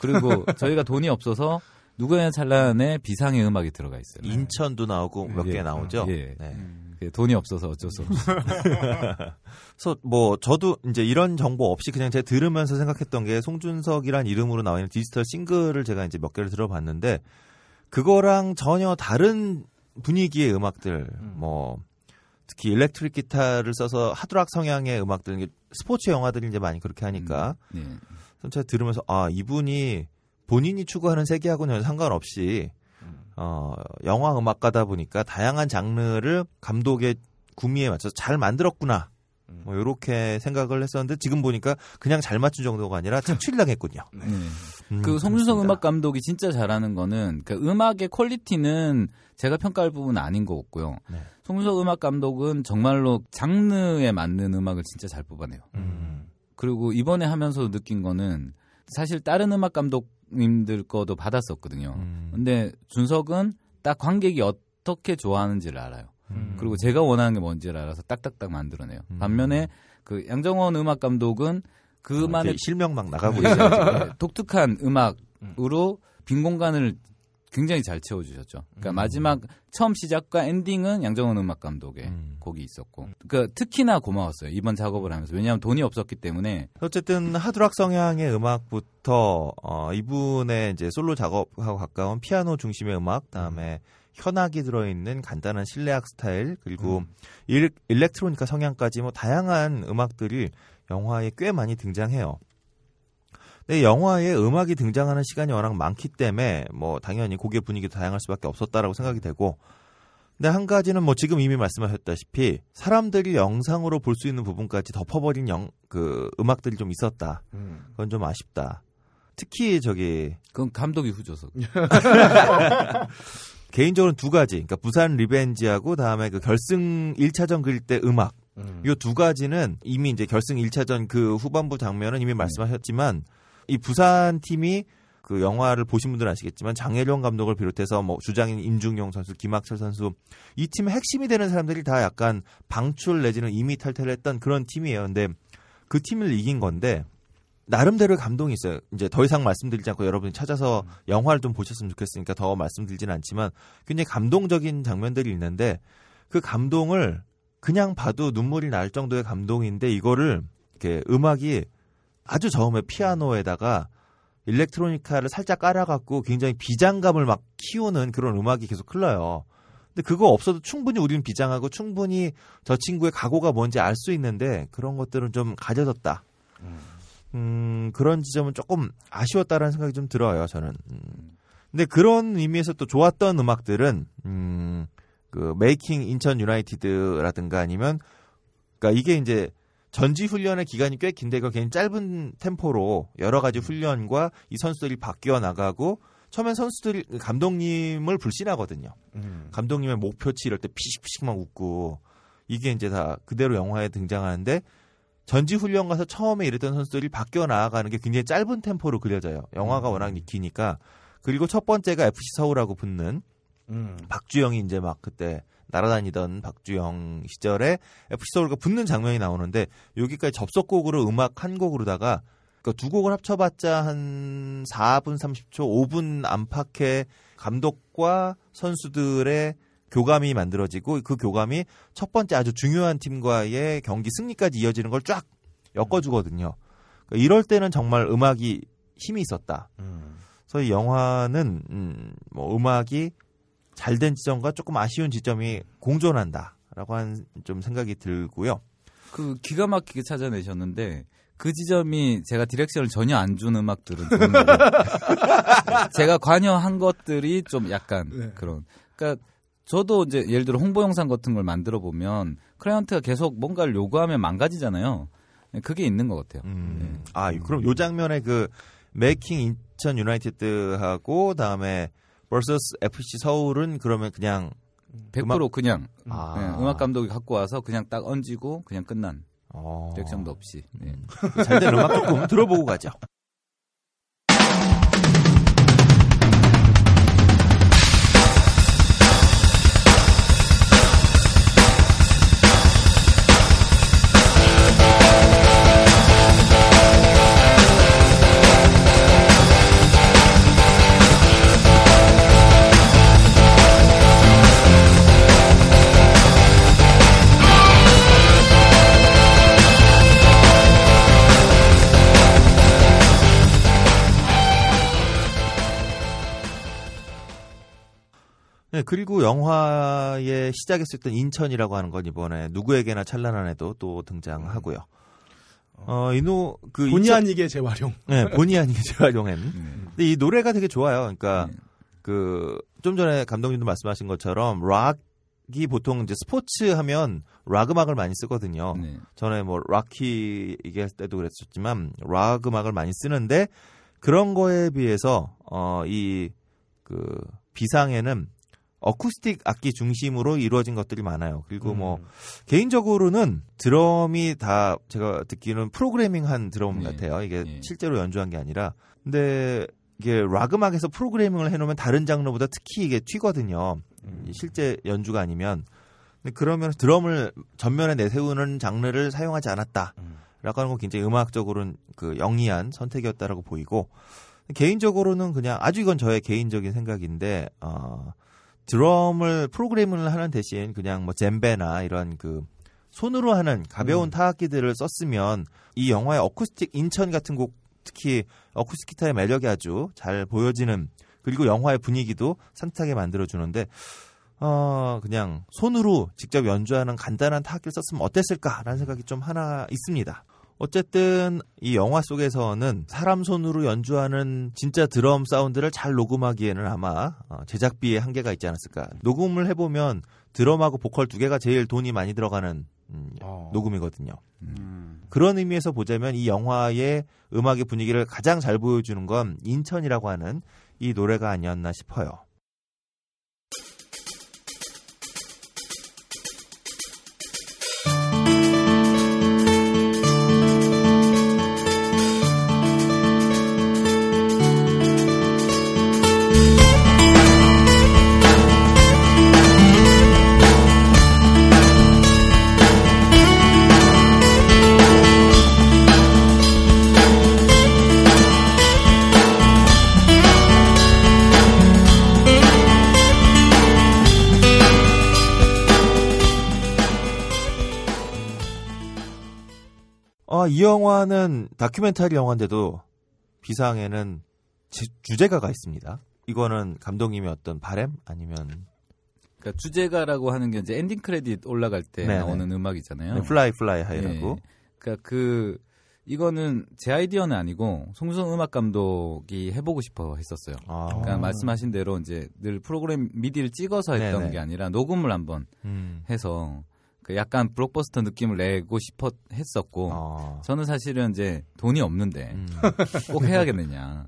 그리고 저희가 돈이 없어서 누구에게나 찬란의 비상의 음악이 들어가 있어요. 인천도 나오고 몇개 예. 나오죠. 예. 네. 그 돈이 없어서 어쩔 수 없어. 그래서 뭐 저도 이제 이런 정보 없이 그냥 제가 들으면서 생각했던 게 송준석이란 이름으로 나와 있는 디지털 싱글을 제가 이제 몇 개를 들어봤는데 그거랑 전혀 다른 분위기의 음악들 뭐 특히 일렉트릭 기타를 써서 하드락 성향의 음악들 스포츠 영화들이 이제 많이 그렇게 하니까 예. 그래서 제가 들으면서 아 이분이 본인이 추구하는 세계하고는 전혀 상관없이 어 영화 음악가다 보니까 다양한 장르를 감독의 구미에 맞춰서 잘 만들었구나 뭐 이렇게 생각을 했었는데 지금 보니까 그냥 잘 맞춘 정도가 아니라 착취당했군요. 네. 음, 그 송준석 그렇습니다. 음악 감독이 진짜 잘하는 거는 그 음악의 퀄리티는 제가 평가할 부분은 아닌 것 같고요. 네. 송준석 음악 감독은 정말로 장르에 맞는 음악을 진짜 잘 뽑아내요. 음. 그리고 이번에 하면서 느낀 거는 사실 다른 음악 감독님들 거도 받았었거든요. 음. 근데 준석은 딱 관객이 어떻게 좋아하는지를 알아요. 음. 그리고 제가 원하는 게 뭔지를 알아서 딱딱딱 만들어내요. 음. 반면에 그 양정원 음악 감독은 그만의 이렇게 실명 막 나가고 예, 있어요. 예, 독특한 음악으로 빈 공간을 굉장히 잘 채워주셨죠. 그러니까 음. 마지막 처음 시작과 엔딩은 양정원 음악 감독의 음. 곡이 있었고, 그 특히나 고마웠어요 이번 작업을 하면서 왜냐하면 돈이 없었기 때문에 어쨌든 하드락 성향의 음악부터 어, 이분의 이제 솔로 작업하고 가까운 피아노 중심의 음악, 다음에 현악이 들어있는 간단한 실내악 스타일, 그리고 일, 일렉트로니카 성향까지 뭐 다양한 음악들이 영화에 꽤 많이 등장해요. 근데 영화에 음악이 등장하는 시간이 워낙 많기 때문에 뭐 당연히 곡의 분위기도 다양할 수밖에 없었다라고 생각이 되고 근데 한 가지는 뭐 지금 이미 말씀하셨다시피 사람들이 영상으로 볼 수 있는 부분까지 덮어버린 영, 그 음악들이 좀 있었다. 음. 그건 좀 아쉽다. 특히 저기 그건 감독이 후져서 개인적으로 두 가지. 그러니까 부산 리벤지하고 다음에 그 결승 1차전 그릴 때 음악. 음. 이두 가지는 이미 이제 결승 1차전 그 후반부 장면은 이미 말씀하셨지만 이 부산 팀이 그 영화를 보신 분들은 아시겠지만 장혜령 감독을 비롯해서 뭐 주장인 임중용 선수, 김학철 선수 이 팀의 핵심이 되는 사람들이 다 약간 방출 내지는 이미 탈퇴했던 그런 팀이에요. 근데 그 팀을 이긴 건데 나름대로 감동이 있어요. 이제 더 이상 말씀드리지 않고 여러분이 찾아서 영화를 좀 보셨으면 좋겠으니까 더 말씀드리지는 않지만 굉장히 감동적인 장면들이 있는데 그 감동을 그냥 봐도 눈물이 날 정도의 감동인데 이거를 이렇게 음악이 아주 저음의 피아노에다가 일렉트로니카를 살짝 깔아갖고 굉장히 비장감을 막 키우는 그런 음악이 계속 흘러요. 근데 그거 없어도 충분히 우리는 비장하고 충분히 저 친구의 각오가 뭔지 알 수 있는데 그런 것들은 좀 가져졌다. 음, 그런 지점은 조금 아쉬웠다라는 생각이 좀 들어요, 저는. 음. 근데 그런 의미에서 또 좋았던 음악들은, 음, 그, 메이킹 인천 유나이티드라든가 아니면, 그니까 이게 이제 전지 훈련의 기간이 꽤 긴데 이거 굉장히 짧은 템포로 여러 가지 훈련과 이 선수들이 바뀌어 나가고 처음엔 선수들이 감독님을 불신하거든요. 음. 감독님의 목표치 이럴 때 피식피식 막 웃고 이게 이제 다 그대로 영화에 등장하는데 전지 훈련 가서 처음에 이랬던 선수들이 바뀌어 나아가는 게 굉장히 짧은 템포로 그려져요. 영화가 워낙 기니까. 그리고 첫 번째가 FC 서울하고 붙는 음. 박주영이 이제 막 그때 날아다니던 박주영 시절에 FC 서울과 붙는 장면이 나오는데 여기까지 접속곡으로 음악 한 곡으로다가 그두 곡을 합쳐봤자 한 4분 30초, 5분 안팎의 감독과 선수들의 교감이 만들어지고 그 교감이 첫 번째 아주 중요한 팀과의 경기 승리까지 이어지는 걸 쫙 엮어주거든요. 그러니까 이럴 때는 정말 음악이 힘이 있었다. 음. 그래서 이 영화는 음, 뭐 음악이 잘된 지점과 조금 아쉬운 지점이 공존한다라고 한 좀 생각이 들고요. 그 기가 막히게 찾아내셨는데 그 지점이 제가 디렉션을 전혀 안 준 음악들은 제가 관여한 것들이 좀 약간 네. 그런 그러니까 저도 이제 예를 들어 홍보 영상 같은 걸 만들어 보면 클라이언트가 계속 뭔가를 요구하면 망가지잖아요. 그게 있는 것 같아요. 음. 아 그럼 요 장면에 그 메이킹 인천 유나이티드하고 다음에 vs FC 서울은 그러면 그냥 100% 그냥 아. 네, 음악 감독이 갖고 와서 그냥 딱 얹이고 그냥 끝난 어. 디렉션도 없이. 네. 잘된 음악 조금 들어보고 가죠. 네, 그리고 영화의 시작했었던 인천이라고 하는 건 이번에 누구에게나 찬란한 해도 또 등장하고요. 어, 이노, 그. 본의 2000 아니게 재활용. 네, 본의 아니게 재활용한. 네. 근데 이 노래가 되게 좋아요. 그러니까, 그, 좀 전에 감독님도 말씀하신 것처럼, 락이 보통 이제 스포츠 하면 락 음악을 많이 쓰거든요. 네. 전에 뭐 락키 얘기할 때도 그랬었지만 락 음악을 많이 쓰는데 그런 거에 비해서 어이 그 비상에는 어쿠스틱 악기 중심으로 이루어진 것들이 많아요. 그리고 뭐 음. 개인적으로는 드럼이 다 제가 듣기는 프로그래밍한 드럼 네. 같아요. 이게 네. 실제로 연주한 게 아니라 근데 이게 락 음악에서 프로그래밍을 해놓으면 다른 장르보다 특히 이게 튀거든요. 음. 이 실제 연주가 아니면 근데 그러면 드럼을 전면에 내세우는 장르를 사용하지 않았다. 음. 라고 하는 건 굉장히 음악적으로는 그 영리한 선택이었다라고 보이고 개인적으로는 그냥 아주 이건 저의 개인적인 생각인데 어 드럼을 프로그래밍을 하는 대신 그냥 뭐 젬베나 이런 그 손으로 하는 가벼운 음. 타악기들을 썼으면 이 영화의 어쿠스틱 인천 같은 곡 특히 어쿠스틱 기타의 매력이 아주 잘 보여지는 그리고 영화의 분위기도 산뜻하게 만들어 주는데 어 그냥 손으로 직접 연주하는 간단한 타악기를 썼으면 어땠을까라는 생각이 좀 하나 있습니다. 어쨌든 이 영화 속에서는 사람 손으로 연주하는 진짜 드럼 사운드를 잘 녹음하기에는 아마 어, 제작비에 한계가 있지 않았을까. 녹음을 해보면 드럼하고 보컬 두 개가 제일 돈이 많이 들어가는 음, 어. 녹음이거든요. 그런 의미에서 보자면 이 영화의 음악의 분위기를 가장 잘 보여주는 건 인천이라고 하는 이 노래가 아니었나 싶어요. 이 영화는 다큐멘터리 영화인데도 비상에는 지- 주제가가 있습니다. 이거는 감독님의 어떤 바램 아니면 그러니까 주제가라고 하는 게 이제 ending credit 올라갈 때 네네. 나오는 음악이잖아요. 네, Fly Fly High라고. 예. 그러니까 그 이거는 제 아이디어는 아니고 송수성 음악 감독이 해보고 싶어 했었어요. 아, 그러니까 말씀하신 대로 이제 늘 프로그램 MIDI를 찍어서 했던 네네. 게 아니라 녹음을 한번 음. 해서 그 약간 블록버스터 느낌을 내고 싶어 했었고 아. 저는 사실은 이제 돈이 없는데 음. 꼭 해야겠느냐.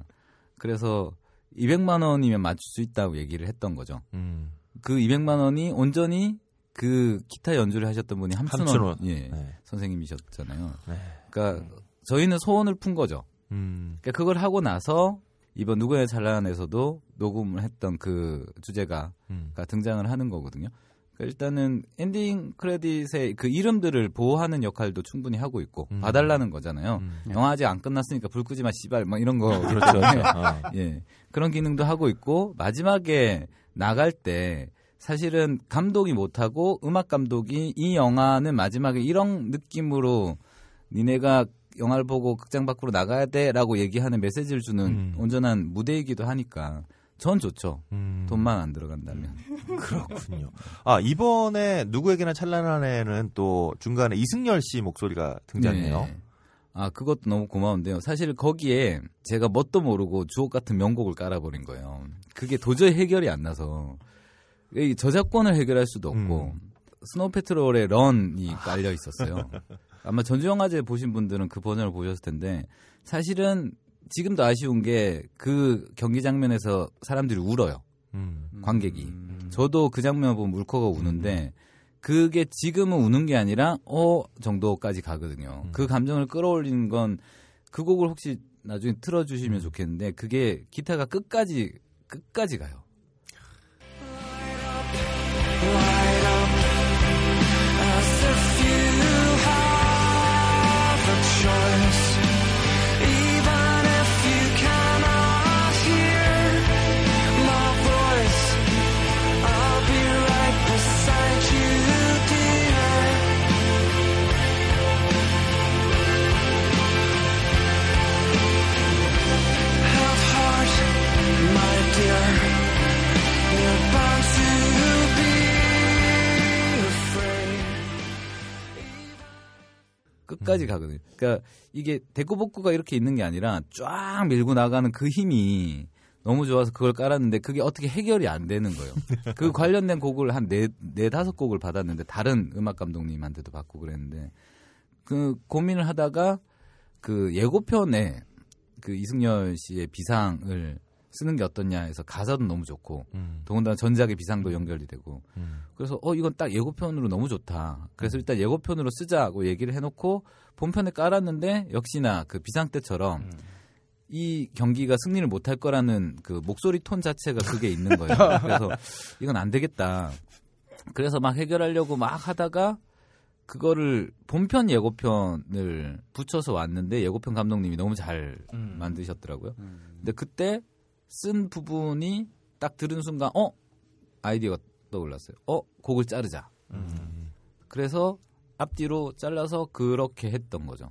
그래서 200만 원이면 맞출 수 있다고 얘기를 했던 거죠. 음. 그 200만 원이 온전히 그 기타 연주를 하셨던 분이 함춘원, 함춘원. 예, 네. 선생님이셨잖아요. 네. 그러니까 저희는 소원을 푼 거죠. 음. 그러니까 그걸 하고 나서 이번 누구의 찬란에서도 녹음을 했던 그 주제가가 음. 등장을 하는 거거든요. 그러니까 일단은 엔딩 크레딧의 그 이름들을 보호하는 역할도 충분히 하고 있고 음. 봐달라는 거잖아요. 음. 영화 아직 안 끝났으니까 불 끄지 마 씨발 막 이런 거 그렇죠. 그렇죠. 어. 예. 그런 기능도 하고 있고 마지막에 나갈 때 사실은 감독이 못하고 음악 감독이 이 영화는 마지막에 이런 느낌으로 니네가 영화를 보고 극장 밖으로 나가야 돼라고 얘기하는 메시지를 주는 음. 온전한 무대이기도 하니까 전 좋죠. 음. 돈만 안 들어간다면. 그렇군요. 아 이번에 누구에게나 찬란한 해는 또 중간에 이승열 씨 목소리가 등장해요. 네. 아 그것도 너무 고마운데요. 사실 거기에 제가 뭣도 모르고 주옥 같은 명곡을 깔아버린 거예요. 그게 도저히 해결이 안 나서 이 저작권을 해결할 수도 없고 음. 스노우 패트롤의 런이 깔려 있었어요. 아마 전주영화제 보신 분들은 그 버전을 보셨을 텐데 사실은 지금도 아쉬운 게 그 경기 장면에서 사람들이 울어요. 음. 관객이. 저도 그 장면 보면 울컥하고 우는데 그게 지금은 우는 게 아니라 어 정도까지 가거든요. 음. 그 감정을 끌어올리는 건 그 곡을 혹시 나중에 틀어주시면 좋겠는데 그게 기타가 끝까지 끝까지 가요. 끝까지 가거든요. 그러니까 이게 대꾸복구가 이렇게 있는 게 아니라 쫙 밀고 나가는 그 힘이 너무 좋아서 그걸 깔았는데 그게 어떻게 해결이 안 되는 거예요. 그 관련된 곡을 한 네, 네 다섯 곡을 받았는데 다른 음악 감독님한테도 받고 그랬는데 그 고민을 하다가 그 예고편에 그 이승열 씨의 비상을 쓰는 게 어떻냐 해서 가사도 너무 좋고 음. 더군다나 전작의 비상도 연결이 되고 음. 그래서 어 이건 딱 예고편으로 너무 좋다. 그래서 일단 예고편으로 쓰자고 얘기를 해놓고 본편에 깔았는데 역시나 그 비상 때처럼 이 경기가 승리를 못할 거라는 그 목소리 톤 자체가 그게 있는 거예요. 그래서 이건 안 되겠다. 그래서 막 해결하려고 막 하다가 그거를 본편 예고편을 붙여서 왔는데 예고편 감독님이 너무 잘 음. 만드셨더라고요. 근데 그때 쓴 부분이 딱 들은 순간 어 아이디어가 떠올랐어요. 어 곡을 자르자. 음. 그래서 앞뒤로 잘라서 그렇게 했던 거죠.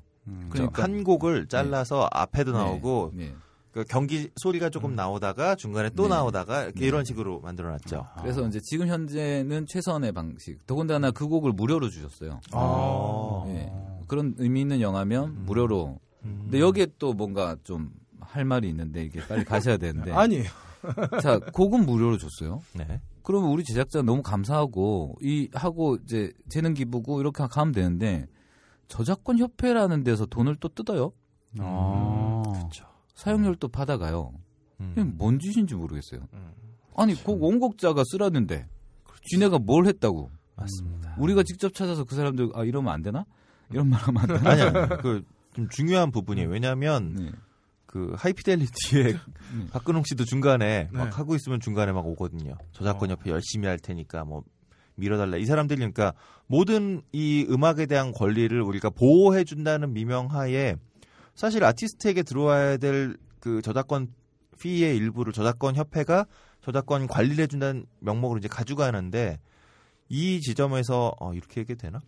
그러니까 한 곡을 잘라서 앞에도 나오고 네. 그 경기 소리가 조금 나오다가 중간에 또 네. 나오다가 이렇게 네. 이런 식으로 만들어놨죠. 그래서 이제 지금 현재는 최선의 방식. 더군다나 그 곡을 무료로 주셨어요. 아. 예. 그런 의미 있는 영화면 무료로. 음. 근데 여기에 또 뭔가 좀 할 말이 있는데 이게 빨리 가셔야 되는데. 아니에요. 자, 곡은 무료로 줬어요. 네. 그러면 우리 제작자 너무 감사하고 이 하고 이제 재능 기부고 이렇게 가면 되는데 저작권 협회라는 데서 돈을 또 뜯어요. 아. 사용료를 또 받아가요. 음. 뭔 짓인지 모르겠어요. 음. 아니 곡 원곡자가 쓰라는데 지네가 뭘 했다고? 맞습니다. 우리가 직접 찾아서 그 사람들 아 이러면 안 되나? 이런 말 하면 안 되나? 아니 아니 그 좀 중요한 부분이에요. 왜냐하면 네. 그 하이피델리티의 음. 박근홍 씨도 중간에 네. 막 하고 있으면 중간에 막 오거든요. 저작권 어. 옆에 열심히 할 테니까 뭐 밀어달라. 이 사람들이 그러니까 모든 이 음악에 대한 권리를 우리가 보호해 준다는 미명하에 사실 아티스트에게 들어와야 될 그 저작권 피의 일부를 저작권 협회가 저작권 관리를 해준다는 명목으로 이제 가져가는데 이 지점에서 어, 이렇게 얘기 되나?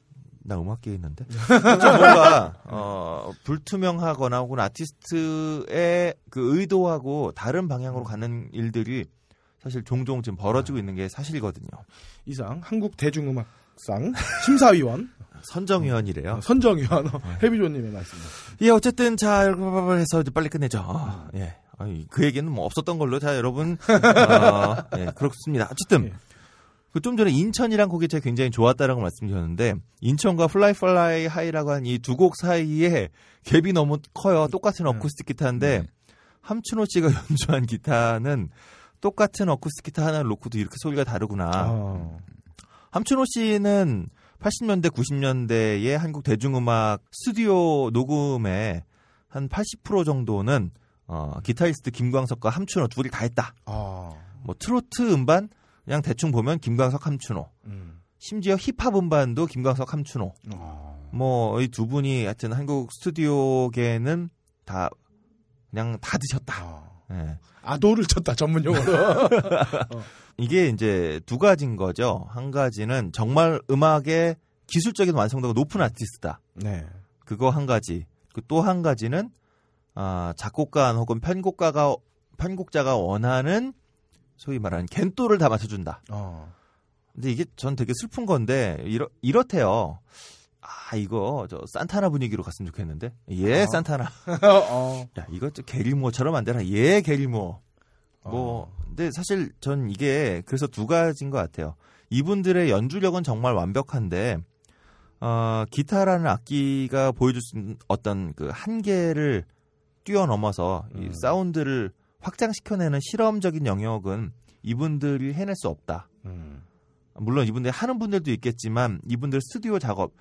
나 음악계에 있는데 좀 뭔가 어, 불투명하거나 혹은 아티스트의 그 의도하고 다른 방향으로 가는 일들이 사실 종종 지금 벌어지고 있는 게 사실이거든요. 이상 한국 대중음악상 심사위원 선정위원이래요. 어, 선정위원 헤비조님의 말씀입니다. 예, 어쨌든 자 이렇게 해서 이제 빨리 끝내죠. 어, 예. 그 얘기는 뭐 없었던 걸로 자 여러분 어, 예, 그렇습니다. 어쨌든 예. 그 좀 전에 인천이란 곡이 제가 굉장히 좋았다라고 말씀드렸는데 인천과 Fly Fly High라고 한 이 두 곡 사이에 갭이 너무 커요. 똑같은 어쿠스틱 기타인데 네. 함춘호 씨가 연주한 기타는 똑같은 어쿠스틱 기타 하나를 놓고도 이렇게 소리가 다르구나. 아. 함춘호 씨는 80년대, 90년대의 한국 대중음악 스튜디오 녹음의 한 80% 정도는 어, 기타리스트 김광석과 함춘호 둘이 다 했다. 아. 뭐 트로트 음반 그냥 대충 보면 김광석, 함춘호. 음. 심지어 힙합 음반도 김광석, 함춘호. 아. 뭐이 두 분이 하여튼 한국 스튜디오계는 다 그냥 다 드셨다. 아. 예. 아도를 쳤다 전문 용어로. 이게 이제 두 가지인 거죠. 한 가지는 정말 음악의 기술적인 완성도가 높은 아티스트다. 네. 그거 한 가지. 그 또 한 가지는 아, 작곡가 혹은 편곡가가 편곡자가 원하는 소위 말하는 겐또를 다 맞춰준다. 어. 근데 이게 전 되게 슬픈 건데 이렇 이렇대요. 아 이거 저 산타나 분위기로 갔으면 좋겠는데 예 아. 산타나 어. 야 이거 저 게릴모어처럼 안 되나 예 게릴모어 뭐 어. 근데 사실 전 이게 그래서 두 가지인 것 같아요. 이분들의 연주력은 정말 완벽한데 어, 기타라는 악기가 보여줄 수 있는 어떤 그 한계를 뛰어넘어서 이 음. 사운드를 확장시켜내는 실험적인 영역은 이분들이 해낼 수 없다. 음. 물론 이분들 하는 분들도 있겠지만 이분들 스튜디오 작업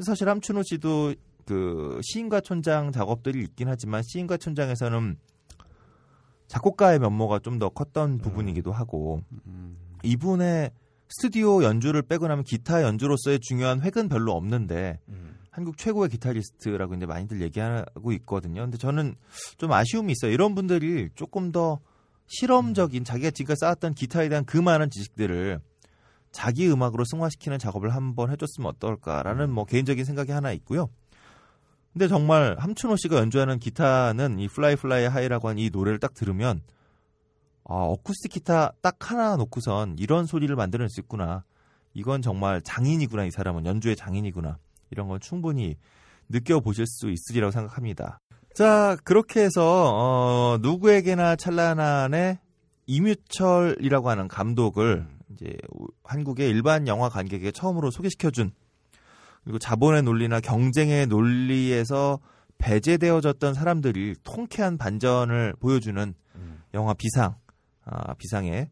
사실 함춘호 씨도 그 시인과 촌장 작업들이 있긴 하지만 시인과 촌장에서는 작곡가의 면모가 좀 더 컸던 부분이기도 하고 이분의 스튜디오 연주를 빼고 나면 기타 연주로서의 중요한 획은 별로 없는데 음. 한국 최고의 기타리스트라고 이제 많이들 얘기하고 있거든요. 근데 저는 좀 아쉬움이 있어요. 이런 분들이 조금 더 실험적인 자기가 지금까지 쌓았던 기타에 대한 그 많은 지식들을 자기 음악으로 승화시키는 작업을 한번 해줬으면 어떨까라는 뭐 개인적인 생각이 하나 있고요. 근데 정말 함춘호 씨가 연주하는 기타는 이 Fly Fly High라고 하는 이 노래를 딱 들으면 아, 어쿠스틱 기타 딱 하나 놓고선 이런 소리를 만들어낼 수 있구나. 이건 정말 장인이구나. 이 사람은 연주의 장인이구나. 이런 건 충분히 느껴보실 수 있으리라고 생각합니다. 자, 그렇게 해서 어, 누구에게나 찬란한의 임유철이라고 하는 감독을 이제 우- 한국의 일반 영화 관객에게 처음으로 소개시켜준 그리고 자본의 논리나 경쟁의 논리에서 배제되어졌던 사람들이 통쾌한 반전을 보여주는 영화 비상, 아, 비상에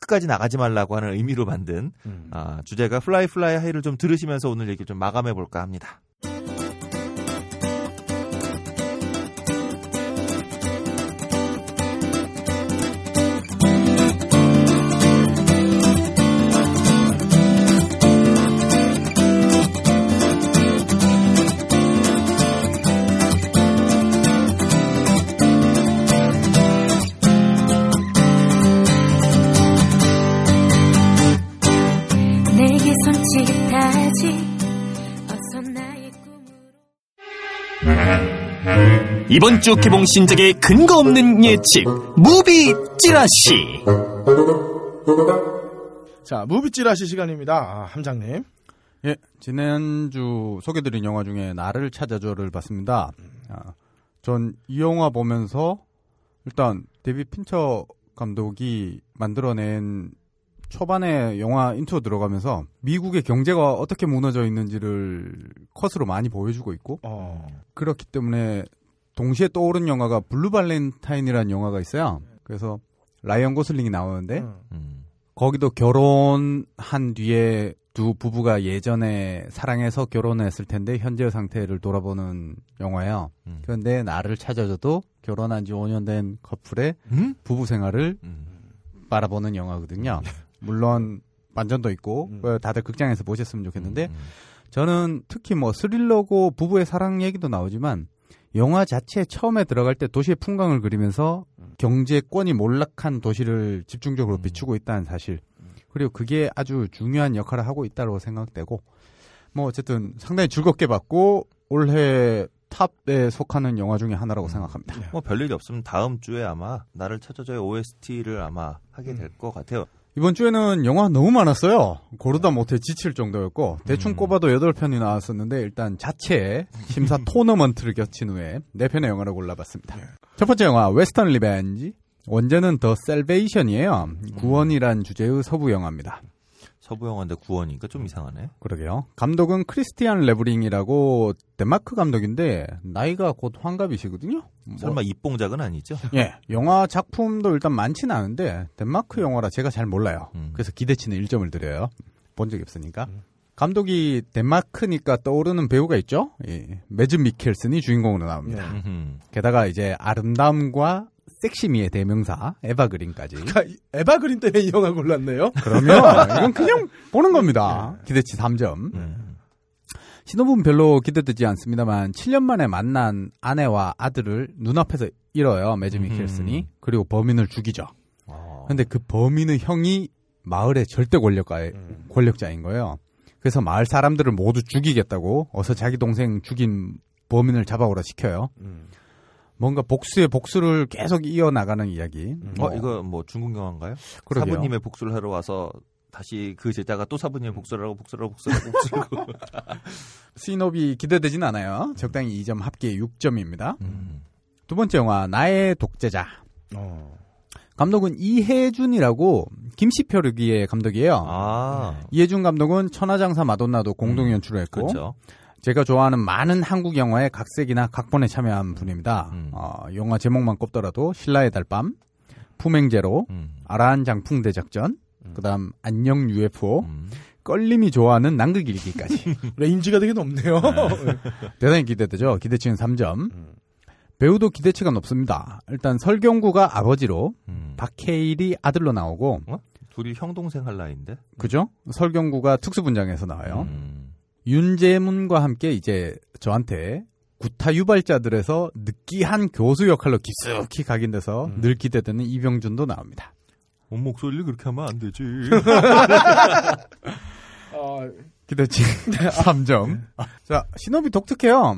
끝까지 나가지 말라고 하는 의미로 만든 음. 아, 주제가 Fly Fly High를 좀 들으시면서 오늘 얘기 좀 마감해 볼까 합니다. 이번 주 개봉 신작의 근거 없는 예측 movie 찌라시 자, movie 찌라시 시간입니다. 아, 함장님. 예, 지난주 소개드린 영화 중에 나를 찾아줘를 봤습니다. 아, 전 이 영화 보면서 일단 데이빗 핀처 감독이 만들어낸 초반에 영화 인트로 들어가면서 미국의 경제가 어떻게 무너져 있는지를 컷으로 많이 보여주고 있고 어. 그렇기 때문에 동시에 떠오른 영화가 Blue Valentine이라는 영화가 있어요. 그래서 라이언 고슬링이 나오는데 음. 음. 거기도 결혼한 뒤에 두 부부가 예전에 사랑해서 결혼했을 텐데 현재 상태를 돌아보는 영화예요. 음. 그런데 나를 찾아줘도 결혼한 지 5년 된 커플의 음? 부부 생활을 음. 바라보는 영화거든요. 물론 반전도 있고 음. 어, 다들 극장에서 보셨으면 좋겠는데 음. 저는 특히 뭐 스릴러고 부부의 사랑 얘기도 나오지만 영화 자체 처음에 들어갈 때 도시의 풍광을 그리면서 경제권이 몰락한 도시를 집중적으로 음. 비추고 있다는 사실 그리고 그게 아주 중요한 역할을 하고 있다고 생각되고 뭐 어쨌든 상당히 즐겁게 봤고 올해 탑에 속하는 영화 중에 하나라고 생각합니다. 뭐 별일이 없으면 다음 주에 아마 나를 찾아줘의 OST를 아마 하게 음. 될것 같아요. 이번 주에는 영화 너무 많았어요. 고르다 못해 지칠 정도였고 대충 음. 꼽아도 8편이 나왔었는데 일단 자체 심사 토너먼트를 거친 후에 4편의 영화를 골라봤습니다. 첫 번째 영화 Western Revenge 원제는 The Salvation이에요. 구원이란 주제의 서부 영화입니다. 서부 영화인데 구원이니까 좀 이상하네. 그러게요. 감독은 크리스티안 레브링이라고 덴마크 감독인데 나이가 곧 환갑이시거든요. 뭐- 설마 입봉작은 아니죠? 예, 영화 작품도 일단 많지는 않은데 덴마크 영화라 제가 잘 몰라요. 음. 그래서 기대치는 1점을 드려요. 본 적이 없으니까. 감독이 덴마크니까 떠오르는 배우가 있죠. 예, 매즈 미켈슨이 주인공으로 나옵니다. 네. 음흠. 게다가 이제 아름다움과 섹시미의 대명사 에바 그린까지. 그러니까 이- 에바 그린 때문에 이 영화 골랐네요. 그러면 이건 그냥 보는 겁니다. 기대치 3점. 음. 신호분 별로 기대되지 않습니다만 7년 만에 만난 아내와 아들을 눈앞에서 잃어요. 매즈 미켈슨이. 음. 그리고 범인을 죽이죠. 어. 근데 그 범인의 형이 마을의 절대 권력가의 음. 권력자인 거예요. 그래서 마을 사람들을 모두 죽이겠다고 어서 자기 동생 죽인 범인을 잡아오라 시켜요. 음. 뭔가 복수의 복수를 계속 이어나가는 이야기. 어, 이거 뭐 중국 영화인가요? 그러게요. 사부님의 복수를 하러 와서 다시 그 제자가 또 사부님의 복수를 하고 복수를 하고 복수를 하고 복수를 하고. 스인업이 기대되진 않아요. 적당히 2점 합계 6점입니다. 음. 두 번째 영화 나의 독재자. 어. 감독은 이혜준이라고 김씨표르기의 감독이에요. 아, 이혜준 감독은 천하장사 마돈나도 공동 연출을 했고 그렇죠. 제가 좋아하는 많은 한국 영화의 각색이나 각본에 참여한 분입니다. 음. 어, 영화 제목만 꼽더라도 신라의 달밤, 품행제로, 음. 아라한 장풍 대작전, 그다음 안녕 UFO, 음. 껄림이 좋아하는 남극일기까지 range가 되게 높네요. 대단히 기대되죠. 기대치는 3점. 음. 배우도 기대치가 높습니다. 일단 설경구가 아버지로 음. 박해일이 아들로 나오고 둘이 형 동생 할 나이인데. 그죠? 설경구가 특수분장해서 나와요. 음. 윤재문과 함께 이제 저한테 구타 유발자들에서 느끼한 교수 역할로 깊숙이 각인돼서 음. 늘 기대되는 이병준도 나옵니다. 어, 목소리를 그렇게 하면 안 되지. 어, 기대치 3점. 자, 신업이 독특해요.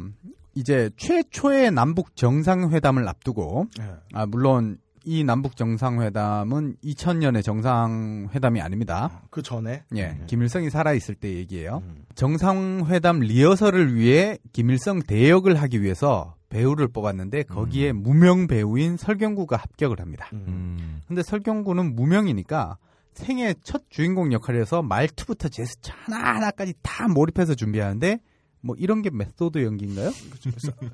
이제 최초의 남북 정상회담을 앞두고 네. 아 물론 이 남북 정상회담은 2000년의 정상회담이 아닙니다. 그 전에 예, 김일성이 살아 있을 때 얘기예요. 음. 정상회담 리허설을 위해 김일성 대역을 하기 위해서 배우를 뽑았는데 거기에 무명 배우인 설경구가 합격을 합니다. 음. 근데 설경구는 무명이니까 생애 첫 주인공 역할에서 말투부터 제스처 하나하나까지 다 몰입해서 준비하는데 뭐 이런 게 method 연기인가요?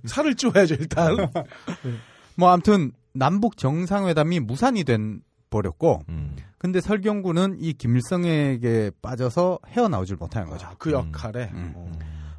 살을 찌워야죠 일단. 뭐 아무튼 남북 정상회담이 무산이 된 버렸고 음. 근데 설경구는 이 김일성에게 빠져서 헤어나오질 못하는 거죠. 아, 그 역할에. 음. 어.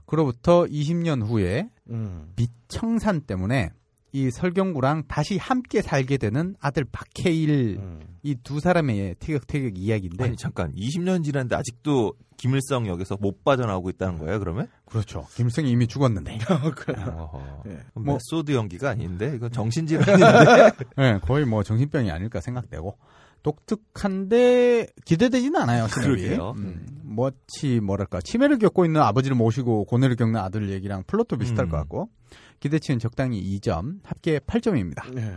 그로부터 20년 후에 음. 빚청산 때문에 이 설경구랑 다시 함께 살게 되는 아들 박해일 음. 이두 사람의 티격태격 이야기인데 아니 잠깐 20년 지났는데 아직도 김일성 역에서 못 빠져나오고 있다는 거예요 그러면? 그렇죠. 김일성이 이미 죽었는데 어허. 예. 그럼 뭐- 메소드 연기가 아닌데 이건 정신질환인데. 네, 거의 뭐 정신병이 아닐까 생각되고 독특한데 기대되지는 않아요. 그러게요. 음, 뭐치 뭐랄까 치매를 겪고 있는 아버지를 모시고 고뇌를 겪는 아들 얘기랑 플롯도 비슷할 음. 것 같고 기대치는 적당히 2점, 합계 8점입니다. 네.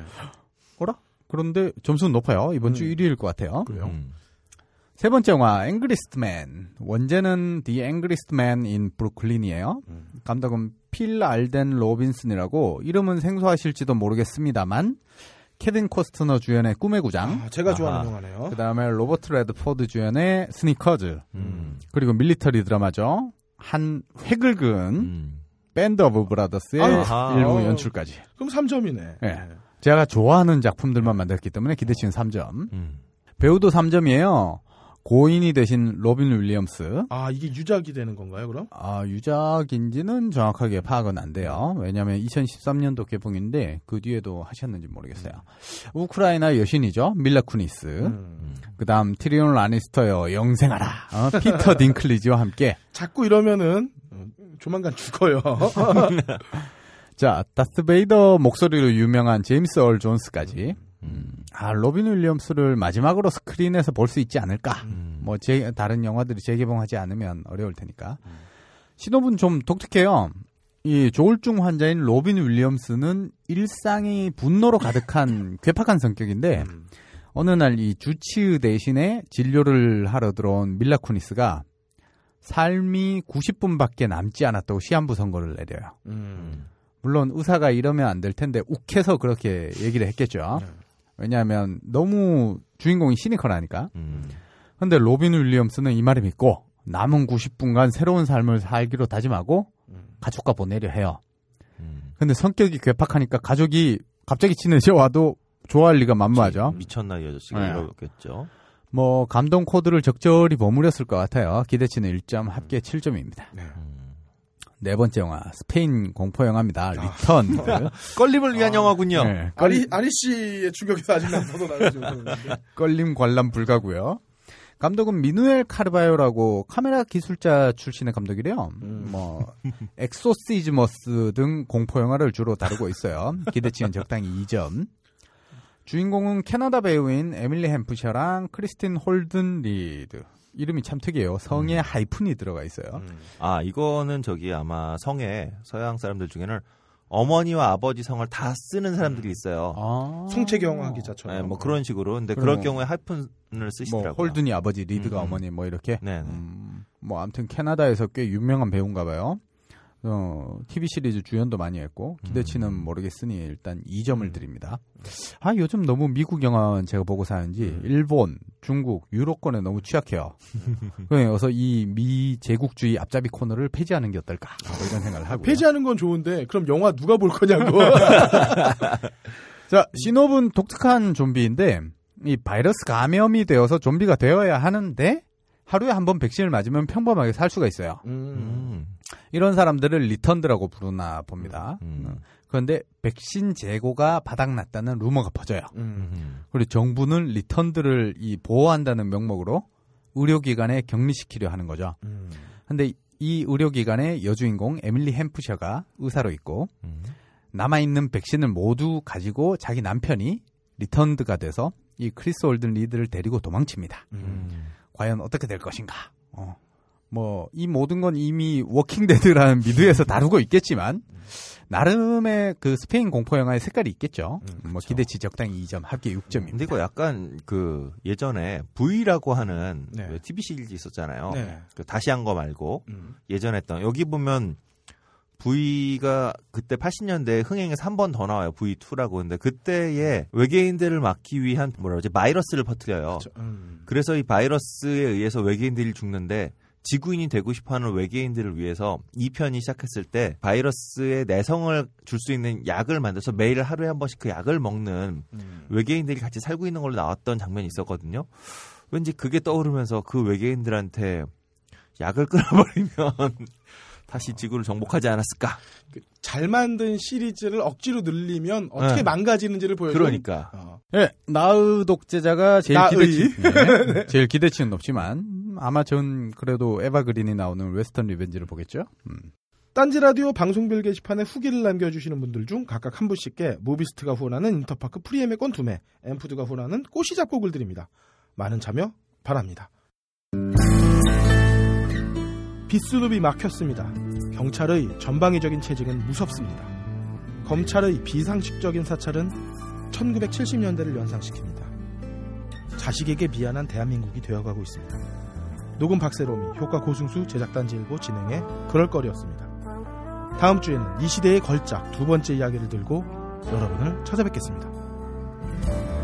어라? 그런데 점수는 높아요. 이번 주 음. 1위일 것 같아요. 그래요. 음. 세 번째 영화 앵그리스트 맨. 원제는 The Angriest Man in Brooklyn이에요. 음. 감독은 필 알덴 로빈슨이라고 이름은 생소하실지도 모르겠습니다만 케빈 코스트너 주연의 꿈의 구장, 아, 제가 좋아하는 아하. 영화네요. 그 다음에 로버트 레드포드 주연의 스니커즈, 음. 그리고 밀리터리 드라마죠. 한 획을 그은 음. 밴드 오브 브라더스의 아하. 일부 어. 연출까지. 그럼 3점이네. 예. 제가 좋아하는 작품들만 만들었기 때문에 기대치는 3점. 음. 배우도 3점이에요. 고인이 되신 로빈 윌리엄스. 아 이게 유작이 되는 건가요 그럼? 아, 유작인지는 정확하게 파악은 안 돼요. 왜냐하면 2013년도 개봉인데 그 뒤에도 하셨는지 모르겠어요. 우크라이나 여신이죠. 밀라 쿠니스. 음. 그다음 티리온 라니스터요. 영생하라. 어, 피터 딩클리지와 함께. 자꾸 이러면은 어, 조만간 죽어요. 자, 다스 베이더 목소리로 유명한 제임스 얼 존스까지. 음. 아, 로빈 윌리엄스를 마지막으로 스크린에서 볼 수 있지 않을까. 음. 뭐 제, 다른 영화들이 재개봉하지 않으면 어려울 테니까. 시놉은 좀 독특해요. 이 조울증 환자인 로빈 윌리엄스는 일상이 분노로 가득한 괴팍한 성격인데 음. 어느 날 이 주치의 대신에 진료를 하러 들어온 밀라 쿠니스가 삶이 90분밖에 남지 않았다고 시한부 선고를 내려요. 음. 물론 의사가 이러면 안 될 텐데 욱해서 그렇게 얘기를 했겠죠. 네. 왜냐하면 너무 주인공이 시니컬하니까. 음. 근데 로빈 윌리엄스는 이 말을 믿고 남은 90분간 새로운 삶을 살기로 다짐하고 음. 가족과 보내려 해요. 음. 근데 성격이 괴팍하니까 가족이 갑자기 친해져 와도 좋아할 리가 만무하죠. 미쳤나 이 아저씨가 네. 이러겠죠. 뭐 감동 코드를 적절히 버무렸을 것 같아요. 기대치는 1점, 합계 7점입니다. 네. 음. 네 번째 영화 스페인 공포 영화입니다. 리턴드. 껄림을 위한 영화군요. 네, 아리 아리 씨의 충격에서 아직 못 벗어나가지고 껄림 관람 불가고요. 감독은 마누엘 카르바요라고 카메라 기술자 출신의 감독이래요. 음. 뭐 엑소시스무스 등 공포 영화를 주로 다루고 있어요. 기대치는 적당히 2점. 주인공은 캐나다 배우인 에밀리 햄프셔랑 크리스틴 홀든 리드. 이름이 참 특이해요. 성에 하이픈이 들어가 있어요. 음. 아 이거는 저기 아마 성에 서양 사람들 중에는 어머니와 아버지 성을 다 쓰는 사람들이 있어요. 아. 성채경 기자처럼. 네, 뭐 그런 식으로. 근데 그럴 뭐- 경우에 하이픈을 뭐 쓰시더라고요. 홀든이 아버지, 리드가 음, 음. 어머니 뭐 이렇게. 네. 네. 음, 뭐 아무튼 캐나다에서 꽤 유명한 배우인가 봐요. 어, TV 시리즈 주연도 많이 했고 기대치는 음. 모르겠으니 일단 2점을 드립니다. 아 요즘 너무 미국 영화만 제가 보고 사는지 일본, 중국, 유로권에 너무 취약해요. 그래서 이 미 제국주의 앞잡이 코너를 폐지하는 게 어떨까 뭐 이런 생각을 하고요. 폐지하는 건 좋은데 그럼 영화 누가 볼 거냐고. 자 신호분 독특한 좀비인데 이 바이러스 감염이 되어서 좀비가 되어야 하는데 하루에 한 번 백신을 맞으면 평범하게 살 수가 있어요. 음. 음. 이런 사람들을 리턴드라고 부르나 봅니다. 음. 그런데 백신 재고가 바닥났다는 루머가 퍼져요. 음. 음. 그리고 정부는 리턴드를 이 보호한다는 명목으로 의료기관에 격리시키려 하는 거죠. 음. 근데 이 의료기관의 여주인공 에밀리 햄프셔가 의사로 있고 음. 남아있는 백신을 모두 가지고 자기 남편이 리턴드가 돼서 이 크리스틴 홀든 리드를 데리고 도망칩니다. 음. 과연 어떻게 될 것인가? 어. 뭐, 이 모든 건 이미 워킹데드라는 미드에서 다루고 있겠지만, 나름의 그 스페인 공포 영화의 색깔이 있겠죠. 음, 뭐 그쵸. 기대치 적당히 2점, 합계 6점입니다. 근데 이거 약간 그 예전에 V라고 하는 네. 그 TV 시리즈 있었잖아요. 네. 그 다시 한 거 말고 음. 예전에 했던 여기 보면 V가 그때 80년대에 흥행에서 한 번 더 나와요. V2라고. 근데 그때에 외계인들을 막기 위한 뭐라 그러지? 바이러스를 퍼뜨려요. 음. 그래서 이 바이러스에 의해서 외계인들이 죽는데 지구인이 되고 싶어하는 외계인들을 위해서 2편이 시작했을 때 바이러스의 내성을 줄 수 있는 약을 만들어서 매일 하루에 한 번씩 그 약을 먹는 음. 외계인들이 같이 살고 있는 걸로 나왔던 장면이 있었거든요. 왠지 그게 떠오르면서 그 외계인들한테 약을 끊어버리면 다시 지구를 정복하지 않았을까? 잘 만든 시리즈를 억지로 늘리면 어떻게 네. 망가지는지를 보여줘. 그러니까. 어. 네, 나의 독재자가 제일 나의. 기대치, 네, 제일 기대치는 높지만 음, 아마 전 그래도 에바 그린이 나오는 웨스턴 리벤지를 보겠죠. 음. 딴지 라디오 방송별 게시판에 후기를 남겨주시는 분들 중 각각 한 분씩께 무비스트가 후원하는 인터파크 프리예매권 두 매, 엠푸드가 후원하는 꼬시 잡곡을 드립니다. 많은 참여 바랍니다. 빗수룹이 막혔습니다. 경찰의 전방위적인 체증은 무섭습니다. 검찰의 비상식적인 사찰은 1970년대를 연상시킵니다. 자식에게 미안한 대한민국이 되어가고 있습니다. 녹음 박세롬이 효과 고승수 제작단지 일보 진행해 그럴 거리였습니다. 다음 주에는 이 시대의 걸작 두 번째 이야기를 들고 여러분을 찾아뵙겠습니다.